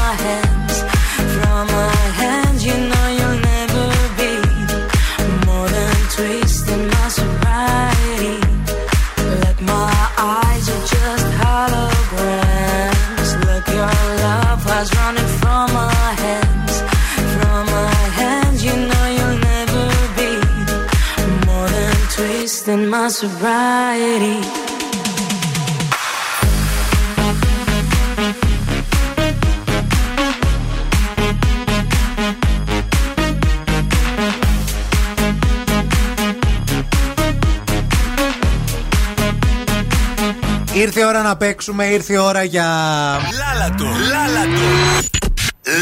twisting my sobriety. Ήρθε η ώρα να παίξουμε, ήρθε η ώρα για. Λάλατο, λάλατο.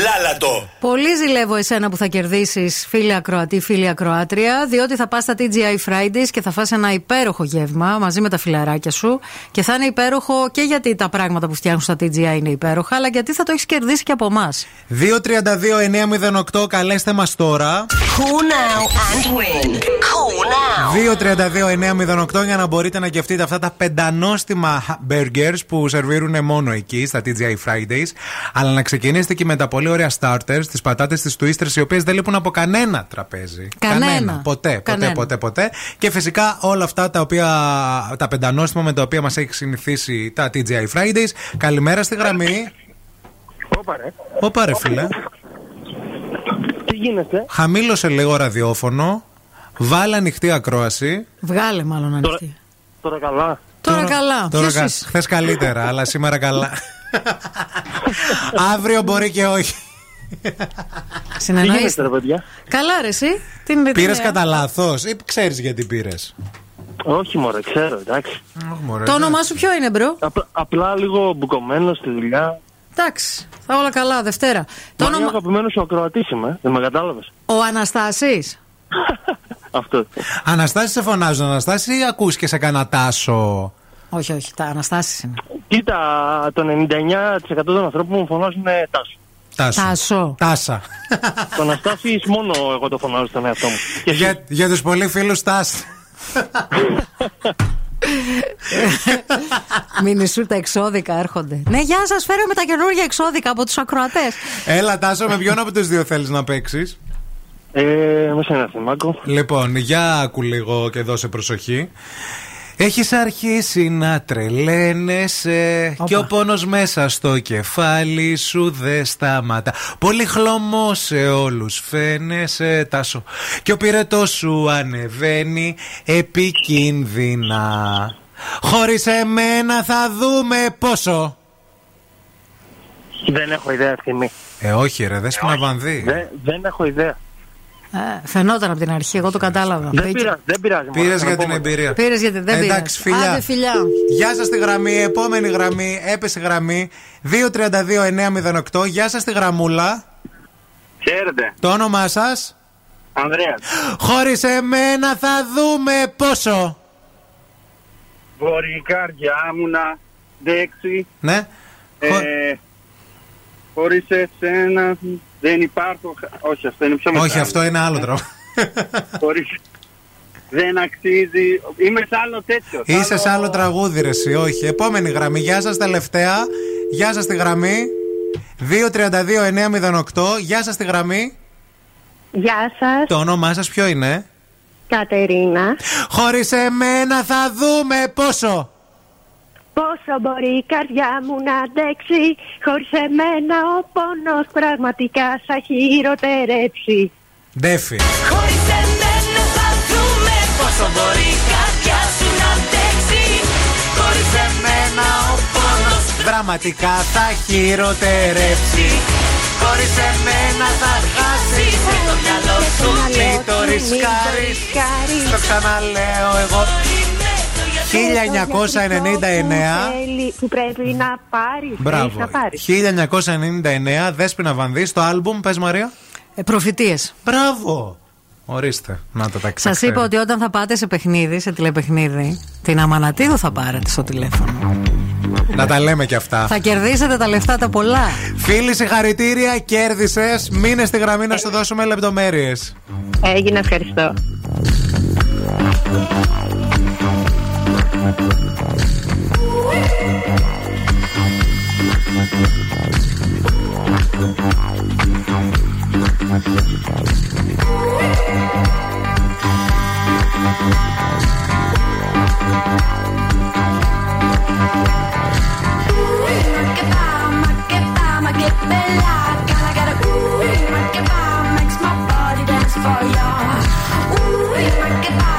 Λάλατο. Πολύ ζηλεύω εσένα που θα κερδίσεις, φίλη ακροατή, φίλη ακροάτρια, διότι θα πας στα TGI Fridays και θα φας ένα υπέροχο γεύμα μαζί με τα φιλαράκια σου. Και θα είναι υπέροχο και γιατί τα πράγματα που φτιάχνουν στα TGI είναι υπέροχα, αλλά γιατί θα το έχεις κερδίσει και από εμάς. 232-908, καλέστε μας τώρα. Cool now and win. Cool now. 232-908 για να μπορείτε να γευτείτε αυτά τα πεντανόστιμα burgers που σερβίρουν μόνο εκεί στα TGI Fridays. Αλλά να ξεκινήσετε και με τα πολύ ωραία starters, τις πατάτες της Twisters, οι οποίες δεν λείπουν από κανένα τραπέζι. Κανένα. Ποτέ, ποτέ, Κανένα. ποτέ, ποτέ. Και φυσικά όλα αυτά τα οποία τα πεντανόστιμα με τα οποία μας έχει συνηθίσει τα TGI Fridays. Καλημέρα στη γραμμή. Όπα ρε. Όπα ρε φίλε. Τι γίνεται; Χαμήλωσε λίγο ραδιόφωνο. Βάλε ανοιχτή ακρόαση. Βγάλε μάλλον ανοιχτή. Τώρα καλά. Τώρα, καλά. Τώρα Ποιος κα... είσαι; χθες καλύτερα, αλλά σήμερα καλά. Αύριο μπορεί και όχι. Συνεννοείς; ρε παιδιά. Καλά, ρε, εσύ. Τι, τι Πήρες νέα; κατά λάθος; Ή ξέρεις γιατί πήρες. Όχι μωρέ, ξέρω, εντάξει. Το όνομά σου ποιο είναι, bro; Απλά, απλά λίγο μπουκωμένος στη δουλειά. Εντάξει, θα όλα καλά, Δευτέρα. Το Μα είναι όνομα... αγαπημένος ο ακροατής είμαι, δεν με κατάλαβες. Ο Αναστάσης. Αυτό. Αναστάσει σε φωνάζουν, Αναστάσει, ή ακούς και σε κανένα τάσο. Όχι, όχι, τα Αναστάσεις είναι. Κοίτα, το 99% των ανθρώπων μου φωνάζουν ε, τάσο. Τάσο. Τάσο. Τάσα. Το Αναστάση μόνο εγώ το φωνάζω στον εαυτό μου. Και εσύ; για για τους πολύ φίλους Τάσ. Μινισού τα εξώδικα έρχονται. Ναι, γεια σας, φέρω με τα καινούργια εξώδικα από τους ακροατές. Έλα, Τάσο, με ποιον από τους δύο θέλεις να παίξεις; Ε, με σένα θυμάκο. Λοιπόν, για άκου λίγο και δώσε προσοχή. Έχεις αρχίσει να τρελαίνεσαι και ο πόνος μέσα στο κεφάλι σου δεν σταματά. Πολύ χλωμό σε όλους φαίνεσαι τάσο και ο πυρετός σου ανεβαίνει επικίνδυνα. Χωρίς εμένα θα δούμε πόσο. Δεν έχω ιδέα ευθυμή. Ε, όχι ρε, δες που να βανδύ. Δεν, δεν έχω ιδέα. Ε, φαινόταν από την αρχή, εγώ το κατάλαβα. Δεν πειράζει, δεν πειράζει. μωρέ, Πήρες θα για πω την μετά. εμπειρία. Πήρες γιατί δεν πήρε. Εντάξει, φιλιά. Άντε, φιλιά. Γεια σας στη γραμμή, επόμενη γραμμή, έπεσε γραμμή. 232-908. Γεια σας στη γραμμούλα. Χαίρετε. Το όνομά σας; Ανδρέας. Χωρί εμένα θα δούμε πόσο. Μπορεί η καρδιά μου να αντέξει. Ναι. Ε, χωρίς εσένα δεν υπάρχω. Όχι, αυτό είναι πιο Όχι, αυτό είναι άλλο τρόπο. Χωρίς... Δεν αξίζει. Είμαι σε άλλο τέτοιο. Είσαι σε άλλο τραγούδι, ρε, εσύ. Όχι. Επόμενη γραμμή. Γεια σας, τελευταία. Γεια σας στη γραμμή. 232-908. Γεια σας στη γραμμή. Γεια σας, Το όνομά σας ποιο είναι; Κατερίνα. Χωρίς εμένα θα δούμε πόσο. Πόσο μπορεί η καρδιά μου να αντέξει Χωρίς εμένα ο πόνος πραγματικά θα χειροτερέψει. Ντέφι. Χωρίς εμένα θα δούμε πόσο μπορεί η καρδιά σου να αντέξει. Χωρίς εμένα ο πόνος πραγματικά θα χειροτερέψει. Χωρίς εμένα θα χάσει. Το μυαλό σου Μην το ρισκάρεις. Το ξαναλέω εγώ που πρέπει να πάρει. Μπράβο. Να πάρεις. 1999, Δέσπινα Βανδύ, το άλμπουμ, πες Μαρία. Ε. Μπράβο. Ορίστε, να τα ταξίδια. Σας είπα ότι όταν θα πάτε σε παιχνίδι, σε τηλεπαιχνίδι, την Αμανατίδο θα πάρετε στο τηλέφωνο. Να τα λέμε και αυτά. Θα κερδίσετε τα λεφτά τα πολλά. Φίλοι, συγχαρητήρια, κέρδισες. Μείνε στη γραμμή να σου δώσουμε λεπτομέρειες. Έγινε, ευχαριστώ. for ya. Ooh.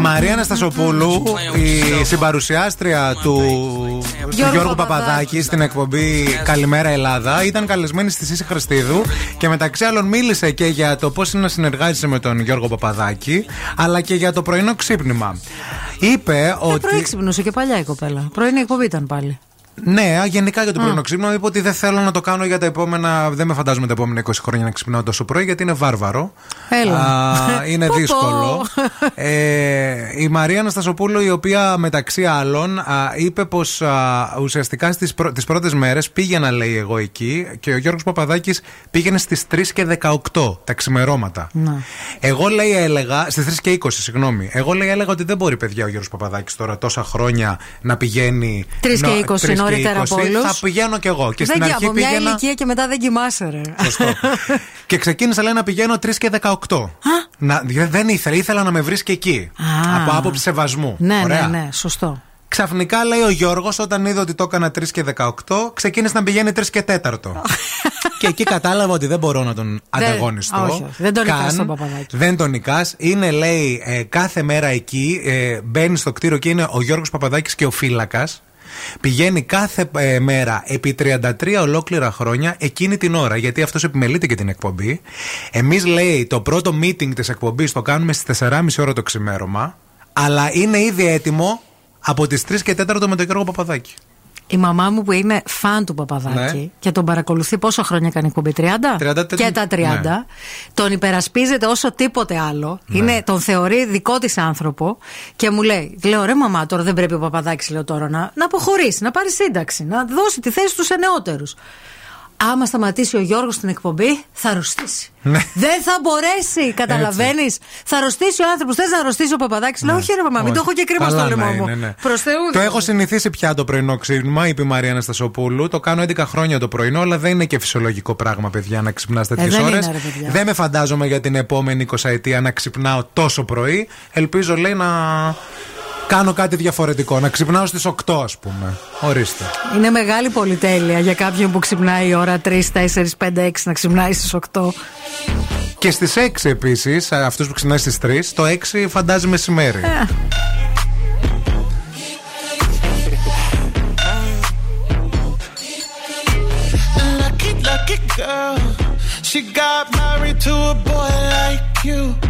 Μαρία Αναστασοπούλου, η συμπαρουσιάστρια του, του Γιώργου Γιώργου Παπαδάκη. Παπαδάκη στην εκπομπή Καλημέρα Ελλάδα, ήταν καλεσμένη στη Σύση Χριστίδου και μεταξύ άλλων μίλησε και για το πώς είναι να συνεργάζεσαι με τον Γιώργο Παπαδάκη, αλλά και για το πρωινό ξύπνημα. Είπε Ε, ότι. προέξυπνωσε και παλιά η κοπέλα. Πρωινή εκπομπή ήταν πάλι. Ναι, γενικά για το Α. πρωινό ξύπνημα είπε ότι δεν θέλω να το κάνω για τα επόμενα. Δεν με φαντάζομαι τα επόμενα 20 χρόνια να ξυπνάω τόσο πρωί γιατί είναι βάρβαρο. Έλα. Α, είναι Πω, πω. δύσκολο. ε, η Μαρία Αναστασοπούλου, η οποία μεταξύ άλλων α, είπε πως ουσιαστικά στις πρω, τις πρώτες μέρες πήγαινα, λέει εγώ εκεί, και ο Γιώργος Παπαδάκης πήγαινε στις 3 και 18 τα ξημερώματα. Να. Εγώ λέει έλεγα, στις 3 και 20, συγγνώμη. Εγώ λέει έλεγα ότι δεν μπορεί, παιδιά, ο Γιώργος Παπαδάκης τώρα τόσα χρόνια να πηγαίνει. 3 και νο- 20 3 και νωρίτερα 20. από όλους. Θα πηγαίνω κι εγώ. Και δεν στην και αρχή από μια πήγαινα. ηλικία και μετά δεν κοιμάσαι, ρε. και ξεκίνησα λέει να πηγαίνω 3 και 18. Να, δεν ήθελα, ήθελα να με βρεις και εκεί. Α. Από άποψη σεβασμού. ναι, Ωραία. ναι, ναι, σωστό. Ξαφνικά λέει ο Γιώργος, όταν είδε ότι το έκανα 3 και 18, ξεκίνησε να πηγαίνει 3 και 4. και εκεί κατάλαβα ότι δεν μπορώ να τον ανταγωνιστώ. όχι, όχι. Δεν τον Καν. νικάς τον Παπαδάκη. Δεν τον νικάς. Είναι, λέει, ε, κάθε μέρα εκεί. Ε, μπαίνει στο κτίριο και είναι ο Γιώργος Παπαδάκης και ο φύλακας. Πηγαίνει κάθε ε, μέρα επί 33 ολόκληρα χρόνια εκείνη την ώρα, γιατί αυτός επιμελείται και την εκπομπή. Εμείς, λέει, το πρώτο meeting της εκπομπής το κάνουμε στις 4.30 ώρα το ξημέρωμα, αλλά είναι ήδη έτοιμο από τις 3 και 4 με τον Γιώργο Παπαδάκη. Η μαμά μου που είναι φαν του Παπαδάκη Ναι. και τον παρακολουθεί πόσο χρόνια κάνει εκπομπή, 30? 30 και τα 30. ναι. Τον υπερασπίζεται όσο τίποτε άλλο. Είναι, τον θεωρεί δικό της άνθρωπο και μου λέει: Λέω, ρε μαμά, τώρα δεν πρέπει ο Παπαδάκης, λέω τώρα, να, να αποχωρήσει, να πάρει σύνταξη, να δώσει τη θέση του σε νεότερου. Άμα σταματήσει ο Γιώργος στην εκπομπή, θα αρρωστήσει. Ναι. Δεν θα μπορέσει, καταλαβαίνεις. Θα αρρωστήσει ο άνθρωπος. Θες να αρρωστήσει ο Παπαδάκης; Λέω, όχι, ρε μαμά, μην το έχω και κρίμα Καλά στο να λαιμό μου. είναι, ναι. Προς Θεού, Το δηλαδή. έχω συνηθίσει πια το πρωινό ξύπνημα, είπε η Μαρία Αναστασοπούλου. Το κάνω 11 χρόνια το πρωινό, αλλά δεν είναι και φυσιολογικό πράγμα, παιδιά, να ξυπνάς τέτοιες Ε, δεν ώρες. είναι, ρε, παιδιά. Δεν με φαντάζομαι για την επόμενη 20 ετία να ξυπνάω τόσο πρωί. Ελπίζω, λέει, να κάνω κάτι διαφορετικό. Να ξυπνάω στις 8, ας πούμε. Ορίστε. Είναι μεγάλη πολυτέλεια για κάποιον που ξυπνάει η ώρα 3, 4, 5, 6 να ξυπνάει στις 8. Και στις 6 επίσης, αυτού που ξυπνάει στις 3, το 6 φαντάζει μεσημέρι. Ε. Lucky, lucky girl. She got married to a boy like you.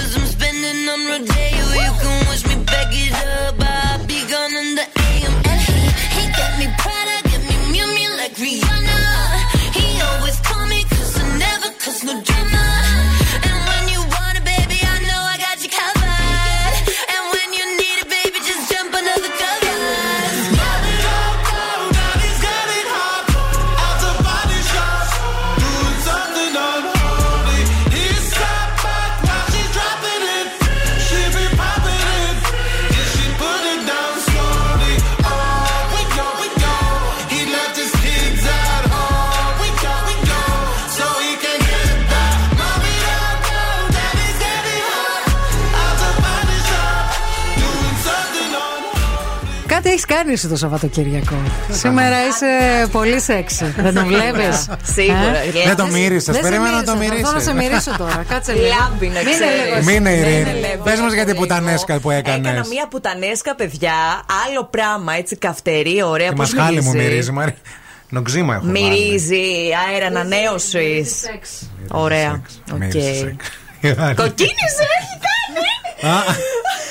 κάνεις εσύ το Σαββατοκύριακο. Σήμερα είσαι πολύ σεξ. Δεν το βλέπεις; Σίγουρα. Δεν το μύρισε. Περίμενα να το μυρίσει. Θα σε μυρίσω τώρα. Κάτσε λίγο. Λάμπει να Μείνε ξέρεις. λίγο εσύ. Μην είναι Μείνε ειρήνη. λίγο. Πε μας για την πουτανέσκα που έκανες. Έκανα μία πουτανέσκα, παιδιά. Άλλο πράγμα, έτσι καυτερή, ωραία. Τη πώς μασχάλη μου μυρίζει. Μαρή. Noxzema έχω βάλει. Μυρίζει αέρα ανανέωσης. Ωραία. Οκ. Μύρισε σεξ. Κοκκίνησε, έχει κάνει.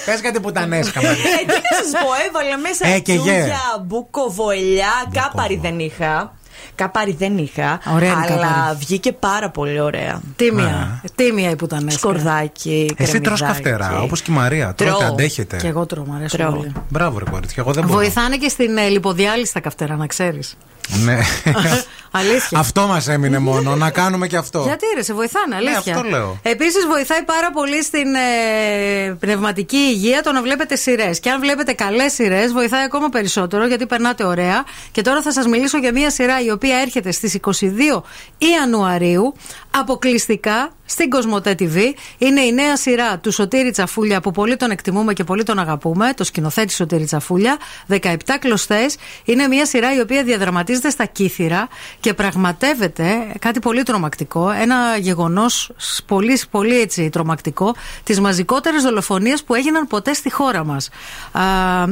Πες για την πουτανέσκα. Μαρή. Ε, τι να σας πω, έβαλα μέσα Ε, και γε. τσούγια, μπουκοβολιά, κάπαρι δεν είχα. Κάπαρι δεν είχα. Ωραία είναι αλλά κάπαρι. βγήκε πάρα πολύ ωραία. Τίμια. Τίμια η πουτανέσκα. Σκορδάκι, Εσύ τρως κρεμμυδάκι. καυτερά, όπως και η Μαρία. Τρώτε, Τρώω. αντέχετε. Και εγώ τρώω, μου αρέσουν Τρώω. πολύ. Μπράβο, ρε κορίτσια. Εγώ δεν μπορώ. Βοηθάνε και στην ε, λιποδιάλυση τα καυτερά, να ξέρεις. Ναι. Αλήθεια. Αυτό μας έμεινε μόνο. Να κάνουμε και αυτό. Γιατί ρε, σε βοηθάνε, αλήθεια. αυτό λέω. Επίσης, βοηθάει πάρα πολύ στην ε, πνευματική υγεία το να βλέπετε σειρές. Και αν βλέπετε καλές σειρές, βοηθάει ακόμα περισσότερο γιατί περνάτε ωραία. Και τώρα θα σας μιλήσω για μια σειρά η οποία έρχεται στις 22 Ιανουαρίου αποκλειστικά στην Κοσμοτέ TV. Είναι η νέα σειρά του Σωτήρη Τσαφούλια που πολύ τον εκτιμούμε και πολύ τον αγαπούμε. Το σκηνοθέτη Σωτήρη Τσαφούλια. 17 κλωστές. Είναι μια σειρά η οποία διαδραματίζεται στα κύθυρα και πραγματεύεται κάτι πολύ τρομακτικό. Ένα γεγονός πολύ, πολύ έτσι τρομακτικό. Τι μαζικότερε δολοφονίε που έγιναν ποτέ στη χώρα μας.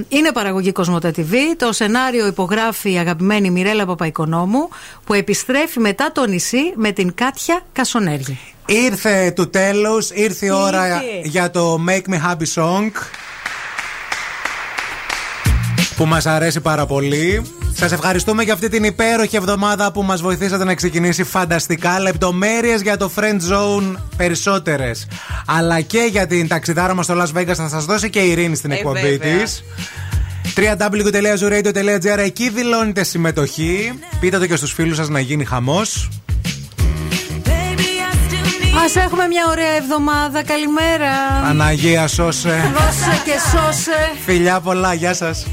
Είναι παραγωγή Κοσμοτέ TV. Το σενάριο υπογράφει η αγαπημένη Μιρέλα Παπαϊκονόμου που επιστρέφει μετά το νησί με την Κάτια Κασονέργη. Ήρθε του τέλου, ήρθε η ώρα Ήρθε. για το Make Me Happy Song. Που μας αρέσει πάρα πολύ. Σας ευχαριστούμε για αυτή την υπέροχη εβδομάδα που μας βοηθήσατε να ξεκινήσει φανταστικά. Λεπτομέρειες για το Friend Zone περισσότερες. Αλλά και για την ταξιδάρα μας στο Las Vegas θα σας δώσει και η Ειρήνη στην Ε, εκπομπή βέβαια. της www.zooradio.gr Εκεί δηλώνετε συμμετοχή. Πείτε το και στους φίλους σας να γίνει χαμός. Α έχουμε μια ωραία εβδομάδα. Καλημέρα. Αναγία σώσε. Δώσε και σώσε. Φιλιά πολλά, γεια σας.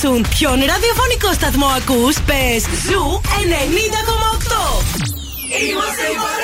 Και σε ρωτήσουν ποιον ραδιοφωνικό σταθμό ακούς, πες Zoo 90,8. Είμαστε η παρέα